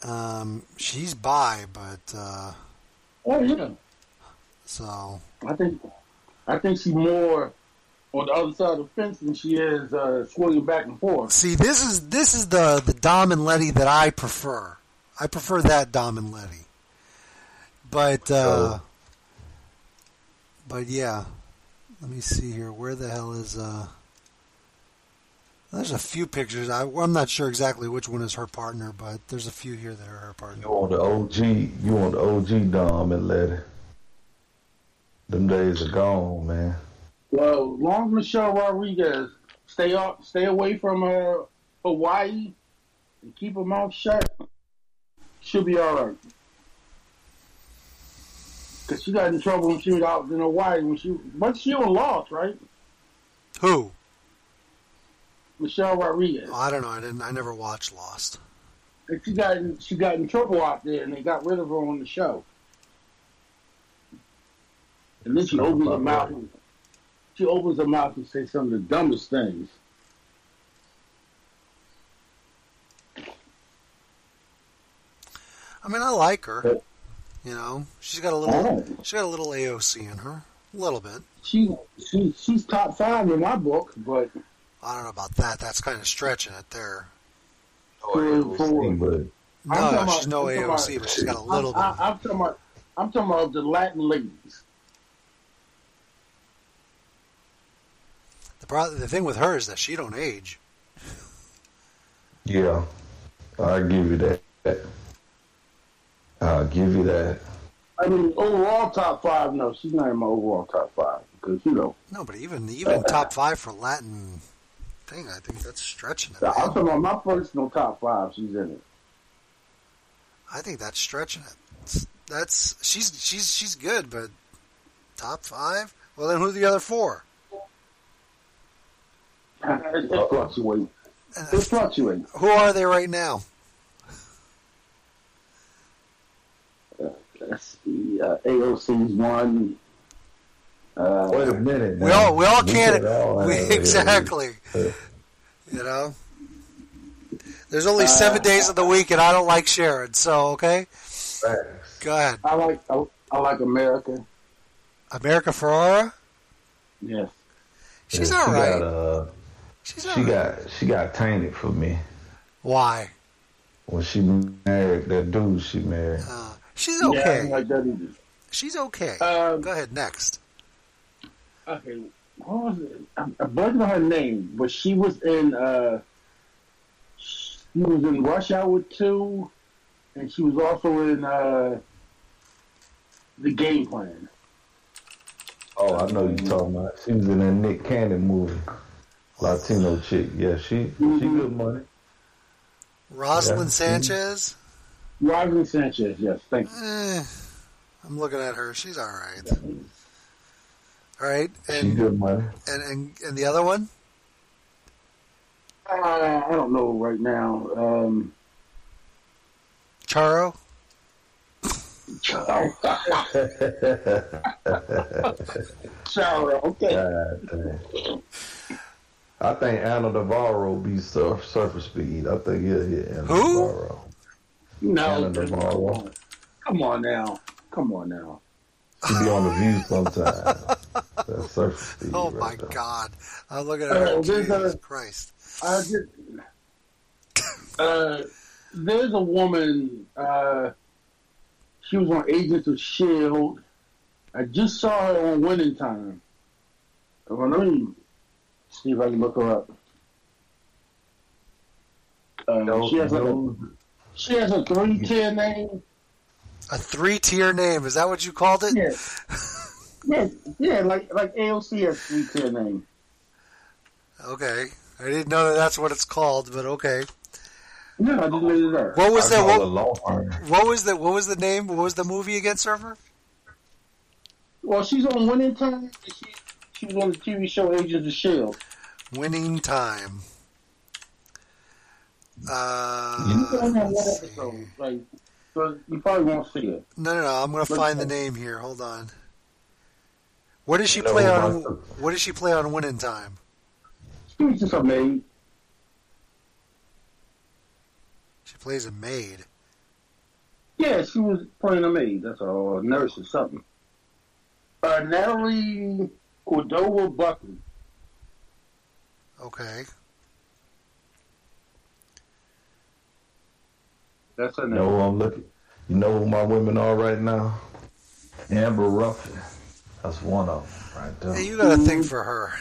[SPEAKER 5] Um, she's bi, but uh,
[SPEAKER 6] Oh yeah,
[SPEAKER 5] so
[SPEAKER 6] I think, I think she's more on the other side of the fence than she is uh, swinging back and forth.
[SPEAKER 5] see this is this is the the Dom and Letty that I prefer. I prefer that Dom and Letty. But uh, but yeah, let me see here. Where the hell is uh? There's a few pictures. I, I'm not sure exactly which one is her partner, but there's a few here that are her partner.
[SPEAKER 7] You want the OG, you want the OG Dom and Letty. Them days are gone, man.
[SPEAKER 6] Well, long Michelle Rodriguez stay off, stay away from uh, Hawaii and keep her mouth shut, she'll be all right. Cause she got in trouble when she was out in Hawaii when she, but she was lost, right?
[SPEAKER 5] Who?
[SPEAKER 6] Michelle Rodriguez.
[SPEAKER 5] Oh, I don't know. I didn't. I never watched Lost.
[SPEAKER 6] And she got in, she got in trouble out there, and they got rid of her on the show. And then she opens her mouth. and- She opens her mouth and says some of the dumbest things.
[SPEAKER 5] I mean, I like her. You know, she's got a little. She's got a little AOC in her, a little bit.
[SPEAKER 6] She, she she's top five in my book, but
[SPEAKER 5] I don't know about that. That's kind of stretching it there.
[SPEAKER 6] for, for,
[SPEAKER 5] No, no, she's no AOC, but she's got a little
[SPEAKER 6] I,
[SPEAKER 5] bit.
[SPEAKER 6] I, I'm talking about. I'm talking about the Latin ladies.
[SPEAKER 5] The pro- the thing with her is that she don't age.
[SPEAKER 7] Yeah, I give you that. I'll give you that.
[SPEAKER 6] I mean, overall top five. No, she's not in my overall top five because you know.
[SPEAKER 5] No, but even even top five for Latin thing, I think that's stretching it.
[SPEAKER 6] I'm talking about my personal top five. She's in it.
[SPEAKER 5] I think that's stretching it. It's- That's she's she's she's good, but top five. Well, then who are the other four?
[SPEAKER 6] It, it fluctuates. It fluctuates.
[SPEAKER 5] Who are they right now?
[SPEAKER 6] Let's see. Uh, AOC's one. Uh,
[SPEAKER 7] Wait a minute.
[SPEAKER 5] We all we all
[SPEAKER 7] We
[SPEAKER 5] can't
[SPEAKER 7] all
[SPEAKER 5] we,
[SPEAKER 7] have it.
[SPEAKER 5] exactly. You know, there's only seven days of the week, and I don't like Sharon. So okay, go ahead.
[SPEAKER 6] I like I, I like America.
[SPEAKER 5] America Ferrera.
[SPEAKER 6] Yes.
[SPEAKER 5] She's
[SPEAKER 7] Yeah,
[SPEAKER 5] all
[SPEAKER 7] she
[SPEAKER 5] right.
[SPEAKER 7] Got, uh,
[SPEAKER 5] She's
[SPEAKER 7] she
[SPEAKER 5] all right.
[SPEAKER 7] got she got tainted for me
[SPEAKER 5] Why?
[SPEAKER 7] when she married that dude she married.
[SPEAKER 5] She's
[SPEAKER 6] Yeah, I
[SPEAKER 5] okay.
[SPEAKER 6] don't like that either.
[SPEAKER 5] She's okay.
[SPEAKER 6] Um,
[SPEAKER 5] go ahead next.
[SPEAKER 6] Okay, what was it? I'm, I'm blanking on her name, but she was in. uh She was in Rush Hour Two, and she was also in uh the Game Plan.
[SPEAKER 7] Oh, I know you're talking about. She was in that Nick Cannon movie, Latino chick. Yeah, she she good money.
[SPEAKER 5] Roselyn
[SPEAKER 7] Yeah.
[SPEAKER 5] Sanchez.
[SPEAKER 6] Roselyn Sanchez, yes, thank you.
[SPEAKER 5] Eh, I'm looking at her. She's all right. All right,
[SPEAKER 7] She
[SPEAKER 5] and
[SPEAKER 7] good money.
[SPEAKER 5] and and, and the other one.
[SPEAKER 6] Uh, I don't know right now. Um,
[SPEAKER 5] Charo.
[SPEAKER 6] Charo. Charo. Okay.
[SPEAKER 7] God. I think Ana Navarro beats surf, surfer speed. I think he'll hit Ana
[SPEAKER 5] Who?
[SPEAKER 7] Navarro.
[SPEAKER 6] No,
[SPEAKER 7] Ana Navarro.
[SPEAKER 6] come on now. Come on now.
[SPEAKER 7] She be on the view sometime. That surfer speed.
[SPEAKER 5] Oh
[SPEAKER 7] right
[SPEAKER 5] my
[SPEAKER 7] there.
[SPEAKER 5] God! I'm looking at
[SPEAKER 6] Uh,
[SPEAKER 5] her.
[SPEAKER 6] there's
[SPEAKER 5] Jesus
[SPEAKER 6] a-
[SPEAKER 5] Christ!
[SPEAKER 6] I just, uh, there's a woman. Uh, she was on Agents of Shield. I just saw her on Winning Time. Well, let me see if I can look her up. Uh,
[SPEAKER 7] No,
[SPEAKER 6] she has like
[SPEAKER 7] no.
[SPEAKER 6] a she has a three tier name.
[SPEAKER 5] A three-tier name. Is that what you called it?
[SPEAKER 6] Yeah. Yeah, yeah, like like AOC has three tier name.
[SPEAKER 5] Okay. I didn't know that that's what it's called, but okay.
[SPEAKER 6] No, I just made it up.
[SPEAKER 5] What was that? What, what was the What was the name? What was the movie again, Surfer?
[SPEAKER 6] Well, she's on Winning Time. and She she was on the TV show Agents of Shield.
[SPEAKER 5] Winning Time. Uh,
[SPEAKER 6] You can only have one episode, like, so you probably won't see it.
[SPEAKER 5] no, no, no. I'm gonna find the name here. Hold on. What does she
[SPEAKER 7] You
[SPEAKER 5] play on? What does she play on Winning Time?
[SPEAKER 6] She was just a maid.
[SPEAKER 5] She plays a maid.
[SPEAKER 6] Yeah, she was playing a maid. That's all, or a nurse or something. Uh, Natalia Cordova Buckley.
[SPEAKER 5] Okay.
[SPEAKER 6] That's her
[SPEAKER 7] You know who I'm looking? You know who my women are right now? Amber Ruffin. That's one of them right there.
[SPEAKER 5] Hey, you got a thing for her.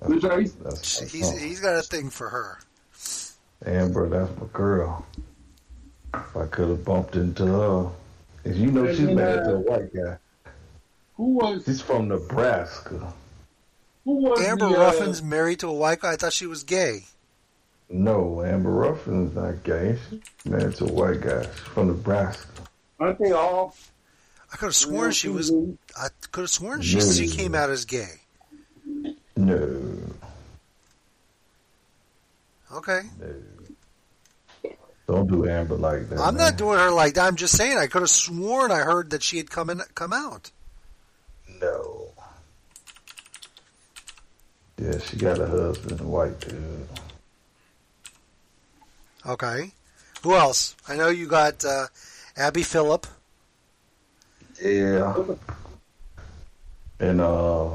[SPEAKER 7] That's, that's
[SPEAKER 5] She- He's
[SPEAKER 7] song.
[SPEAKER 5] he's got a thing for her.
[SPEAKER 7] Amber, that's my girl. If I could have bumped into her. As you know, she's
[SPEAKER 6] Yeah.
[SPEAKER 7] married to a white guy.
[SPEAKER 6] Who was
[SPEAKER 7] She's from Nebraska.
[SPEAKER 6] who was
[SPEAKER 5] Amber
[SPEAKER 6] the, uh,
[SPEAKER 5] Ruffin's married to a white guy. I thought she was gay.
[SPEAKER 7] No, Amber Ruffin's not gay. She's married to a white guy. She's from Nebraska.
[SPEAKER 6] Aren't they all?
[SPEAKER 5] I could have sworn she was. I could have sworn she
[SPEAKER 7] No.
[SPEAKER 5] she came out as gay.
[SPEAKER 7] No.
[SPEAKER 5] Okay. No.
[SPEAKER 7] Don't do Amber like that.
[SPEAKER 5] I'm
[SPEAKER 7] man.
[SPEAKER 5] not doing her like that. I'm just saying I could have sworn I heard that she had come in, come out.
[SPEAKER 7] No. Yeah, she got a husband, a white dude.
[SPEAKER 5] Okay. Who else? I know you got uh, Abby Phillip.
[SPEAKER 7] Yeah. And uh,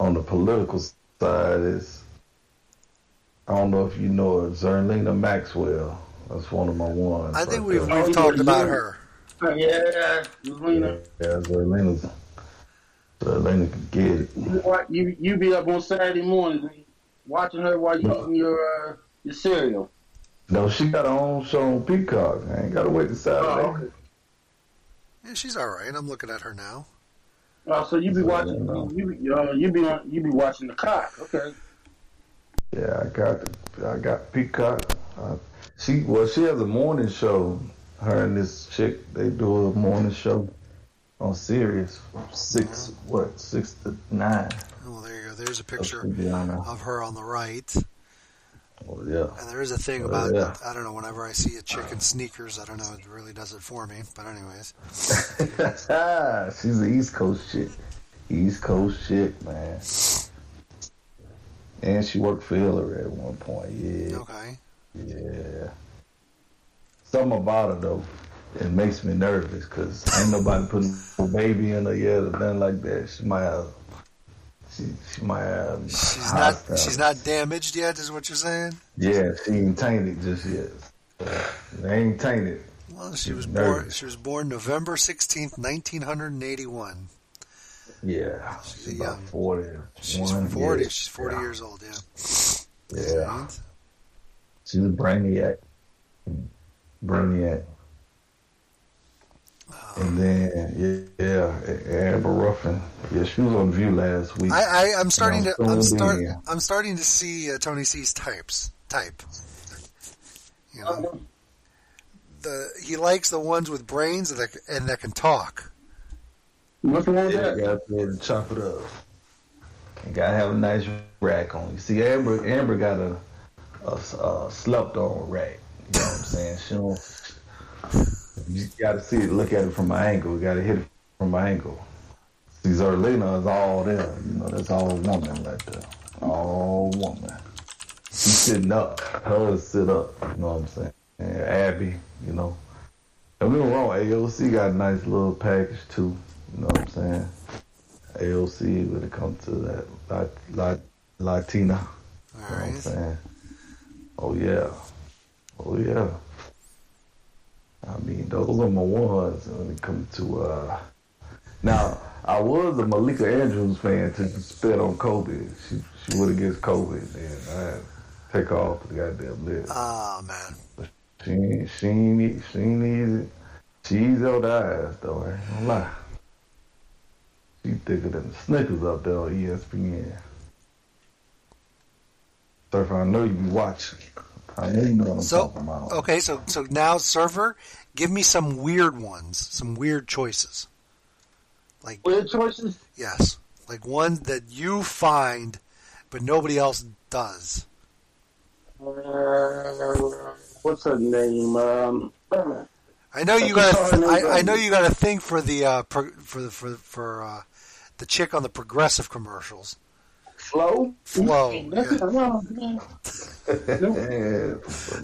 [SPEAKER 7] on the political side is, I don't know if you know her, Zerlina Maxwell. That's one of my ones.
[SPEAKER 5] I think
[SPEAKER 7] right
[SPEAKER 5] we've
[SPEAKER 7] there.
[SPEAKER 5] we've talked about her.
[SPEAKER 6] Uh, yeah, Lena.
[SPEAKER 7] Yeah, Zerlina. Zerlina can get it.
[SPEAKER 6] You, you you be up on Saturday mornings watching her while you eating your uh, your cereal.
[SPEAKER 7] No, she got her own show on Peacock. I ain't got to wait to Saturday.
[SPEAKER 6] Oh, okay.
[SPEAKER 5] Yeah, she's all right. I'm looking at her now.
[SPEAKER 6] Oh, so you be watching you be, uh, you be on, you be watching the cock. Okay.
[SPEAKER 7] Yeah, I got the, I got Peacock. Uh, she well, she has a morning show. Her and this chick, they do a morning show on Sirius, six what six to nine.
[SPEAKER 5] Oh, there you go. There's a picture of her on the right.
[SPEAKER 7] Oh yeah.
[SPEAKER 5] And there is a thing
[SPEAKER 7] Oh,
[SPEAKER 5] about
[SPEAKER 7] yeah.
[SPEAKER 5] I don't know. Whenever I see a chick in sneakers, I don't know. It really does it for me. But anyways,
[SPEAKER 7] She's an East Coast chick. East Coast chick, man. And she worked for Hillary at one point. Yeah.
[SPEAKER 5] okay.
[SPEAKER 7] Yeah. Something about her though, it makes me nervous because ain't nobody putting a baby in her yet or nothing like that. She might have. She, she might have.
[SPEAKER 5] She's uh, not uh, she's not damaged yet, is what you're saying?
[SPEAKER 7] Yeah, she ain't tainted just yet. They ain't tainted.
[SPEAKER 5] Well, she was
[SPEAKER 7] Nervous.
[SPEAKER 5] born. She was born November sixteenth, nineteen hundred and eighty-one.
[SPEAKER 7] Yeah, she's about forty.
[SPEAKER 5] She's forty.
[SPEAKER 7] yeah.
[SPEAKER 5] She's forty years old. Yeah.
[SPEAKER 7] Yeah. She's a brainiac. Brainiac. And then yeah, yeah, Amber Ruffin. Yeah, she was on View last week.
[SPEAKER 5] I, I I'm starting to I'm
[SPEAKER 7] tuned
[SPEAKER 5] start
[SPEAKER 7] in.
[SPEAKER 5] I'm starting to see uh, Tony C's types type. You know, the he likes the ones with brains that and that can talk.
[SPEAKER 6] What's the one with
[SPEAKER 7] Yeah,
[SPEAKER 6] that?
[SPEAKER 7] you Gotta chop it up. You gotta have a nice rack on. You see, Amber Amber got a a, a slept on rack. You know what I'm saying? She don't. You got to see it, look at it from my angle. You got to hit it from my angle. See, Zerlina is all there. You know, that's all woman right there. All woman. She's sitting up. Hers sit up. You know what I'm saying? And Abby, you know. Don't get me wrong, AOC got a nice little package too. You know what I'm saying? AOC when it comes to that lat, lat, Latina. You know what I'm saying? Oh yeah. Oh yeah. I mean, those are my ones when it comes to uh now I was a Malika Andrews fan to spit on Kobe. She she would against Kobe and I had to take her off the goddamn list.
[SPEAKER 5] Oh man.
[SPEAKER 7] She she she ain't easy. She's out the ass though, I ain't gonna lie. She thicker than the Snickers up there on ESPN. Surfer, I know you be watching. I know you know what I'm
[SPEAKER 5] So
[SPEAKER 7] talking about.
[SPEAKER 5] okay, so so now server, give me some weird ones, some weird choices. Like
[SPEAKER 6] weird choices.
[SPEAKER 5] Yes, like one that you find, but nobody else does.
[SPEAKER 6] Uh, what's her name? Um,
[SPEAKER 5] I know you got.
[SPEAKER 6] her
[SPEAKER 5] A th- I, I know you got a thing for the uh, pro, for the for for uh, the chick on the progressive commercials.
[SPEAKER 6] Flo.
[SPEAKER 5] Flo. Yeah.
[SPEAKER 6] not wrong, man.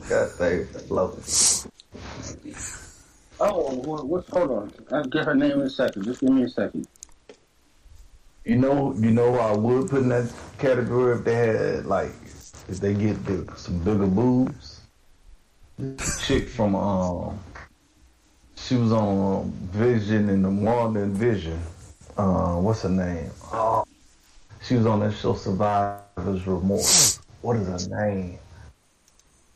[SPEAKER 7] God dang, love it.
[SPEAKER 6] Oh, what, what's? Hold on. I'll get her name in a second. Just give me a second.
[SPEAKER 7] You know, you know, I would put in that category if they had like, if they get big, some bigger boobs. This chick from um, she was on um, Vision in the morning Vision. Uh, what's her name? Oh, she was on that show Survivor's Remorse. What is her name?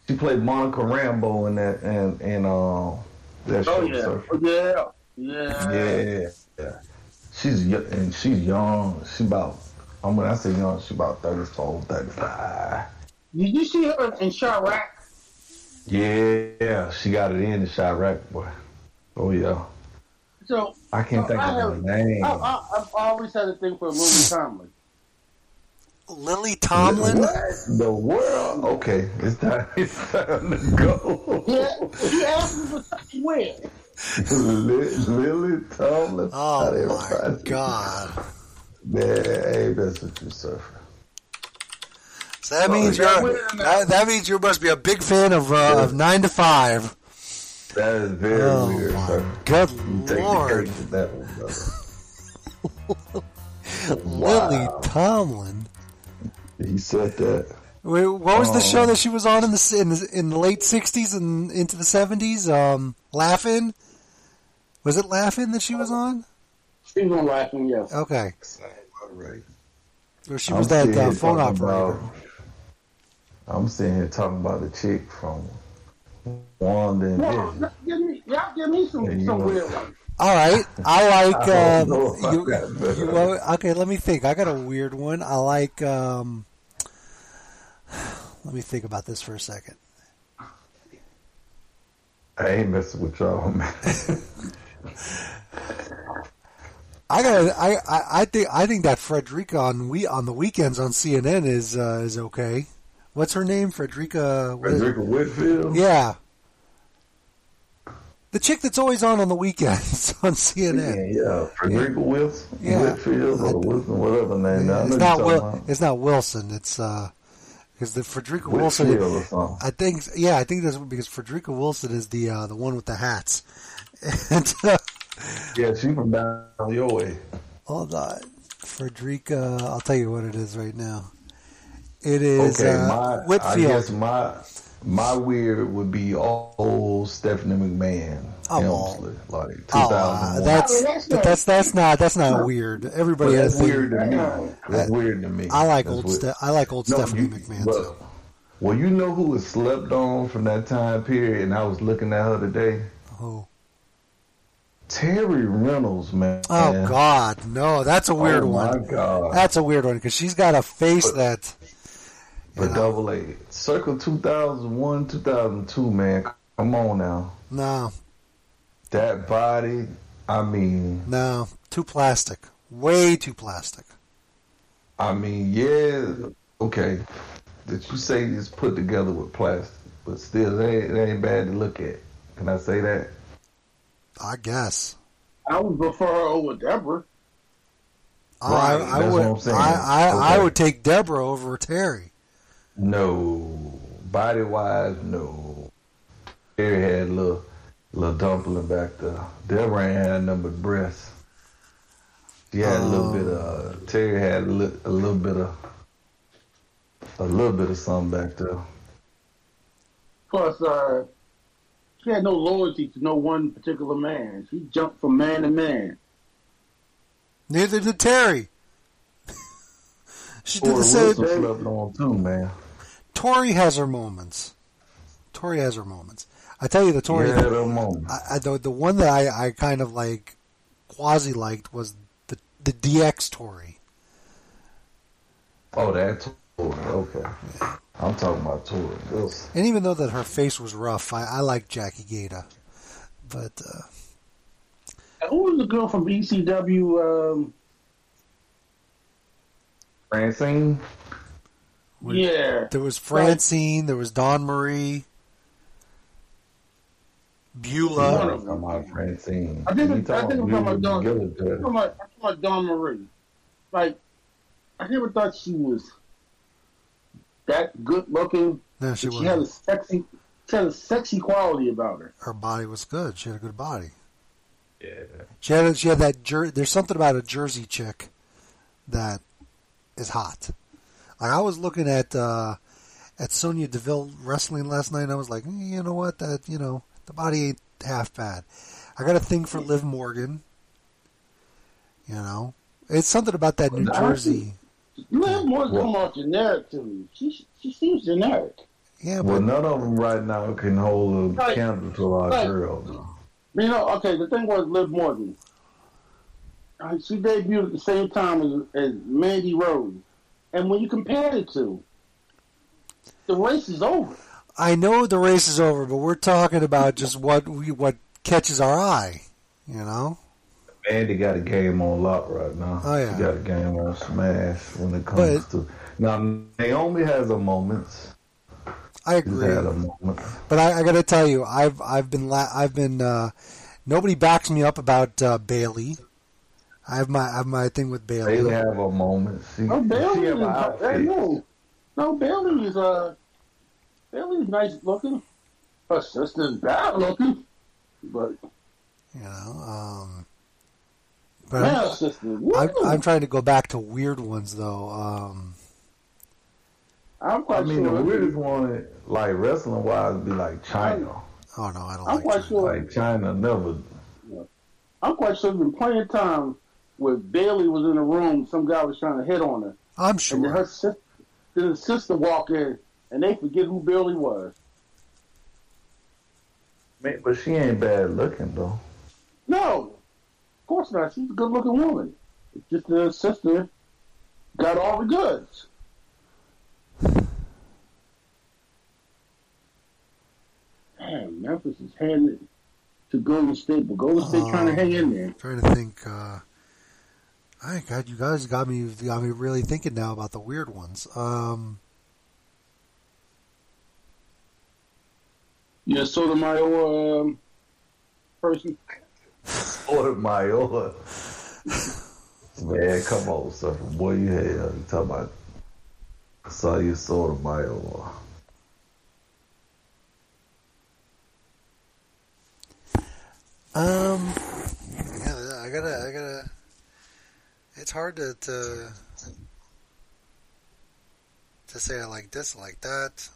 [SPEAKER 7] She played Monica Rambo in that and and uh, that show.
[SPEAKER 6] Oh yeah.
[SPEAKER 7] Surfer.
[SPEAKER 6] Oh, yeah. Yeah.
[SPEAKER 7] Yeah, yeah. She's and she's young. She about I'm when I say young, she about 34, 35.
[SPEAKER 6] Did you see her in Chi-Raq?
[SPEAKER 7] Yeah, she got it in the Chi-Raq boy. Oh yeah.
[SPEAKER 6] So
[SPEAKER 7] I can't think
[SPEAKER 6] I
[SPEAKER 7] of her name.
[SPEAKER 6] I, I, I've always had a thing for Lily Tomlin.
[SPEAKER 5] Lily Tomlin.
[SPEAKER 7] What the world? Okay, it's time. It's time to go.
[SPEAKER 6] Yeah, she asked me for something.
[SPEAKER 7] Lily, Lily Tomlin.
[SPEAKER 5] Oh my
[SPEAKER 7] everybody.
[SPEAKER 5] god!
[SPEAKER 7] Man, hey, that's what you surfer.
[SPEAKER 5] So that
[SPEAKER 7] Oh,
[SPEAKER 5] means
[SPEAKER 7] yeah,
[SPEAKER 5] you're
[SPEAKER 7] wait a minute.
[SPEAKER 5] that, that means you must be a big fan of uh, of nine to five.
[SPEAKER 7] That is very
[SPEAKER 5] Oh,
[SPEAKER 7] weird.
[SPEAKER 5] my good
[SPEAKER 7] You take
[SPEAKER 5] lord.
[SPEAKER 7] the that one, brother.
[SPEAKER 5] Lily Tomlin.
[SPEAKER 7] He said that.
[SPEAKER 5] Wait, what was the
[SPEAKER 7] Oh.
[SPEAKER 5] show that she was on in the in the, in the late '60s and into the '70s? Um, Laugh-In. Was it Laugh-In that she was on?
[SPEAKER 6] She was on Laugh-In, yes.
[SPEAKER 5] Okay.
[SPEAKER 7] Right.
[SPEAKER 5] Or she
[SPEAKER 7] I'm
[SPEAKER 5] was that uh, phone operator.
[SPEAKER 7] about- I'm sitting here talking about the chick from Wanda and
[SPEAKER 6] Well,
[SPEAKER 7] Vision.
[SPEAKER 6] give me, y'all give me some,
[SPEAKER 7] Yeah,
[SPEAKER 6] some
[SPEAKER 7] know.
[SPEAKER 6] weird ones.
[SPEAKER 5] All right, I like.
[SPEAKER 7] I
[SPEAKER 5] Um,
[SPEAKER 7] know if I
[SPEAKER 5] you, you- okay, let me think. I got a weird one. I like. Um, let me think about this for a second.
[SPEAKER 7] I ain't messing with y'all, man.
[SPEAKER 5] I got. I, I. I think. I think that Frederica on we on the weekends on CNN is uh, is okay. What's her name? Frederica.
[SPEAKER 7] Frederica Whitfield?
[SPEAKER 5] Yeah. The chick that's always on on the weekends on CNN.
[SPEAKER 7] Yeah, yeah. Frederica Wilson,
[SPEAKER 5] Yeah.
[SPEAKER 7] Whitfield, or Wilson, whatever name.
[SPEAKER 5] It's not Wil- It's not Wilson. It's uh, because the Frederica Wilson.
[SPEAKER 7] Or something.
[SPEAKER 5] I think. Yeah, I think that's because Frederica Wilson is the uh, the one with the hats. And uh,
[SPEAKER 7] Yeah, she from down your way.
[SPEAKER 5] hold on, Frederica. I'll tell you what it is right now. It is
[SPEAKER 7] okay,
[SPEAKER 5] uh,
[SPEAKER 7] my I
[SPEAKER 5] Whitfield.
[SPEAKER 7] guess my my weird would be old Stephanie McMahon.
[SPEAKER 5] Come
[SPEAKER 7] Helmsley, like
[SPEAKER 5] Oh,
[SPEAKER 7] 2001.
[SPEAKER 5] uh, that's but that's that's not that's not weird. Everybody
[SPEAKER 7] But
[SPEAKER 5] has
[SPEAKER 7] that's weird to me. That's weird to me.
[SPEAKER 5] I like
[SPEAKER 7] That's
[SPEAKER 5] old.
[SPEAKER 7] weird.
[SPEAKER 5] Ste- I like old
[SPEAKER 7] No,
[SPEAKER 5] Stephanie
[SPEAKER 7] you-
[SPEAKER 5] McMahon.
[SPEAKER 7] but-
[SPEAKER 5] too.
[SPEAKER 7] Well, you know who was slept on from that time period, and I was looking at her today.
[SPEAKER 5] Who?
[SPEAKER 7] Terri Runnels, man.
[SPEAKER 5] Oh God, no, that's a weird
[SPEAKER 7] Oh,
[SPEAKER 5] one.
[SPEAKER 7] my God.
[SPEAKER 5] That's a weird one because she's got a face that.
[SPEAKER 7] For double A. Circle 2001, 2002, man. Come on now.
[SPEAKER 5] No,
[SPEAKER 7] That body, I mean,
[SPEAKER 5] no, too plastic. Way too plastic.
[SPEAKER 7] I mean, yeah, okay. That you say it's put together with plastic, but still, it ain't, they ain't bad to look at. Can I say that?
[SPEAKER 5] I guess.
[SPEAKER 6] I would prefer her over Deborah.
[SPEAKER 5] Oh, I, I
[SPEAKER 7] that's
[SPEAKER 5] would.
[SPEAKER 7] what I'm saying.
[SPEAKER 5] I, I, I would take Deborah over Terri.
[SPEAKER 7] No, body wise, no. Terri had a little, little dumpling back there. Debra ain't had nothing but breasts. She had a little bit of. Terri had a, li- a little bit of. A little bit of something back there.
[SPEAKER 6] Plus, uh, she had no loyalty to no one particular man. She jumped from man to man.
[SPEAKER 5] Neither did Terri. she did
[SPEAKER 7] Torrie
[SPEAKER 5] the same.
[SPEAKER 7] Wilson slept on too, man.
[SPEAKER 5] Tori has her moments. Tori has her moments. I tell you, the Tori.
[SPEAKER 7] Yeah, her moments.
[SPEAKER 5] I, I, the, the one that I, I kind of like quasi liked was the the DX Tori.
[SPEAKER 7] Oh, that Tori. Okay. I'm talking about Tori. Those-
[SPEAKER 5] And even though that her face was rough, I, I like Jackie Gayda. But uh,
[SPEAKER 6] Who was the girl from ECW? Um,
[SPEAKER 7] Francine?
[SPEAKER 6] Yeah.
[SPEAKER 5] there was Francine, there was Dawn Marie,
[SPEAKER 7] I'm
[SPEAKER 5] Beulah.
[SPEAKER 7] talking about Francine.
[SPEAKER 6] I think,
[SPEAKER 7] You
[SPEAKER 6] I think I'm talking about Dawn.
[SPEAKER 7] Gillis,
[SPEAKER 6] I'm talking about, I'm about Dawn Marie. Like, I never thought she was that good looking.
[SPEAKER 5] No, she
[SPEAKER 6] But she had a sexy, she had a sexy quality about her.
[SPEAKER 5] Her body was good. She had a good body.
[SPEAKER 7] Yeah.
[SPEAKER 5] She had she had that jer- there's something about a Jersey chick that is hot. Like I was looking at uh at Sonya Deville wrestling last night and I was like, "Mm, you know what, that you know, the body ain't half bad. I got a thing for Liv Morgan. You know. It's something about that New
[SPEAKER 6] I
[SPEAKER 5] Jersey.
[SPEAKER 6] Liv Morgan come off generic to me. She she seems generic.
[SPEAKER 5] Yeah,
[SPEAKER 7] Well, none of them right now can hold a
[SPEAKER 6] Right.
[SPEAKER 7] candle to our
[SPEAKER 6] Right.
[SPEAKER 7] girl. though.
[SPEAKER 6] You know, okay, the thing was Liv Morgan. Uh, she debuted at the same time as, as Mandy Rose. And when you compare the two, the race is over.
[SPEAKER 5] I know the race is over, but we're talking about just what we what catches our eye, you know?
[SPEAKER 7] Andy got a game on lock right now.
[SPEAKER 5] Oh, yeah.
[SPEAKER 7] She got a game on smash when it comes
[SPEAKER 5] But-
[SPEAKER 7] to. Now, Naomi has her moments.
[SPEAKER 5] I agree.
[SPEAKER 7] had her moments.
[SPEAKER 5] But I, I got to tell you, I've I've been la- I've been uh, nobody backs me up about uh, Bailey. I have my I have my thing with Bailey.
[SPEAKER 7] Bailey have a moment. She,
[SPEAKER 6] No, Bailey
[SPEAKER 7] she
[SPEAKER 6] is,
[SPEAKER 7] have her
[SPEAKER 6] uh,
[SPEAKER 7] outfit.
[SPEAKER 6] no, no, Bailey is, uh, Bailey is nice looking. Her sister's bad looking. But,
[SPEAKER 5] You know, um, but
[SPEAKER 6] man, her
[SPEAKER 5] I'm,
[SPEAKER 6] sister,
[SPEAKER 5] I'm! I'm trying to go back to weird ones though. Um,
[SPEAKER 6] I'm quite
[SPEAKER 7] I mean,
[SPEAKER 6] sure.
[SPEAKER 7] the weirdest one, like wrestling wise, would be like Chyna.
[SPEAKER 5] oh no, I don't
[SPEAKER 6] I'm
[SPEAKER 5] like.
[SPEAKER 6] quite sure.
[SPEAKER 7] Like Chyna never.
[SPEAKER 6] I'm quite sure there's been plenty of times where Bailey was in the room, some guy was trying to hit on her.
[SPEAKER 5] I'm
[SPEAKER 6] And then
[SPEAKER 5] sure.
[SPEAKER 6] her sister, then her sister walk in, and they forget who Bailey was.
[SPEAKER 7] Man, but she ain't bad looking though.
[SPEAKER 6] No, of course not. She's a good looking woman. It's just that her sister got all the goods. Man, Memphis is headed to Golden State, but Golden State trying to hang in there.
[SPEAKER 5] Trying to think. Uh, I God, you guys got me got me really thinking now about the weird ones. Um,
[SPEAKER 6] You a Sotomayor um, person?
[SPEAKER 7] Order my order. Man, come on, sucker. Boy, you had you talking about I saw you sort of my order.
[SPEAKER 5] Um, yeah, I gotta, I gotta. It's hard to to to say I like this, like that.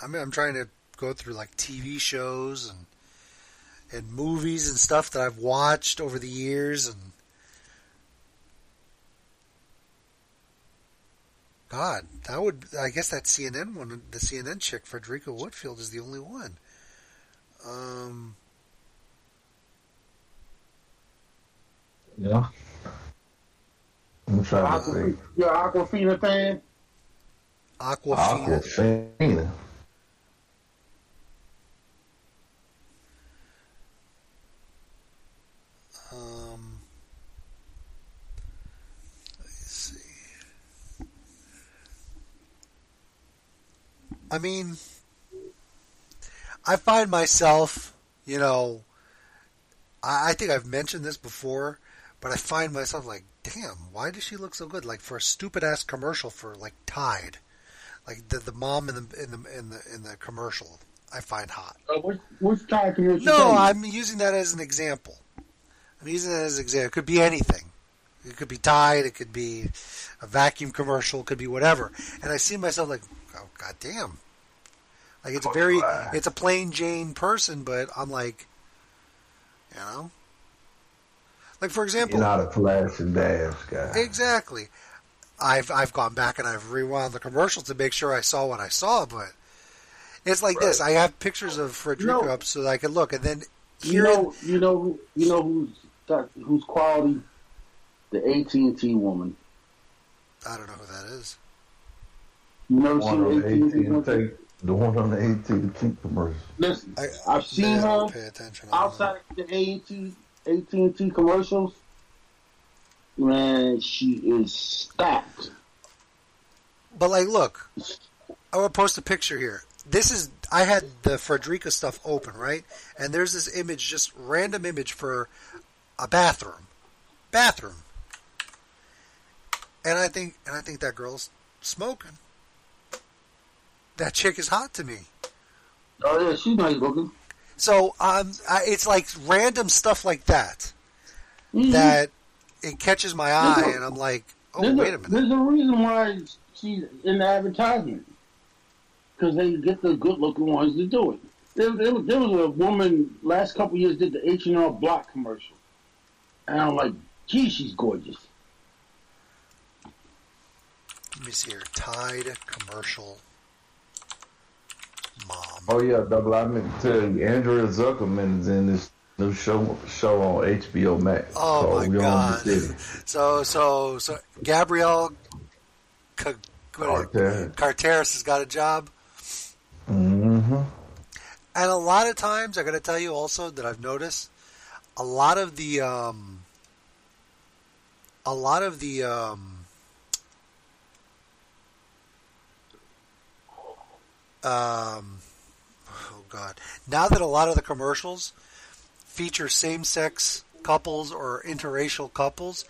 [SPEAKER 5] I mean, I'm trying to go through like TV shows and and movies and stuff that I've watched over the years, and God, that would I guess that CNN one, the CNN chick, Fredricka Whitfield, is the only one. Um,
[SPEAKER 7] Yeah. I'm trying to
[SPEAKER 6] Aqua,
[SPEAKER 7] think.
[SPEAKER 6] you're an Awkwafina fan?
[SPEAKER 5] Awkwafina.
[SPEAKER 7] Awkwafina.
[SPEAKER 5] Um, let me see. I mean, I find myself, you know, I, I think I've mentioned this before, but I find myself like, damn, why does she look so good? Like for a stupid ass commercial for like Tide, like the the mom in the in the in the in the commercial, I find hot.
[SPEAKER 6] Uh, which time commercial?
[SPEAKER 5] No, I'm using that as an example. I'm using that as an example. It could be anything. It could be Tide. It could be a vacuum commercial. It could be whatever. And I see myself like, oh god damn. Like it's a very, it's a plain Jane person, but I'm like, you know, like for example,
[SPEAKER 7] You're not a flash and dance guy.
[SPEAKER 5] Exactly. I've I've gone back and I've rewound the commercial to make sure I saw what I saw, but it's like this. I have pictures of Fredricka
[SPEAKER 6] No.
[SPEAKER 5] up so that I can look, and then
[SPEAKER 6] You
[SPEAKER 5] here,
[SPEAKER 6] know, you know, you know who's got, who's quality? The AT and T woman.
[SPEAKER 5] I don't know who that is.
[SPEAKER 6] You never
[SPEAKER 7] One on the
[SPEAKER 6] AT and T?
[SPEAKER 7] The one on the AT&T commercial.
[SPEAKER 6] Listen,
[SPEAKER 5] I,
[SPEAKER 6] I've seen her
[SPEAKER 5] pay attention.
[SPEAKER 6] outside the AT AT and T commercials. Man, she is stacked.
[SPEAKER 5] But like, look, I will post a picture here. This is I had the Fredricka stuff open, right? And there's this image, just random image for a bathroom, bathroom. And I think, and I think that girl's smoking. That chick is hot to me.
[SPEAKER 6] Oh yeah, she's nice looking.
[SPEAKER 5] So um, I, it's like random stuff like that
[SPEAKER 6] Mhm.
[SPEAKER 5] that it catches my eye,
[SPEAKER 6] There's
[SPEAKER 5] and I'm like, oh wait
[SPEAKER 6] a,
[SPEAKER 5] minute.
[SPEAKER 6] There's a reason why she's in the advertisement. Because they get the good looking ones to do it. There, there, was- there was a woman last couple years did the H and R Block commercial, and I'm like, gee, she's gorgeous.
[SPEAKER 5] Let me see here. Tide commercial. Mom.
[SPEAKER 7] Oh yeah, double. I meant to tell you, Andrea Zuckerman is in this new show show on HBO Max.
[SPEAKER 5] Oh my
[SPEAKER 7] We Own the
[SPEAKER 5] god. So so so Gabrielle Ca- what-
[SPEAKER 7] Carter.
[SPEAKER 5] Carteris has got a job.
[SPEAKER 7] Mm-hmm.
[SPEAKER 5] And a lot of times, I got to tell you also that I've noticed a lot of the um, a lot of the um, um, oh god! Now that a lot of the commercials feature same-sex couples or interracial couples,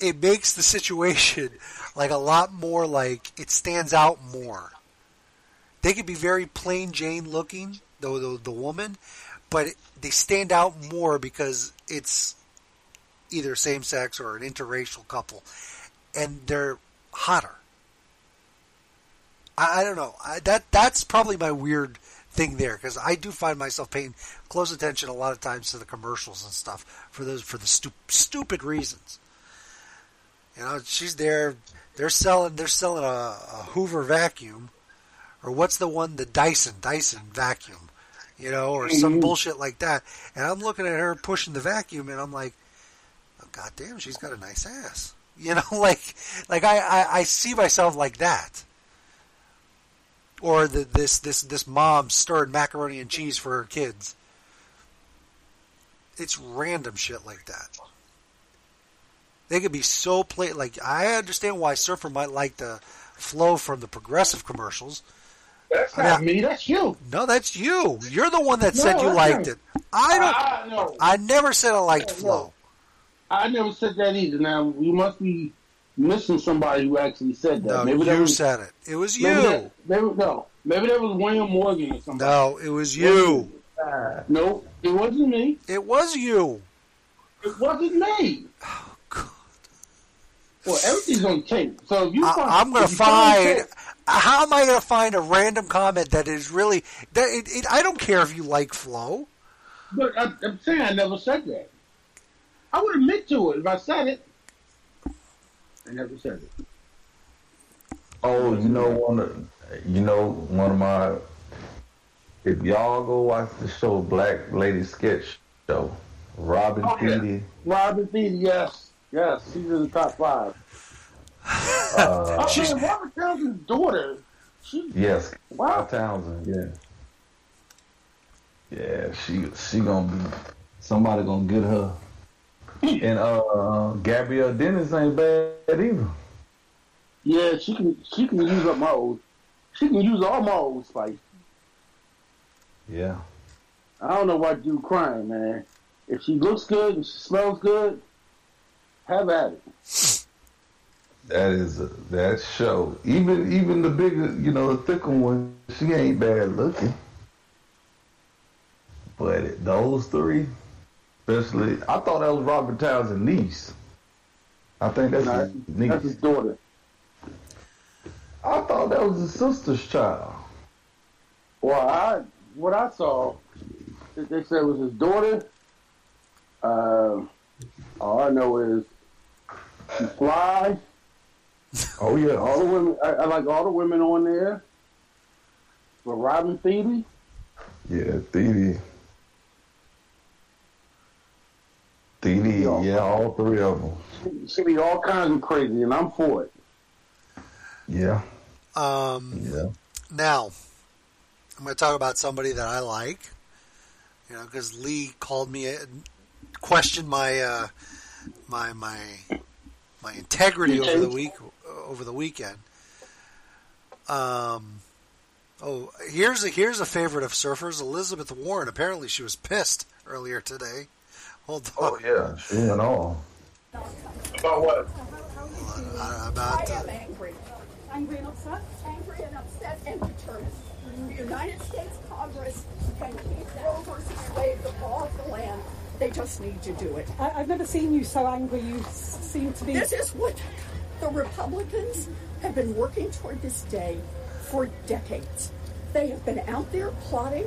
[SPEAKER 5] it makes the situation like a lot more like it stands out more. They could be very plain Jane looking, though the, the woman, but they stand out more because it's either same sex or an interracial couple, and they're hotter. I, I don't know. I, that that's probably my weird thing there because I do find myself paying close attention a lot of times to the commercials and stuff for those for the stu- stupid reasons. You know, she's there. They're selling. They're selling a, a Hoover vacuum, or what's the one? The Dyson Dyson vacuum. You know, or some
[SPEAKER 6] Mhm.
[SPEAKER 5] bullshit like that. And I'm looking at her pushing the vacuum, and I'm like, oh, God damn, she's got a nice ass. You know, like, like I, I, I see myself like that. Or the, this, this, this mom stirred macaroni and cheese for her kids. It's random shit like that. They could be so plain. Like I understand why Surfer might like the Flo from the progressive commercials.
[SPEAKER 6] That's not me. That's you.
[SPEAKER 5] No, that's you. You're the one that
[SPEAKER 6] No,
[SPEAKER 5] said you liked
[SPEAKER 6] not-
[SPEAKER 5] it. I don't.
[SPEAKER 6] Ah, no.
[SPEAKER 5] I never said I liked
[SPEAKER 6] No,
[SPEAKER 5] Flo.
[SPEAKER 6] I never said that either. Now you must be missing somebody who actually said that.
[SPEAKER 5] No,
[SPEAKER 6] maybe that
[SPEAKER 5] you
[SPEAKER 6] was,
[SPEAKER 5] said it. It was
[SPEAKER 6] maybe
[SPEAKER 5] you.
[SPEAKER 6] That, maybe no. Maybe that was William Morgan or something.
[SPEAKER 5] No, it was you.
[SPEAKER 6] No, it wasn't me.
[SPEAKER 5] It was you.
[SPEAKER 6] It wasn't me.
[SPEAKER 5] Oh God.
[SPEAKER 6] Well, everything's on tape. So if you, find,
[SPEAKER 5] I, am going
[SPEAKER 6] if
[SPEAKER 5] to
[SPEAKER 6] find
[SPEAKER 5] find. How am I going to find a random comment that is really? That it, it, I don't care if you like Flo.
[SPEAKER 6] But I, I'm saying I never said that. I would admit to it if I said it. I never said it.
[SPEAKER 7] Oh, you know one of you know one of my. If y'all go watch the show Black Lady Sketch Show, Robin
[SPEAKER 6] Oh, yeah. Robin Thede, yes, yes, she's in the top five.
[SPEAKER 7] uh,
[SPEAKER 6] oh man, Robert Townsend's daughter. She,
[SPEAKER 7] yes,
[SPEAKER 6] Wow.
[SPEAKER 7] Townsend, yeah, yeah, she she gonna be somebody gonna get her, and uh, Gabrielle Dennis ain't bad either.
[SPEAKER 6] yeah, she can she can use up my old. she can use all my old spice.
[SPEAKER 7] Yeah.
[SPEAKER 6] I don't know why dude crying, man. If she looks good and she smells good, have at it.
[SPEAKER 7] That is a, that show. Even even the bigger, you know, the thicker one, she ain't bad looking. But those three, especially, I thought that was Robert Townsend's niece. I think that's
[SPEAKER 6] Nah,
[SPEAKER 7] his niece.
[SPEAKER 6] That's his daughter.
[SPEAKER 7] I thought that was his sister's child.
[SPEAKER 6] Well, I what I saw, they they said it was his daughter. Uh, all I know is she fly.
[SPEAKER 7] Oh yeah,
[SPEAKER 6] all the women. I, I like all the women on there. But Robin Thede,
[SPEAKER 7] Yeah, Thede. Thede, yeah, all three of them.
[SPEAKER 6] she be all kinds of crazy, and I'm for it.
[SPEAKER 7] Yeah.
[SPEAKER 5] Um,
[SPEAKER 7] Yeah.
[SPEAKER 5] Now, I'm going to talk about somebody that I like. You know, because Lee called me, uh, questioned my uh, my my my integrity over the week over the weekend. Um. Oh, here's a here's a favorite of surfers, Elizabeth Warren. Apparently, she was pissed earlier today. Hold on.
[SPEAKER 7] Oh yeah, she went on.
[SPEAKER 6] About what?
[SPEAKER 5] Uh, about
[SPEAKER 20] I am angry. Angry and upset? Angry and upset and determined. The United States Congress can keep Roe versus Wade the law of the land. They just need to do it.
[SPEAKER 21] I, I've never seen you so angry. You seem to be.
[SPEAKER 20] This is what the Republicans have been working toward this day for decades. They have been out there plotting,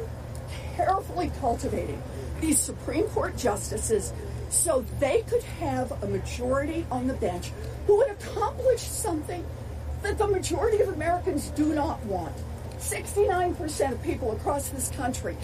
[SPEAKER 20] carefully cultivating these Supreme Court justices so they could have a majority on the bench who would accomplish something that the majority of Americans do not want. 69% of people across this country,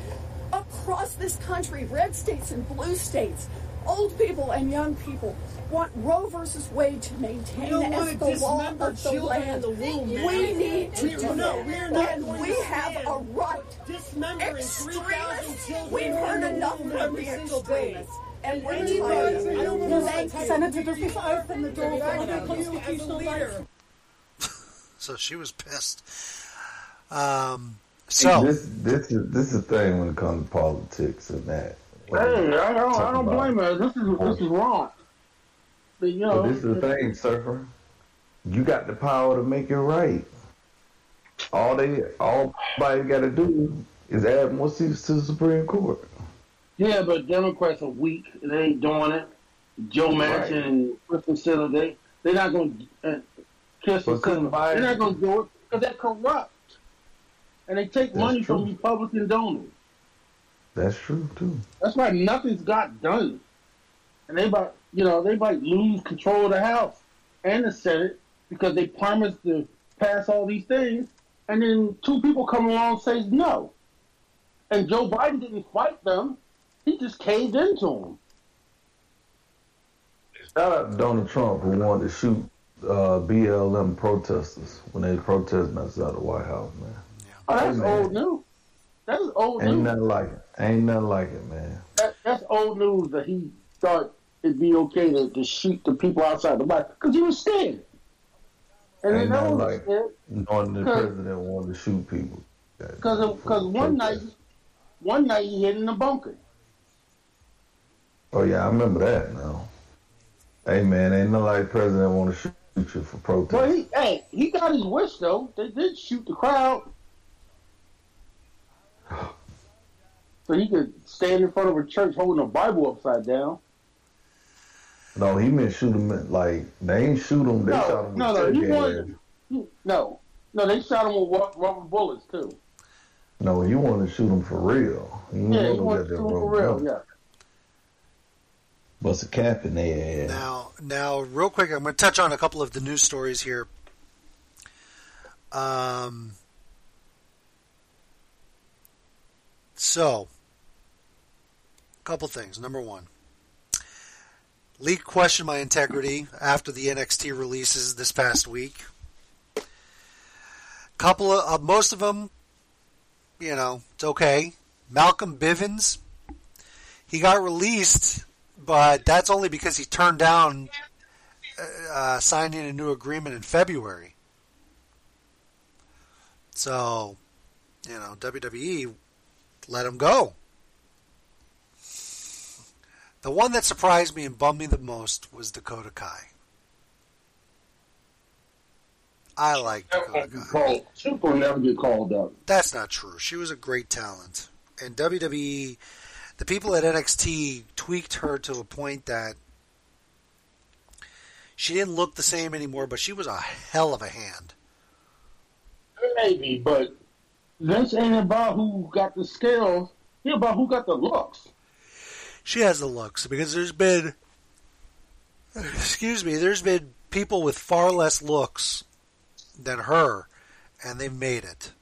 [SPEAKER 20] across this country, red states and blue states, old people and young people, want Roe versus Wade to maintain
[SPEAKER 22] We don't
[SPEAKER 20] as the law
[SPEAKER 22] dismember
[SPEAKER 20] of the
[SPEAKER 22] children in
[SPEAKER 20] land.
[SPEAKER 22] the womb,
[SPEAKER 20] we need to do
[SPEAKER 22] no,
[SPEAKER 20] that.
[SPEAKER 22] we are not
[SPEAKER 20] and we have a right.
[SPEAKER 22] dismembering 3,000
[SPEAKER 20] Extremists,
[SPEAKER 22] children
[SPEAKER 20] we've
[SPEAKER 22] in
[SPEAKER 20] heard enough
[SPEAKER 22] womb
[SPEAKER 20] from
[SPEAKER 22] every
[SPEAKER 20] the
[SPEAKER 22] single day.
[SPEAKER 20] extremists. And we're
[SPEAKER 22] Anybody-
[SPEAKER 20] tired.
[SPEAKER 22] I don't
[SPEAKER 21] Yes,
[SPEAKER 22] wanna
[SPEAKER 20] Thank you.
[SPEAKER 21] Senator, does this open the door for
[SPEAKER 22] I
[SPEAKER 21] other
[SPEAKER 22] think you as a
[SPEAKER 21] constitutional rights?
[SPEAKER 5] So she was pissed. Um, so
[SPEAKER 7] this this is this is the thing when it comes to politics and that.
[SPEAKER 6] Hey, I don't, I don't blame her. This is this is wrong. But you know,
[SPEAKER 7] this is the thing, surfer. You got the power to make it right. All they, all somebody got to do is add more seats to the Supreme Court.
[SPEAKER 6] Yeah, but Democrats are weak. They ain't doing it. Joe Manchin and Kyrsten Sinema, they they're not going to. Uh,
[SPEAKER 7] couldn't
[SPEAKER 6] Sinema, they're not going to do it because they're corrupt, and they take
[SPEAKER 7] That's
[SPEAKER 6] money from. Republican donors.
[SPEAKER 7] That's true too.
[SPEAKER 6] That's why nothing's got done, and they about you know they might lose control of the House and the Senate because they promised to pass all these things, and then two people come along and say no, and Joe Biden didn't fight them; he just caved into them.
[SPEAKER 7] Shout out to Donald Trump who wanted to shoot uh, BLM protesters when they protesting outside the White House, man.
[SPEAKER 6] Oh, that's
[SPEAKER 7] Hey,
[SPEAKER 6] old news. That is old
[SPEAKER 7] Ain't
[SPEAKER 6] news.
[SPEAKER 7] Ain't nothing like it. Ain't nothing like it, man.
[SPEAKER 6] That, that's old news that he thought it'd be okay to, to shoot the people outside the box because he was scared. And
[SPEAKER 7] Ain't
[SPEAKER 6] then that was
[SPEAKER 7] like
[SPEAKER 6] scared
[SPEAKER 7] knowing the president wanted to shoot people.
[SPEAKER 6] because because one night one night he hid in the bunker.
[SPEAKER 7] Oh yeah, I remember that now. Hey man, ain't no like president want to shoot you for protest.
[SPEAKER 6] Well, he hey he got his wish though. They did shoot the crowd, so he could stand in front of a church holding a Bible upside down.
[SPEAKER 7] No, he meant shoot him like they ain't shoot him. They shot
[SPEAKER 6] No,
[SPEAKER 7] him with
[SPEAKER 6] no, no.
[SPEAKER 7] tear
[SPEAKER 6] He wanted he- no, no. They shot him with rubber bullets too.
[SPEAKER 7] No, you wanted to shoot him for real. He didn't
[SPEAKER 6] Yeah,
[SPEAKER 7] want to
[SPEAKER 6] wanted to
[SPEAKER 7] that
[SPEAKER 6] shoot him for real.
[SPEAKER 7] bullet.
[SPEAKER 6] Yeah.
[SPEAKER 7] Bust a cap in their ass.
[SPEAKER 5] Now, now, real quick, I'm going to touch on a couple of the news stories here. Um, so, a couple things. Number one, Lee questioned my integrity after the NXT releases this past week. Couple of uh, most of them, you know, it's okay. Malcolm Bivens, he got released but that's only because he turned down uh, signing a new agreement in February. So, you know, WWE let him go. The one that surprised me and bummed me the most was Dakota Kai. I like Dakota Kai.
[SPEAKER 6] Called, Super never get called up.
[SPEAKER 5] That's not true. She was a great talent. And WWE, the people at NXT tweaked her to a point that she didn't look the same anymore, but she was a hell of a hand.
[SPEAKER 6] Maybe, but Vince ain't about who got the skills. He about who got the looks.
[SPEAKER 5] She has the looks because there's been, excuse me, there's been people with far less looks than her, and they've made it.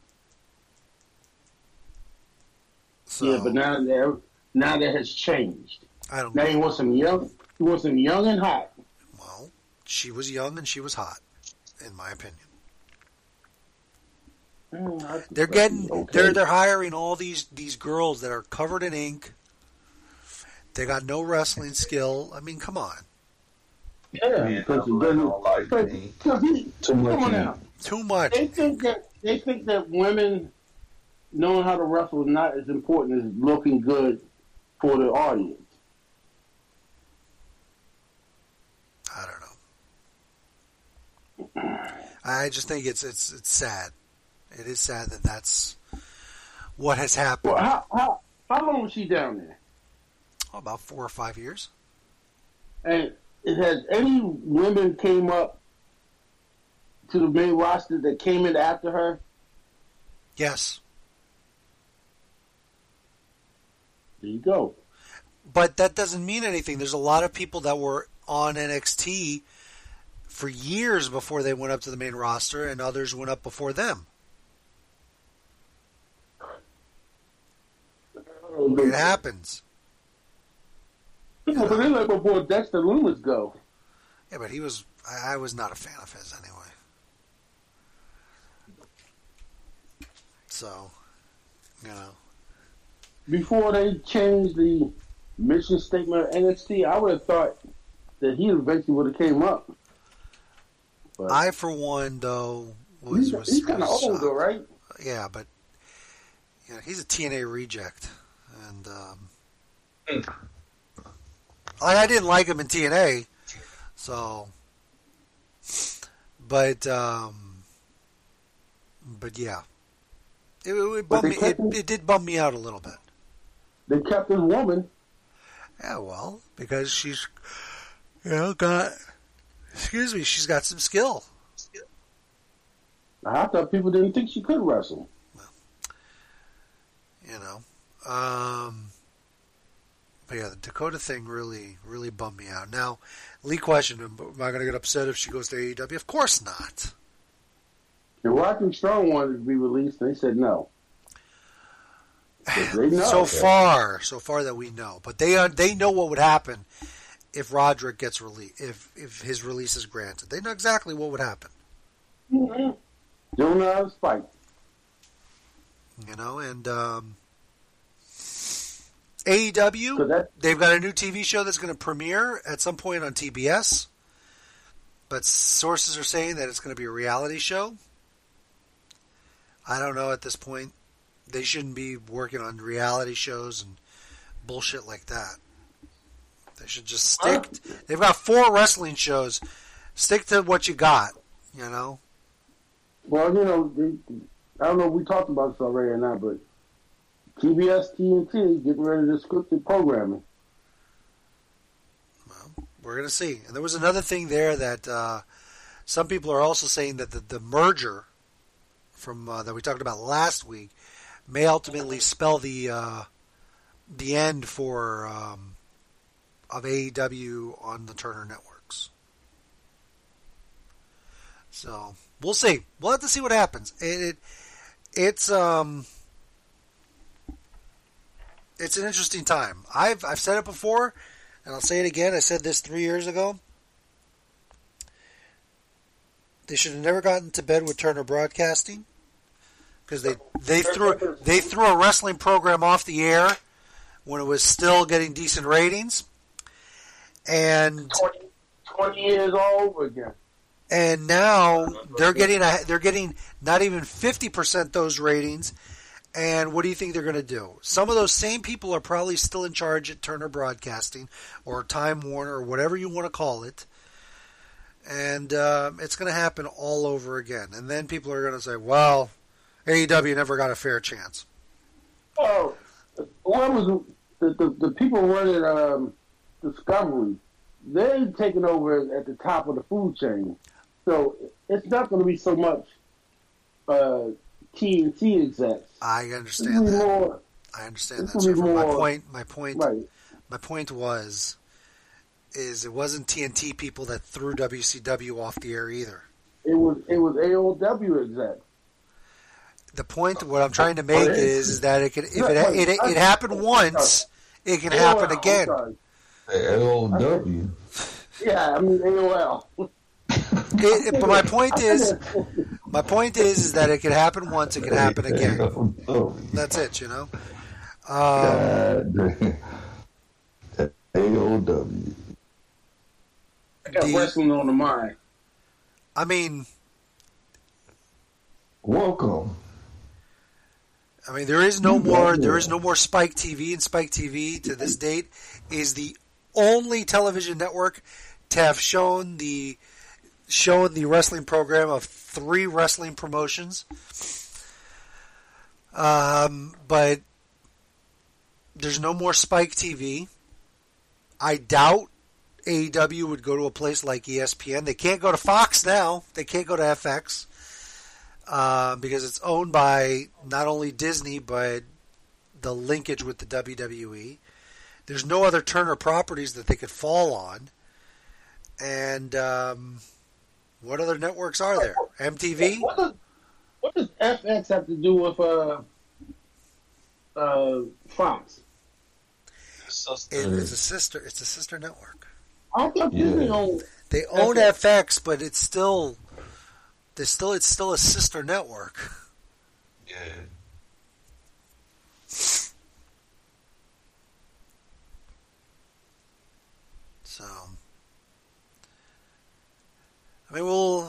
[SPEAKER 5] So,
[SPEAKER 6] yeah, but now that now that has changed.
[SPEAKER 5] I don't know.
[SPEAKER 6] Now
[SPEAKER 5] know.
[SPEAKER 6] he wants some young. He wants some young and hot.
[SPEAKER 5] Well, she was young and she was hot, in my opinion.
[SPEAKER 6] Mm,
[SPEAKER 5] They're getting
[SPEAKER 6] okay.
[SPEAKER 5] they're they're hiring all these these girls that are covered in ink. They got no wrestling skill. I mean, come on.
[SPEAKER 6] Yeah, because it doesn't. Because he,
[SPEAKER 7] Too much
[SPEAKER 6] come on
[SPEAKER 7] ink.
[SPEAKER 6] now.
[SPEAKER 5] Too much.
[SPEAKER 6] They think that they think that women knowing how to wrestle is not as important as looking good for the audience.
[SPEAKER 5] I don't know. I just think it's it's it's sad. It is sad that that's what has happened.
[SPEAKER 6] Well, how, how how long was she down there?
[SPEAKER 5] Oh, about four or five years.
[SPEAKER 6] And has any women came up to the main roster that came in after her?
[SPEAKER 5] Yes,
[SPEAKER 6] There you go.
[SPEAKER 5] but that doesn't mean anything. There's a lot of people that were on NXT for years before they went up to the main roster, and others went up before them. It happens.
[SPEAKER 6] Yeah, but they let my boy Dexter Lumis go.
[SPEAKER 5] Yeah, but he was. I, I was not a fan of his anyway. So, you know,
[SPEAKER 6] Before they changed the mission statement of NXT, I would have thought that he eventually would have came up. But
[SPEAKER 5] I for one though was
[SPEAKER 6] he's,
[SPEAKER 5] was,
[SPEAKER 6] he's kind of
[SPEAKER 5] was
[SPEAKER 6] old, though, right?
[SPEAKER 5] Yeah, but you know, he's a TNA reject, and um, like I didn't like him in TNA, so. But um, but yeah, it, it,
[SPEAKER 6] But
[SPEAKER 5] me, it, it did bum me out a little bit.
[SPEAKER 6] They kept his woman.
[SPEAKER 5] Yeah, well, because she's, you know, got, excuse me, she's got some skill.
[SPEAKER 6] I thought people didn't think she could wrestle.
[SPEAKER 5] you know. Um, but yeah, the Dakota thing really, really bummed me out. Now, Lee questioned him, am I going to get upset if she goes to AEW? Of course not.
[SPEAKER 6] The Rock and Strong wanted to be released, and they said no. They know.
[SPEAKER 5] So far, so far that we know, but they uh, they know what would happen if Roderick gets released, if if his release is granted. They know exactly what would happen.
[SPEAKER 6] Mhm. Don't know how to fight.
[SPEAKER 5] You know, and um, AEW, they've got a new TV show that's going to premiere at some point on TBS. But sources are saying that it's going to be a reality show. I don't know at this point. They shouldn't be working on reality shows and bullshit like that. They should just stick. They've got four wrestling shows. Stick to what you got. You know.
[SPEAKER 6] Well, you know, they, I don't know if we talked about this already or not, but TBS TNT getting rid of the scripted programming.
[SPEAKER 5] We're going to see. And there was another thing there that uh, some people are also saying that the, the merger from uh, that we talked about last week may ultimately spell the uh, the end for um, of AEW on the Turner networks. So we'll see. We'll have to see what happens. It, it it's um it's an interesting time. I've I've said it before, and I'll say it again. I said this three years ago. They should have never gotten to bed with Turner Broadcasting because they they threw they threw a wrestling program off the air when it was still getting decent ratings, and
[SPEAKER 6] 20 years all over again.
[SPEAKER 5] and now they're getting a, they're getting not even fifty percent those ratings. And what do you think they're going to do? Some of those same people are probably still in charge at Turner Broadcasting or Time Warner or whatever you want to call it. And uh, it's going to happen all over again. And then people are going to say, well, AEW never got a fair chance.
[SPEAKER 6] Oh, what was the, the, the people running um, Discovery? They're taking over at the top of the food chain, so it's not going to be so much uh, TNT execs.
[SPEAKER 5] I understand that.
[SPEAKER 6] more-
[SPEAKER 5] I understand that.
[SPEAKER 6] gonna be
[SPEAKER 5] sir. My point, my point,
[SPEAKER 6] Right.
[SPEAKER 5] my point was, is it wasn't TNT people that threw WCW off the air either.
[SPEAKER 6] It was it was AOW execs.
[SPEAKER 5] The point, what I'm trying to oh,
[SPEAKER 6] make
[SPEAKER 5] is, is that it can, if
[SPEAKER 6] No,
[SPEAKER 5] it,
[SPEAKER 6] wait,
[SPEAKER 5] it, it, it happened once, it can happen
[SPEAKER 6] AOL, I'm
[SPEAKER 5] again.
[SPEAKER 7] AOW.
[SPEAKER 6] Yeah, I mean AOL.
[SPEAKER 5] It, it- but my point is, my point is, is that it could happen once, it could happen again. That's it, you know. Um,
[SPEAKER 7] God. AOW.
[SPEAKER 6] I got wrestling on the mind.
[SPEAKER 5] I mean,
[SPEAKER 7] Welcome.
[SPEAKER 5] I mean, there is no more. There is no more Spike TV, and Spike TV to this date is the only television network to have shown the shown the wrestling program of three wrestling promotions. Um, but there's no more Spike TV. I doubt AEW would go to a place like ESPN. They can't go to Fox now. They can't go to FX uh, because it's owned by not only Disney but the linkage with the WWE. There's no other Turner properties that they could fall on, and um, what other networks are there? MTV.
[SPEAKER 6] What does what does FX have to do with uh uh Fox?
[SPEAKER 5] It, it's a sister. It's a sister network.
[SPEAKER 6] I thought Disney owned.
[SPEAKER 5] They own FX, but it's still. There's still. It's still a sister network.
[SPEAKER 7] Yeah.
[SPEAKER 5] So, I mean, we'll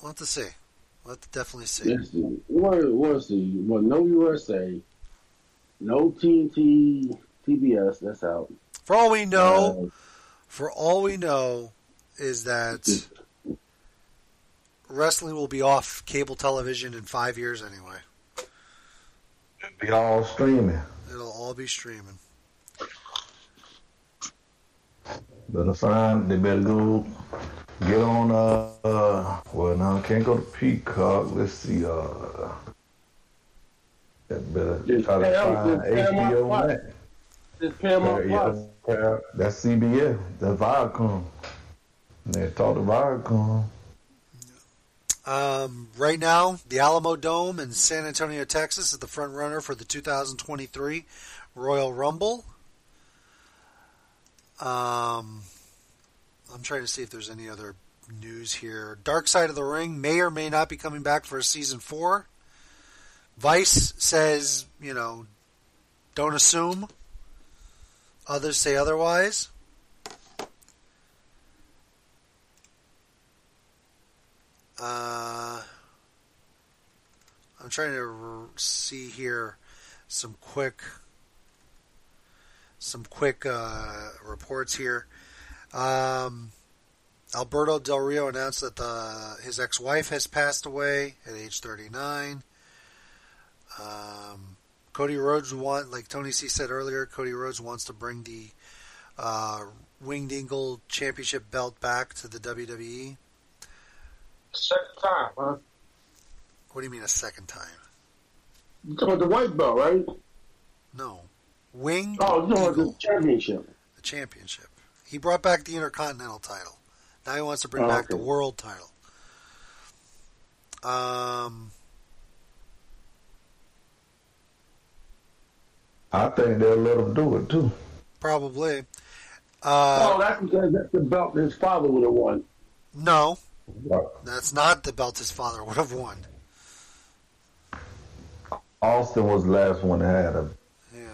[SPEAKER 5] we'll have to see. We'll have to definitely see.
[SPEAKER 6] Let's see. What what's the well no USA, no TNT, TBS. That's out.
[SPEAKER 5] For all we know, uh, for all we know, is that wrestling will be off cable television in five years anyway.
[SPEAKER 7] It'll be all streaming.
[SPEAKER 5] It'll all be streaming.
[SPEAKER 7] Better find. They better go get on. Uh, uh well, now I can't go to Peacock. Let's see. Uh, that better
[SPEAKER 6] Just
[SPEAKER 7] try to
[SPEAKER 6] Param-
[SPEAKER 7] find HBO Max.
[SPEAKER 6] It's Paramount
[SPEAKER 7] Yeah,
[SPEAKER 6] Plus.
[SPEAKER 7] yeah, that's CBS. That's Viacom. They talk to Viacom.
[SPEAKER 5] Um, right now, the Alamodome in San Antonio, Texas, is the front runner for the 2023 Royal Rumble. Um, I'm trying to see if there's any other news here. Dark Side of the Ring may or may not be coming back for a season four. Vice says, you know, don't assume. Others say otherwise. Uh, I'm trying to see here some quick some quick uh, reports here. Um, Alberto Del Rio announced that the, his ex-wife has passed away at age 39. Um, Cody Rhodes want, like Tony C said earlier, Cody Rhodes wants to bring the uh, Winged Eagle Championship belt back to the WWE.
[SPEAKER 6] Second time, huh?
[SPEAKER 5] What do you mean a second time?
[SPEAKER 6] You talking about the white belt, right?
[SPEAKER 5] No. Winged
[SPEAKER 6] Oh, know
[SPEAKER 5] Eagle,
[SPEAKER 6] the championship.
[SPEAKER 5] the championship. He brought back the Intercontinental title. Now he wants to bring
[SPEAKER 6] Oh,
[SPEAKER 5] back
[SPEAKER 6] okay.
[SPEAKER 5] the World title. Um,
[SPEAKER 7] I think they'll let him do it too.
[SPEAKER 5] probably.
[SPEAKER 6] oh,
[SPEAKER 5] Uh,
[SPEAKER 6] that's that's the belt his father would have won.
[SPEAKER 5] no, that's not the belt his father would have won.
[SPEAKER 7] Austin was the last one that had a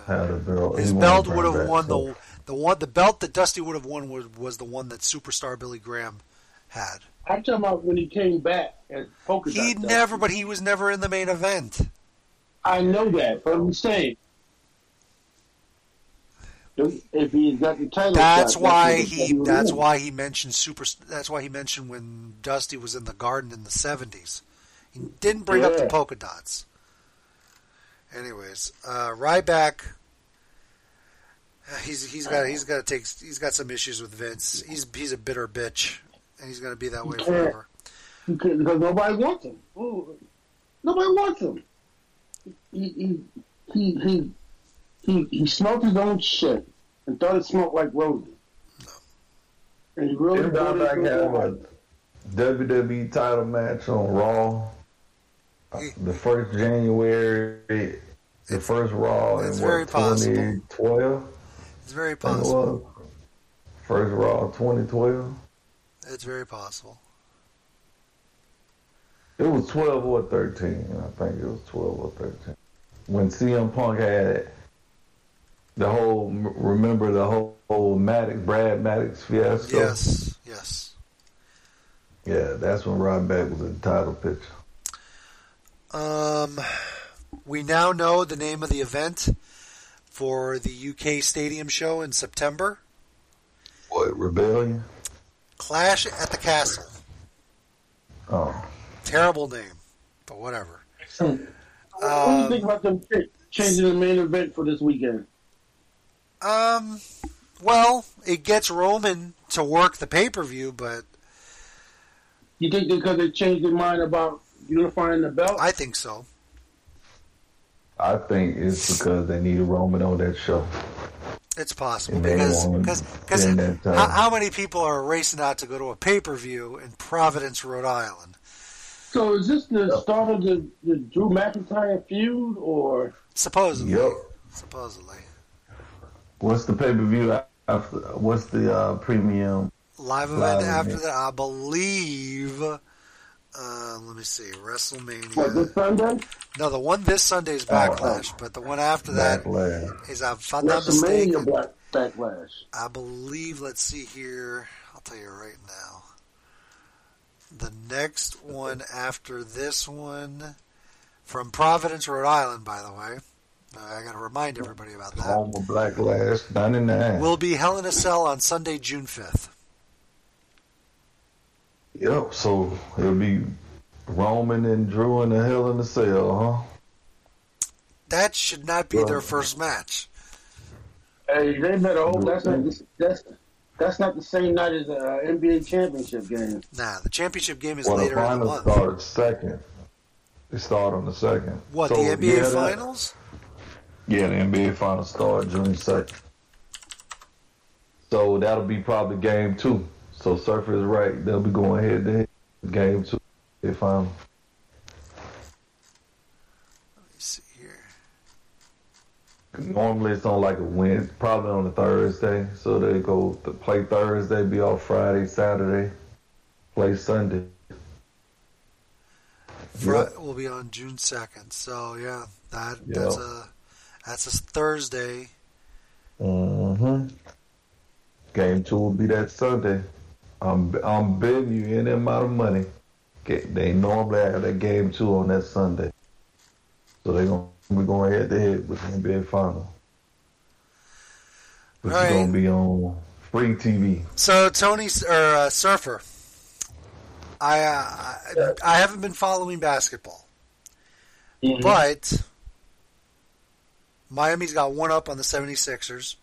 [SPEAKER 7] had a belt.
[SPEAKER 5] His
[SPEAKER 7] He
[SPEAKER 5] belt would have
[SPEAKER 7] back,
[SPEAKER 5] won
[SPEAKER 7] so-
[SPEAKER 5] the the one the belt that Dusty would have won was, was the one that Superstar Billy Graham had.
[SPEAKER 6] I'm talking about when he came back as polka.
[SPEAKER 5] He
[SPEAKER 6] Dusty.
[SPEAKER 5] never, but he was never in the main event.
[SPEAKER 6] I know that, but I'm saying. if- If he's got the title,
[SPEAKER 5] That's
[SPEAKER 6] shot,
[SPEAKER 5] why he. That's why he mentioned super. That's why he mentioned when Dusty was in the Garden in the seventies. He didn't bring up the polka dots. Anyways, uh, Ryback. He's he's got he's got to take he's got some issues with Vince. He's he's a bitter bitch, and he's going to be that way forever.
[SPEAKER 6] Because because nobody wants him. Ooh, Nobody wants him. He he he he he, he smoked his own shit and thought it smelled like roses. And he really
[SPEAKER 7] Didn't
[SPEAKER 6] thought
[SPEAKER 7] Ryback
[SPEAKER 6] it
[SPEAKER 7] have
[SPEAKER 6] smelled
[SPEAKER 7] a WWE title match on Raw? Uh, The first January, the first Raw in
[SPEAKER 5] it's
[SPEAKER 7] what,
[SPEAKER 5] very possible.
[SPEAKER 7] 2012?
[SPEAKER 5] It's very possible.
[SPEAKER 7] First Raw 2012?
[SPEAKER 5] It's very possible.
[SPEAKER 7] It was 12 or 13. I think it was 12 or 13. When CM Punk had the whole, remember the whole, whole Maddox, Brad Maddox fiasco?
[SPEAKER 5] Yes, yes.
[SPEAKER 7] Yeah, that's when Ryback was in the title picture.
[SPEAKER 5] Um, we now know the name of the event for the UK Stadium show in September.
[SPEAKER 7] What, Rebellion?
[SPEAKER 5] Clash at the Castle.
[SPEAKER 7] Oh.
[SPEAKER 5] Terrible name, but whatever.
[SPEAKER 6] What do you think about them changing the main event for this weekend?
[SPEAKER 5] Um, well, it gets Roman to work the pay per view, but
[SPEAKER 6] You think because they changed their mind about unifying the belt?
[SPEAKER 5] I think so.
[SPEAKER 7] I think it's because they needed Roman on that show.
[SPEAKER 5] It's possible because because because
[SPEAKER 7] in that time.
[SPEAKER 5] how, how many people are racing out to go to a pay per view in Providence, Rhode Island?
[SPEAKER 6] So is this the start of the, the Drew McIntyre feud, or
[SPEAKER 5] supposedly?
[SPEAKER 7] Yep.
[SPEAKER 5] Supposedly,
[SPEAKER 7] What's the pay per view after? What's the uh, premium?
[SPEAKER 5] live event after that, I believe. Uh, let me see, WrestleMania.
[SPEAKER 6] what this Sunday?
[SPEAKER 5] No, the one this Sunday is
[SPEAKER 7] Oh,
[SPEAKER 5] Backlash, but the one after that
[SPEAKER 7] Backlash.
[SPEAKER 5] is, if I'm not mistaken,
[SPEAKER 6] Backlash.
[SPEAKER 5] I believe. Let's see here. I'll tell you right now. The next one after this one, from Providence, Rhode Island, by the way. I got to remind everybody about that.
[SPEAKER 7] Home of Backlash '99.
[SPEAKER 5] Will be Hell in a Cell on Sunday, June fifth.
[SPEAKER 7] Yep. So it'll be Roman and Drew in the Hell in the Cell, huh?
[SPEAKER 5] That should not be their first match.
[SPEAKER 6] Hey, they better hope that's not that's that's not the same night as the uh, NBA championship game.
[SPEAKER 5] Nah, the championship game is
[SPEAKER 7] Well, the
[SPEAKER 5] later in the
[SPEAKER 7] finals
[SPEAKER 5] month.
[SPEAKER 7] started second. They start on the second.
[SPEAKER 5] What
[SPEAKER 7] So,
[SPEAKER 5] the NBA
[SPEAKER 7] yeah, that-
[SPEAKER 5] finals?
[SPEAKER 7] Yeah, the NBA finals start June second. So that'll be probably game two. So Surfer is right. They'll be going head to head. Game two. If I'm Let me
[SPEAKER 5] see here.
[SPEAKER 7] normally it's on like a Wednesday, probably on a Thursday. So they go to play Thursday, be off Friday, Saturday, play Sunday.
[SPEAKER 5] Fri- will be on June second. So yeah, that that's a that's a Thursday.
[SPEAKER 7] Mm-hmm. Game two will be that Sunday. I'm I'm betting you any amount of money. Get- They normally have that game two on that Sunday, so they're gonna be going head to head with the NBA final. Which
[SPEAKER 5] Right.
[SPEAKER 7] is gonna be on free TV.
[SPEAKER 5] So Tony or uh, Surfer, I, uh, I I haven't been following basketball, but Miami's got one up on the 76ers,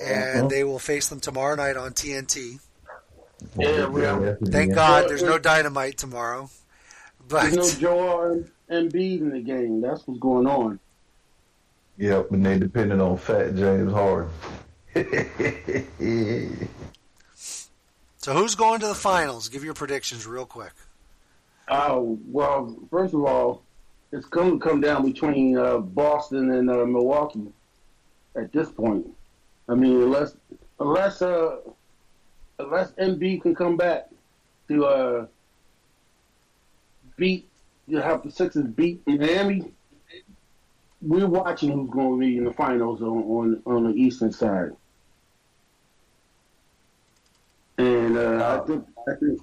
[SPEAKER 5] and they will face them tomorrow night on TNT.
[SPEAKER 6] Yeah, we are.
[SPEAKER 5] Thank God there's no dynamite tomorrow. But
[SPEAKER 6] There's no Joel and Embiid in the game. That's what's going on.
[SPEAKER 7] Yep, and they depending on Fat James Harden.
[SPEAKER 5] so who's going to the finals? Give your predictions real quick.
[SPEAKER 6] Oh well, first of all, it's going to come down between uh, Boston and uh, Milwaukee at this point. I mean, unless unless uh, unless MB can come back to uh, beat, you have the Sixers beat Miami. We're watching who's going to be in the finals on on, on the Eastern side. And uh, I think I think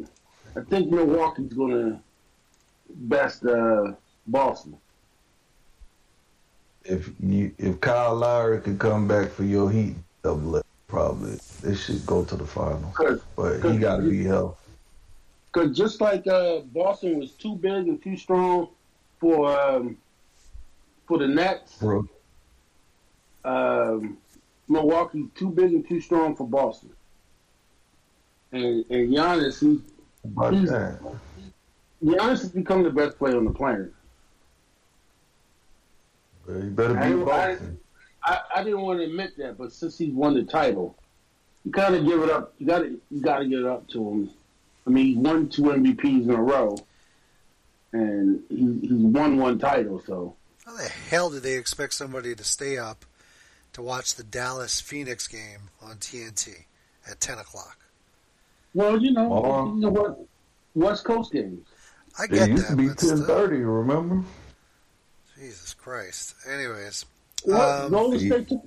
[SPEAKER 6] I think Milwaukee's gonna best uh, Boston.
[SPEAKER 7] If you if Kyle Lowry could come back for your Heat probably they should go to the finals. But he got to be healthy.
[SPEAKER 6] Because just like uh, Boston was too big and too strong for um, for the Nets,
[SPEAKER 7] Bro,
[SPEAKER 6] um, Milwaukee too big and too strong for Boston. And and Giannis, he, he's. Giannis has become the best player on the planet.
[SPEAKER 7] He better be Boston.
[SPEAKER 6] I, I didn't want to admit that, but since he's won the title, you kind of give it up. You got to you got to give it up to him. I mean, he won two MVPs in a row, and he, he's won one title. So
[SPEAKER 5] How the hell did they expect somebody to stay up to watch the Dallas Phoenix game on TNT at 10 o'clock?
[SPEAKER 6] well, you know,
[SPEAKER 7] Or-
[SPEAKER 6] you know what West Coast games.
[SPEAKER 5] I get
[SPEAKER 7] It
[SPEAKER 5] get
[SPEAKER 7] used to be ten thirty. Remember?
[SPEAKER 5] Jesus Christ. Anyways.
[SPEAKER 6] What?
[SPEAKER 5] Um,
[SPEAKER 6] Golden State took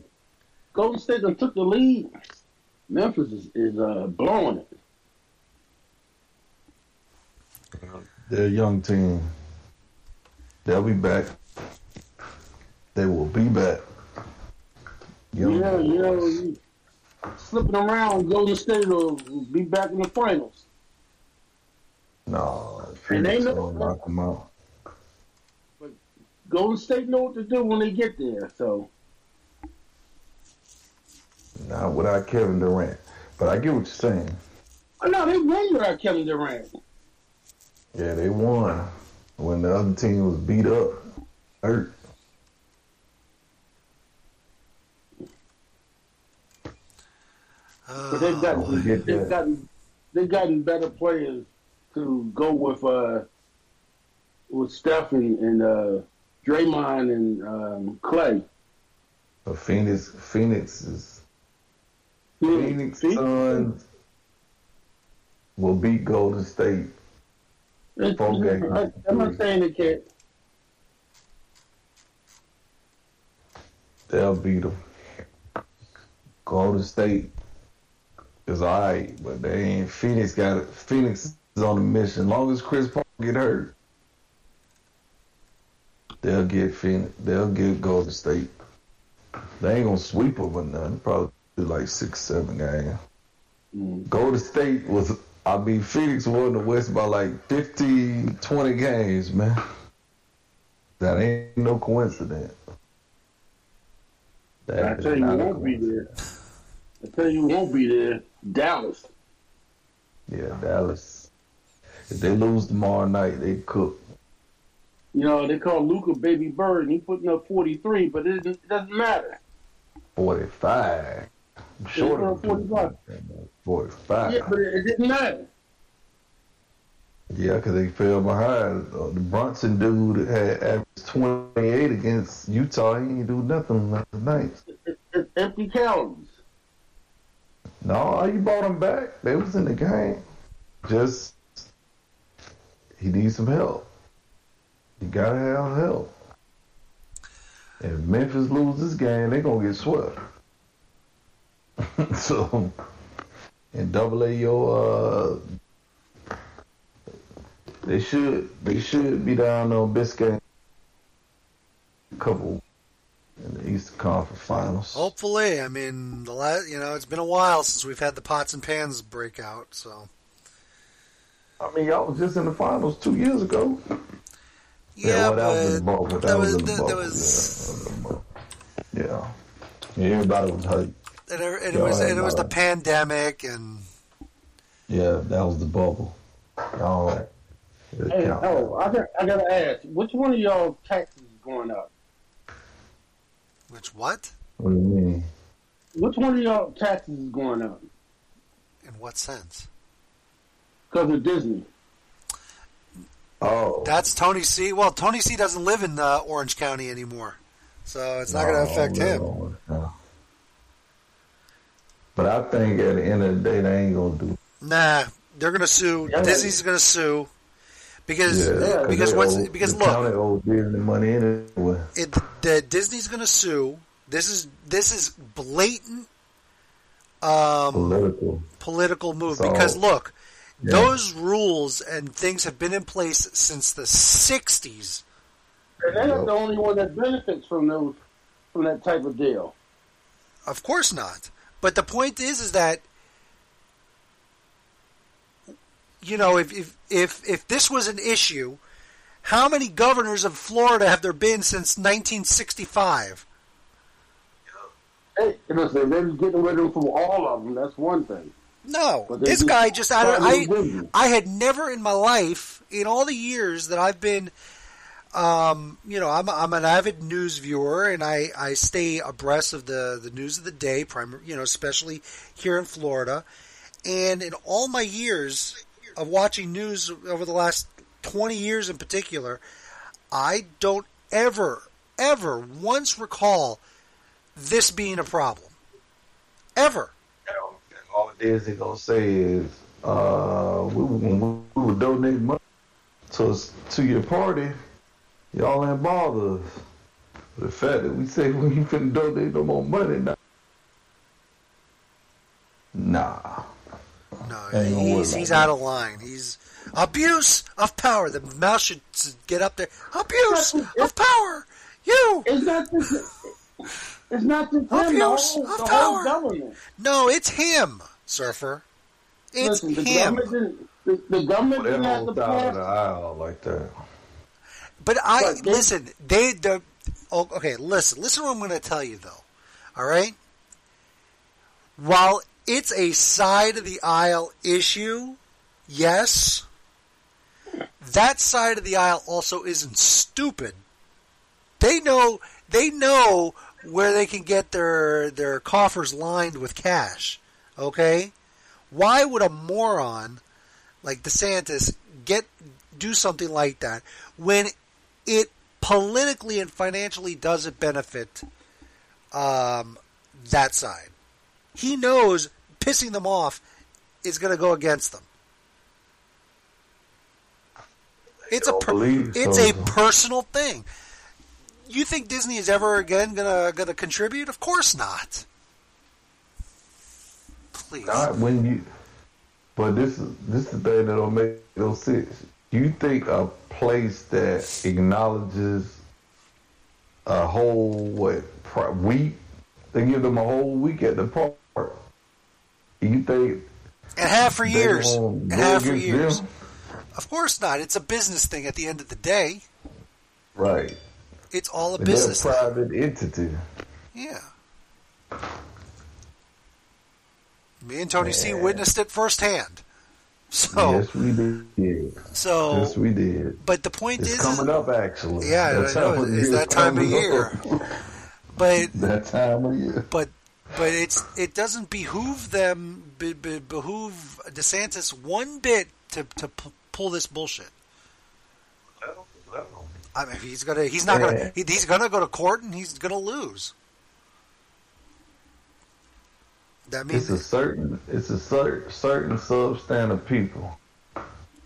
[SPEAKER 6] Golden State done took the lead. Memphis is, is uh, blowing it.
[SPEAKER 7] They're a young team. They'll be back. They will be back. Young
[SPEAKER 6] yeah, you know,
[SPEAKER 7] boys.
[SPEAKER 6] you- slipping around, Golden State will be back in the finals.
[SPEAKER 7] No,
[SPEAKER 6] And they
[SPEAKER 7] Phoenix
[SPEAKER 6] know-
[SPEAKER 7] gonna knock them out.
[SPEAKER 6] Golden State know what to do when they get there. So
[SPEAKER 7] Not without Kevin Durant. But I get what you're saying.
[SPEAKER 6] I know they won without Kevin Durant.
[SPEAKER 7] Yeah, they won when the other team was beat up, hurt.
[SPEAKER 6] But they've gotten
[SPEAKER 7] Oh,
[SPEAKER 6] they've
[SPEAKER 7] that.
[SPEAKER 6] gotten they've gotten better players to go with uh with Steph and, and uh Draymond and um, Clay.
[SPEAKER 7] But Phoenix, Phoenix is Phoenix Suns will beat Golden State. Four games.
[SPEAKER 6] I'm not saying they can't.
[SPEAKER 7] They'll beat them. Golden State is alright, but they ain't. Phoenix got it. Phoenix is on a mission. Long as Chris Paul get hurt, they'll get Phoenix. They'll get Golden State. They ain't gonna sweep them or nothing. Probably like six, seven games. Mm. Golden State was. I mean, Phoenix won the West by like 15, 20 games, man. That ain't no coincidence. That
[SPEAKER 6] I tell you, won't be there. I tell you, won't be there. Dallas.
[SPEAKER 7] Yeah, Dallas. If they lose tomorrow night, they cook.
[SPEAKER 6] You know, they call Luka Baby Bird, and he putting up 43, but it, it doesn't matter.
[SPEAKER 7] 45. I'm short of
[SPEAKER 6] They put up
[SPEAKER 7] 45.
[SPEAKER 6] Yeah, but it, didn't matter.
[SPEAKER 7] Yeah, because they fell behind. Uh, the Brunson dude had averaged 28 against Utah. He ain't do nothing last night.
[SPEAKER 6] It's empty calories.
[SPEAKER 7] No, you brought him back. They was in the game. Just, he needs some help. You gotta have help. If Memphis loses this game, they gonna get swept. so, and double A your, uh, they should, they should be down on Biscayne. Couple in the Eastern Conference Finals.
[SPEAKER 5] Hopefully, I mean, the last you know, it's been a while since we've had the pots and pans break out. So
[SPEAKER 7] I mean, y'all was just in the finals two years ago.
[SPEAKER 5] Yeah,
[SPEAKER 7] well, that was in the
[SPEAKER 5] but
[SPEAKER 7] bubble. That,
[SPEAKER 5] that
[SPEAKER 7] was,
[SPEAKER 5] was-
[SPEAKER 7] in the
[SPEAKER 5] that-
[SPEAKER 7] bubble.
[SPEAKER 5] was-
[SPEAKER 7] Yeah, yeah. Yeah, everybody was hyped.
[SPEAKER 5] and, it- and it was and it was the
[SPEAKER 7] about-
[SPEAKER 5] pandemic and
[SPEAKER 7] Yeah, that was the bubble. All right. It
[SPEAKER 6] Hey,
[SPEAKER 7] count.
[SPEAKER 6] oh, I got, I gotta ask, which one of y'all taxes is going up?
[SPEAKER 5] which what?
[SPEAKER 7] What do you mean?
[SPEAKER 6] Which one of y'all taxes is going up?
[SPEAKER 5] In what sense?
[SPEAKER 6] Because of Disney.
[SPEAKER 7] Oh,
[SPEAKER 5] That's Tony C. Well, Tony C. doesn't live in uh, Orange County anymore, so it's not going to affect him.
[SPEAKER 7] No. But I think at the end of the day, they ain't gonna do.
[SPEAKER 5] Nah, they're going to sue.
[SPEAKER 7] Yeah.
[SPEAKER 5] Disney's going to sue because
[SPEAKER 7] Yeah,
[SPEAKER 5] because once
[SPEAKER 7] owe-
[SPEAKER 5] because
[SPEAKER 7] the
[SPEAKER 5] look,
[SPEAKER 7] county Disney money anyway.
[SPEAKER 5] it, the Disney's going to sue. This is this is blatant um,
[SPEAKER 7] Political.
[SPEAKER 5] political move
[SPEAKER 7] So-
[SPEAKER 5] because look, Those rules and things have been in place since the '60s.
[SPEAKER 6] And they're not the only one that benefits from those from that type of deal.
[SPEAKER 5] Of course not. But the point is, is that you know, if if if, if this was an issue, how many governors of Florida have there been since 1965?
[SPEAKER 6] Hey, listen, they're getting rid of them from all of them. That's one thing.
[SPEAKER 5] No, this
[SPEAKER 6] just
[SPEAKER 5] guy just of I, I had never in my life in all the years that I've been um, you know, I'm I'm an avid news viewer and I, I stay abreast of the, the news of the day, primar you know, especially here in Florida. And in all my years of watching news over the last 20 years in particular, I don't ever ever once recall this being a problem. Ever.
[SPEAKER 7] All it is they gonna say is, uh, we, when we were donating money to to your party, y'all ain't bother us. The fact that we say we ain't finna donate no more money now. Nah.
[SPEAKER 5] No,
[SPEAKER 7] Ain't
[SPEAKER 5] he's, he's out of line. He's abuse of power. The mouse should get up there. Abuse of power. You.
[SPEAKER 6] It's not just. It's not just him. The whole,
[SPEAKER 5] of
[SPEAKER 6] the whole government.
[SPEAKER 5] No, it's him, Surfer. It's
[SPEAKER 6] Listen, the
[SPEAKER 5] him.
[SPEAKER 6] government. The, the government
[SPEAKER 7] They're
[SPEAKER 6] didn't have
[SPEAKER 7] on
[SPEAKER 6] the
[SPEAKER 7] side the aisle like that.
[SPEAKER 5] But I
[SPEAKER 6] But they-
[SPEAKER 5] listen. They the oh, okay. Listen. Listen. What I'm going to tell you though. All right. While it's a side of the aisle issue, yes, that side of the aisle also isn't stupid. They know. They know where they can get their their coffers lined with cash. Okay. Why would a moron like DeSantis get do something like that when it politically and financially doesn't benefit um, that side? He knows pissing them off is going to go against them. It's a per- it's a personal thing. You think Disney is ever again gonna gonna contribute? Of course not. Please.
[SPEAKER 7] Not when you. But this is this is the thing that don't make no sense. You think a place that acknowledges a whole what week? They give them a whole week at the park. You think
[SPEAKER 5] And half for years. And have for years.
[SPEAKER 7] them?
[SPEAKER 5] Of course not. It's a business thing at the end of the day.
[SPEAKER 7] Right.
[SPEAKER 5] It's all a
[SPEAKER 7] And
[SPEAKER 5] business
[SPEAKER 7] They're a
[SPEAKER 5] thing.
[SPEAKER 7] private entity.
[SPEAKER 5] Yeah. Me and Tony C witnessed it firsthand. So,
[SPEAKER 7] yes, we did.
[SPEAKER 5] so,
[SPEAKER 7] yes, we did.
[SPEAKER 5] but the point
[SPEAKER 7] It's
[SPEAKER 5] is,
[SPEAKER 7] coming up actually.
[SPEAKER 5] yeah,
[SPEAKER 7] That
[SPEAKER 5] I know,
[SPEAKER 7] time of
[SPEAKER 5] it's
[SPEAKER 7] year
[SPEAKER 5] that time of year. But
[SPEAKER 7] that time of year.
[SPEAKER 5] but but it's it doesn't behoove them be, be, behoove DeSantis one bit to to pu- pull this bullshit. I mean, he's gonna he's not
[SPEAKER 7] Yeah.
[SPEAKER 5] gonna he, he's gonna go to court and he's gonna lose. That means
[SPEAKER 7] It's a certain, it's a certain, certain substand of people,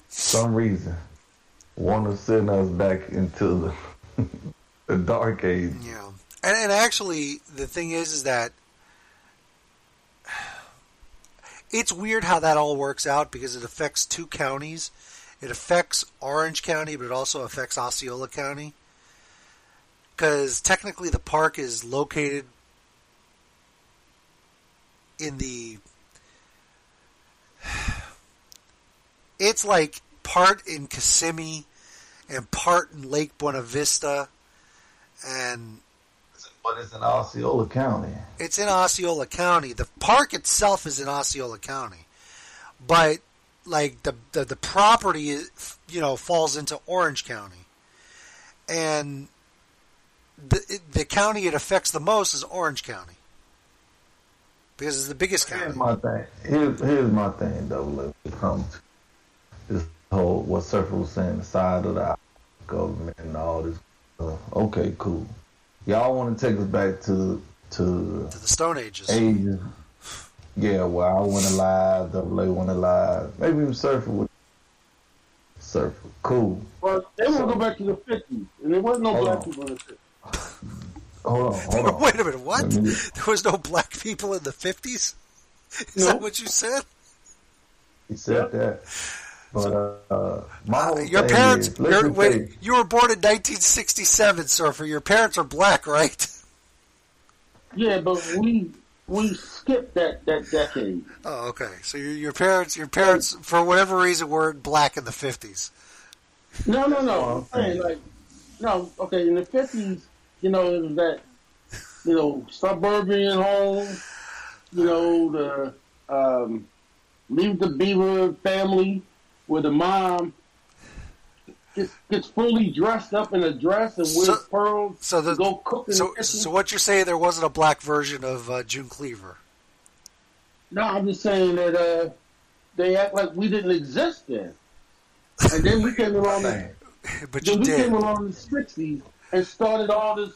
[SPEAKER 7] some reason, want to send us back into the, the dark age.
[SPEAKER 5] Yeah, and, and actually, the thing is, is that it's weird how that all works out because it affects two counties. It affects Orange County, but it also affects Osceola County. Because technically, the park is located in the. It's like part in Kissimmee and part in Lake Buena Vista, and
[SPEAKER 7] But it's in Osceola County.
[SPEAKER 5] it's in Osceola County. The park itself is in Osceola County, but like the the, the property, is, you know, falls into Orange County, and the the county it affects the most is Orange County because it's the biggest county.
[SPEAKER 7] Here's my thing. Here's, here's my thing, though. When it comes to this whole what Surfer was saying, the side of the government and all this. Uh, okay, cool. Y'all want to take us back to to
[SPEAKER 5] To the Stone Ages.
[SPEAKER 7] ages. Yeah, well, I went alive, Double A went alive. Maybe even Surfer would. Surfer, cool.
[SPEAKER 6] Well, they want to go back to the 50s, and there wasn't no
[SPEAKER 7] Hold
[SPEAKER 6] black
[SPEAKER 7] on.
[SPEAKER 6] people in the 50s.
[SPEAKER 7] Hold on, hold on.
[SPEAKER 5] Wait a minute, what?
[SPEAKER 7] Me-
[SPEAKER 5] There was no black people in the fifties? Is
[SPEAKER 6] No.
[SPEAKER 5] that what you said?
[SPEAKER 7] He said that. But uh, my whole
[SPEAKER 5] Your parents,
[SPEAKER 7] is, let's
[SPEAKER 5] your, wait, you were born in 1967, Surfer. Your parents are black, right?
[SPEAKER 6] Yeah, but we we skipped that that decade.
[SPEAKER 5] Oh, okay. So your, your parents, your parents, for whatever reason, weren't black in the 50s.
[SPEAKER 6] No, no, no. I'm saying like, no. Okay, in the fifties, you know, it was that, you know, suburban home. You know, the um, Leave the Beaver family, where the mom gets gets fully dressed up in a dress and wears
[SPEAKER 5] So-
[SPEAKER 6] pearls.
[SPEAKER 5] So the
[SPEAKER 6] to go cook in
[SPEAKER 5] so,
[SPEAKER 6] the kitchen.
[SPEAKER 5] so what you're saying? There wasn't a black version of uh, June Cleaver.
[SPEAKER 6] No, I'm just saying that uh, they act like we didn't exist then. And then we came along. in-
[SPEAKER 5] But
[SPEAKER 6] then we
[SPEAKER 5] did.
[SPEAKER 6] came along in the '60s and started all this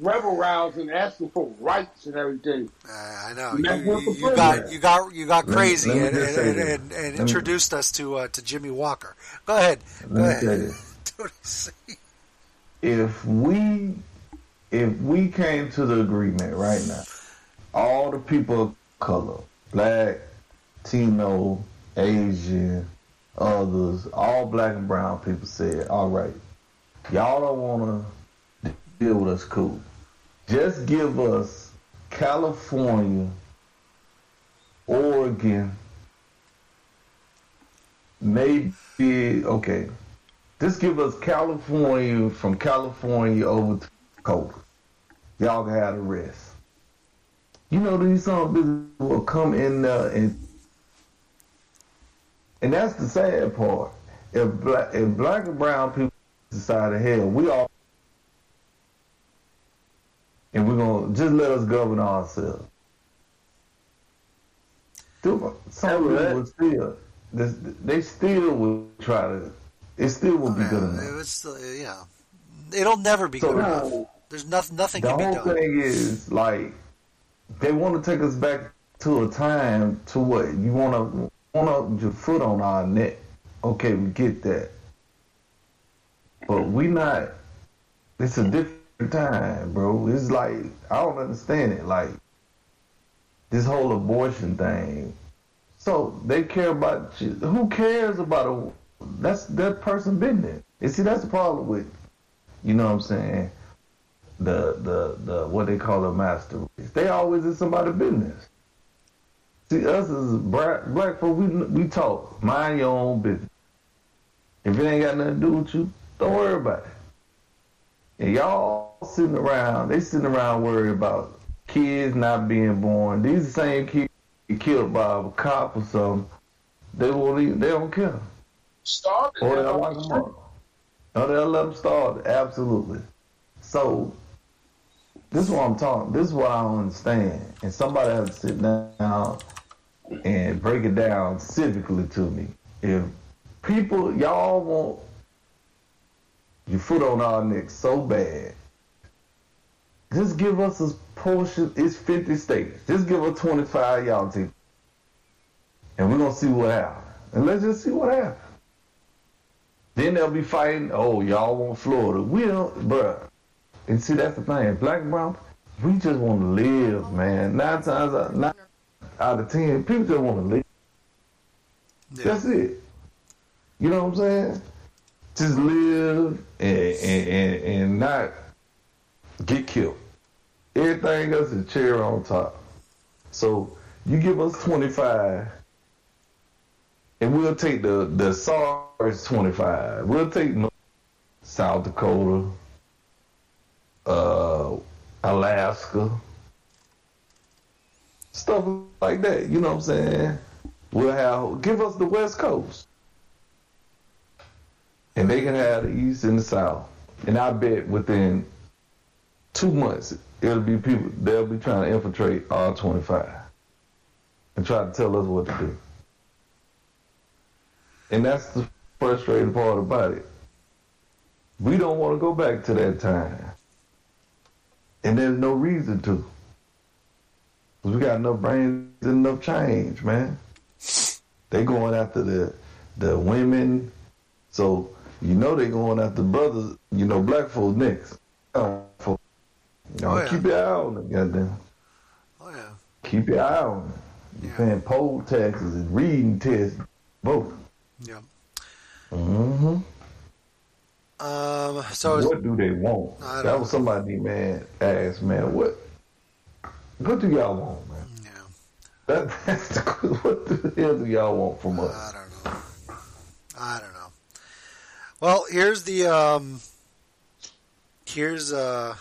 [SPEAKER 6] rebel rouse and asking for rights and everything.
[SPEAKER 5] I know.
[SPEAKER 6] And that's
[SPEAKER 5] You, you got you got you got
[SPEAKER 7] Let me-
[SPEAKER 5] crazy
[SPEAKER 7] let me
[SPEAKER 5] and, and, and, and, and
[SPEAKER 7] Let me-
[SPEAKER 5] introduced us to uh, to Jimmie Walker. Go ahead. Go
[SPEAKER 7] Let
[SPEAKER 5] ahead.
[SPEAKER 7] If we if we came to the agreement right now, all the people of color, black, Latino, Asian, others, all black and brown people said, all right, y'all don't want to deal with us, cool. Just give us California, Oregon, maybe, okay, just give us California, from California over to Dakota. Y'all can have the rest. You know, these some business will come in there and and that's the sad part. If black, if black and brown people decide, hell, we all, and we're gonna just let us govern ourselves. Still, some people would still, they still will try to. It still will be oh, good enough.
[SPEAKER 5] It was still, yeah. It'll never be
[SPEAKER 7] So
[SPEAKER 5] good
[SPEAKER 7] now-
[SPEAKER 5] enough. There's nothing nothing
[SPEAKER 7] the
[SPEAKER 5] can be
[SPEAKER 7] whole
[SPEAKER 5] done.
[SPEAKER 7] thing is like they want to take us back to a time to what you want to want to your foot on our neck. Okay, we get that, but we not. It's a different time, bro. It's like I don't understand it. Like this whole abortion thing. So they care about you. Who cares about a? That's that person business. And see, that's the problem with, you know what I'm saying the the the what they call a master race. They always in somebody's business. See, us as black black folk, we we talk. Mind your own business. If it ain't got nothing to do with you, don't worry about it. And y'all sitting around, they sitting around worried about kids not being born. These the same kids get killed by a cop or something. They won't even, they don't care.
[SPEAKER 6] Started.
[SPEAKER 7] Or they'll lock them up. They'll let them start. Absolutely. So, this is what I'm talking. This is what I don't understand. And somebody has to sit down and break it down civically to me. If people, y'all want your foot on our neck so bad, just give us a portion. It's 50 states. Just give us 25, y'all take. And we're going to see what happens. And let's just see what happens. Then they'll be fighting, oh, y'all want Florida. We don't, bruh. And see, that's the thing. Black and brown, we just want to live, man. Nine times out, nine out of ten, people just want to live. That's it. You know what I'm saying? Just live and, and, and, not get killed. Everything else is cherry on top. So you give us 25, and we'll take the, the SARS 25. We'll take North- South Dakota, uh, Alaska, stuff like that. You know what I'm saying? We'll have give us the West Coast, and they can have the East and the South. And I bet within two months, it'll be people they'll be trying to infiltrate all 25 and try to tell us what to do. And that's the frustrating part about it. We don't want to go back to that time. And there's no reason to. 'Cause we got enough brains and enough change, man. They going after the the women. So you know they going after brothers, you know, black folks next. Y'all
[SPEAKER 5] Oh, yeah.
[SPEAKER 7] keep your eye on them, goddamn.
[SPEAKER 5] Oh yeah.
[SPEAKER 7] Keep your eye on them. You're paying poll taxes and reading tests. Both.
[SPEAKER 5] Yeah.
[SPEAKER 7] Mm-hmm.
[SPEAKER 5] Um, so
[SPEAKER 7] what do they want? That was somebody, man, asked, man, what what do y'all want, man?
[SPEAKER 5] Yeah.
[SPEAKER 7] That, that's the, what the hell do y'all want from us?
[SPEAKER 5] I don't know. I don't know. Well, here's the um, here's uh,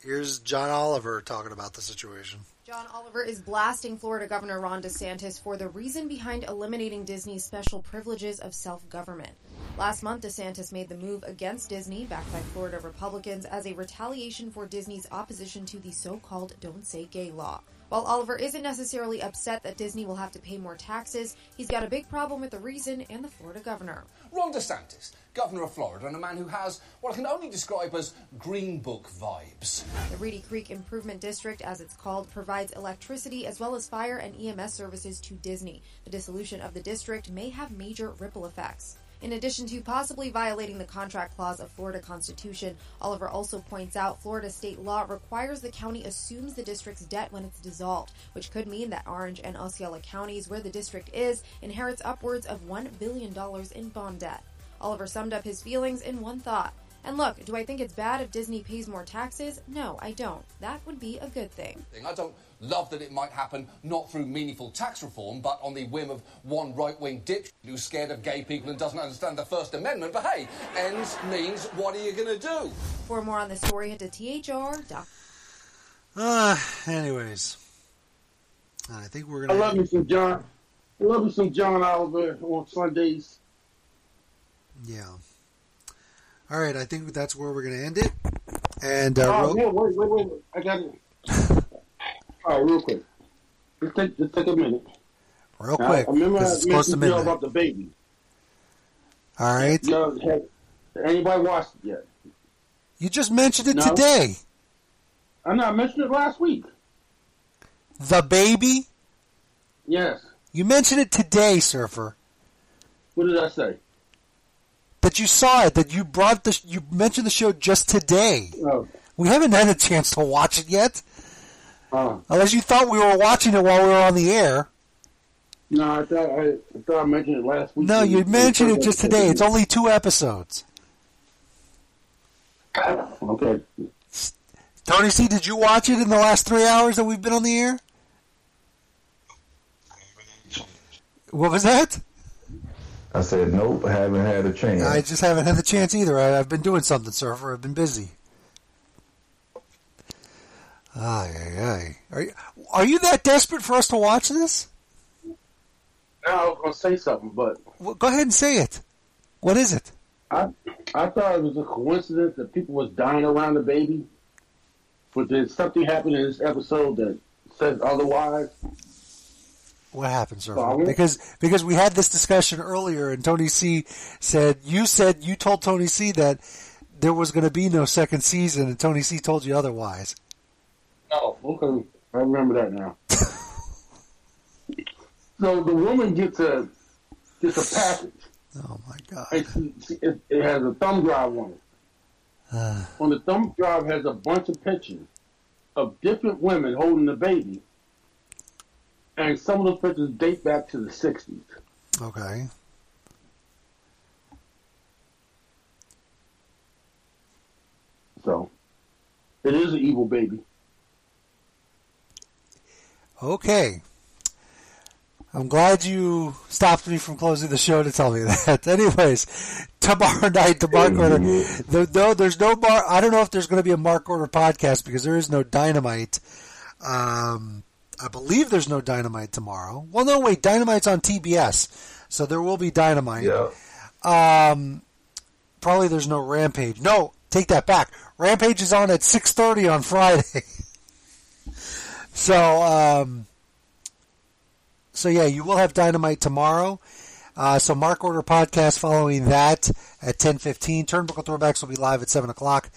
[SPEAKER 5] here's John Oliver talking about the situation.
[SPEAKER 23] John Oliver is blasting Florida Governor Ron DeSantis for the reason behind eliminating Disney's special privileges of self government. Last month, DeSantis made the move against Disney, backed by Florida Republicans, as a retaliation for Disney's opposition to the so called Don't Say Gay law. While Oliver isn't necessarily upset that Disney will have to pay more taxes, he's got a big problem with the reason and the Florida governor.
[SPEAKER 22] Ron DeSantis, governor of Florida, and a man who has what I can only describe as Green Book vibes.
[SPEAKER 23] The Reedy Creek Improvement District, as it's called, provides electricity as well as fire and EMS services to Disney. The dissolution of the district may have major ripple effects. In addition to possibly violating the contract clause of Florida Constitution, Oliver also points out Florida state law requires the county assumes the district's debt when it's dissolved, which could mean that Orange and Osceola counties, where the district is, inherits upwards of $1 billion in bond debt. Oliver summed up his feelings in one thought. And look, do I think it's bad if Disney pays more taxes? No, I don't. That would be a good thing.
[SPEAKER 22] I don't love that it might happen not through meaningful tax reform, but on the whim of one right wing dip who's scared of gay people and doesn't understand the First Amendment. But hey, ends means what are you going to do?
[SPEAKER 23] For more on the story, head to thr.com.
[SPEAKER 5] Uh, anyways, I think we're gonna.
[SPEAKER 6] I love me some John. I love me some John Oliver on Sundays.
[SPEAKER 5] Yeah. All right, I think that's where we're gonna end it. And uh,
[SPEAKER 6] oh,
[SPEAKER 5] Ro-
[SPEAKER 6] yeah, wait, wait, wait, wait. I got it. All right, real quick. Just take, just take a minute.
[SPEAKER 5] real
[SPEAKER 6] Now,
[SPEAKER 5] quick,
[SPEAKER 6] I remember I
[SPEAKER 5] because it's close to
[SPEAKER 6] mentioned to about the baby.
[SPEAKER 5] All right,
[SPEAKER 6] Y'all have anybody watched it yet?
[SPEAKER 5] you just mentioned it
[SPEAKER 6] No.
[SPEAKER 5] today.
[SPEAKER 6] I know I mentioned it last week.
[SPEAKER 5] The baby.
[SPEAKER 6] Yes.
[SPEAKER 5] You mentioned it today, Surfer.
[SPEAKER 6] What did I say?
[SPEAKER 5] That you saw it. That you brought the. You mentioned the show just today.
[SPEAKER 6] Oh.
[SPEAKER 5] We haven't had a chance to watch it yet.
[SPEAKER 6] Oh.
[SPEAKER 5] Unless you thought we were watching it while we were on the air.
[SPEAKER 6] No, I thought I, I thought I mentioned it last week.
[SPEAKER 5] No, you mentioned it just today. It's only two episodes.
[SPEAKER 6] Okay.
[SPEAKER 5] Tony C, did you watch it in the last three hours that we've been on the air? What was that?
[SPEAKER 7] I said, nope, haven't had a chance.
[SPEAKER 5] I just haven't had the chance either. I, I've been doing something, Surfer. I've been busy. Ay, ay, ay. Are you, are you that desperate for us to watch this?
[SPEAKER 6] Now I was gonna say something, but
[SPEAKER 5] Well, go ahead and say it. What is it?
[SPEAKER 6] I I thought it was a coincidence that people was dying around the baby, but then something happened in this episode that says otherwise.
[SPEAKER 5] What happened?
[SPEAKER 6] Sorry?
[SPEAKER 5] Because because we had this discussion earlier, and Tony C said you said you told Tony C that there was going to be no second season, and Tony C told you otherwise.
[SPEAKER 6] Oh, okay. I remember that now. so the woman gets a gets a package.
[SPEAKER 5] Oh my god!
[SPEAKER 6] She, she, it, it has a thumb drive on it.
[SPEAKER 5] Uh,
[SPEAKER 6] On the thumb drive has a bunch of pictures of different women holding the baby, and some of the pictures date back to the '60s.
[SPEAKER 5] okay.
[SPEAKER 6] So it is an evil baby.
[SPEAKER 5] Okay. I'm glad you stopped me from closing the show to tell me that. Anyways, tomorrow night, the Mark Order. The, no, there's no Mark. I don't know if there's going to be a Mark Order podcast because there is no Dynamite. Um, I believe there's no Dynamite tomorrow. Well, no, wait, Dynamite's on TBS, so there will be Dynamite.
[SPEAKER 7] Yeah.
[SPEAKER 5] Um, probably there's no Rampage. No, take that back. Rampage is on at 6:30 on Friday. so, um, so yeah, you will have Dynamite tomorrow. Uh, so Mark Order podcast following that at 10:15. Turnbuckle Throwbacks will be live at 7 o'clock.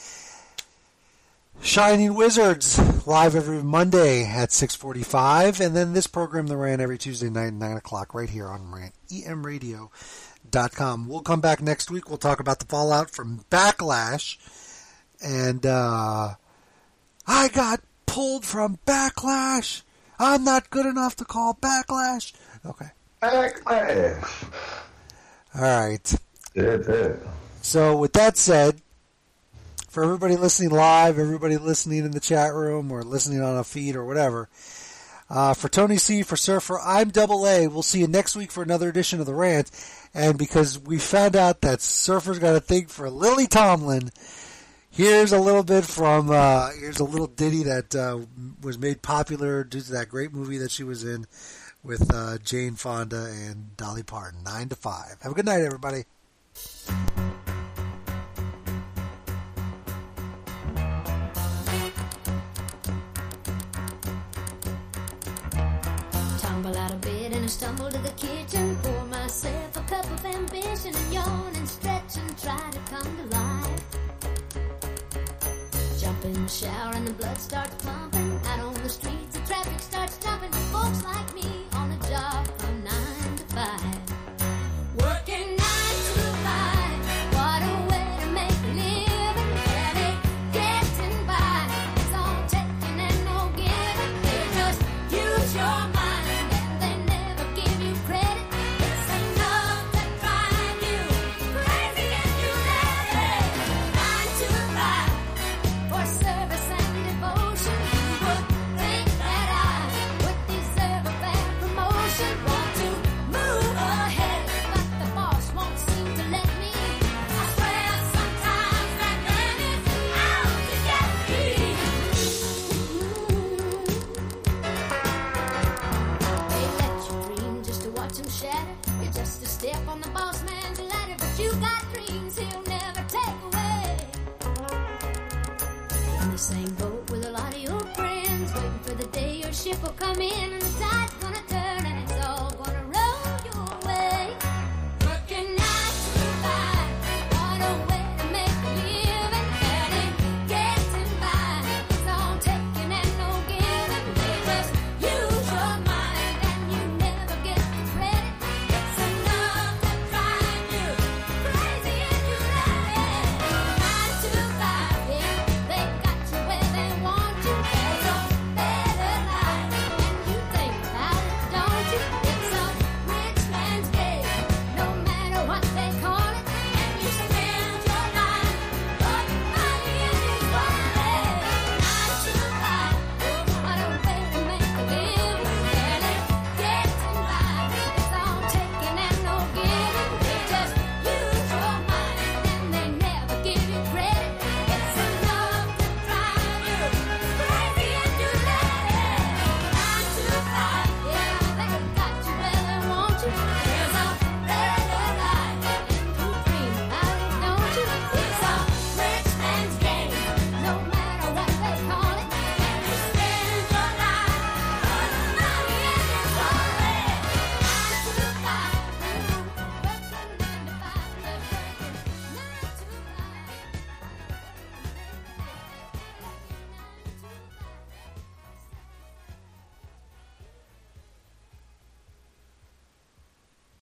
[SPEAKER 5] Shining Wizards live every Monday at 6:45, and then this program that ran every Tuesday night at 9 o'clock right here on Rant emradio.com. We'll come back next week. We'll talk about the fallout from Backlash, and uh, I got pulled from Backlash. I'm not good enough to call Backlash. Okay.
[SPEAKER 7] Backlash.
[SPEAKER 5] All right. So, with that said, for everybody listening live, everybody listening in the chat room, or listening on a feed or whatever, uh, for Tony C, for Surfer, I'm Double A. We'll see you next week for another edition of the Rant. And because we found out that Surfer's got a thing for Lily Tomlin, here's a little bit from uh, here's a little ditty that uh, was made popular due to that great movie that she was in with uh, Jane Fonda and Dolly Parton. Nine to five. Have a good night, everybody.
[SPEAKER 24] And stumble to the kitchen. Pour myself a cup of ambition and yawn and stretch and try to come to life. Jump in the shower and the blood starts pumping. Out on the streets, the traffic starts jumping. Folks like me same boat with a lot of your friends, waiting for the day your ship will come in and the tide.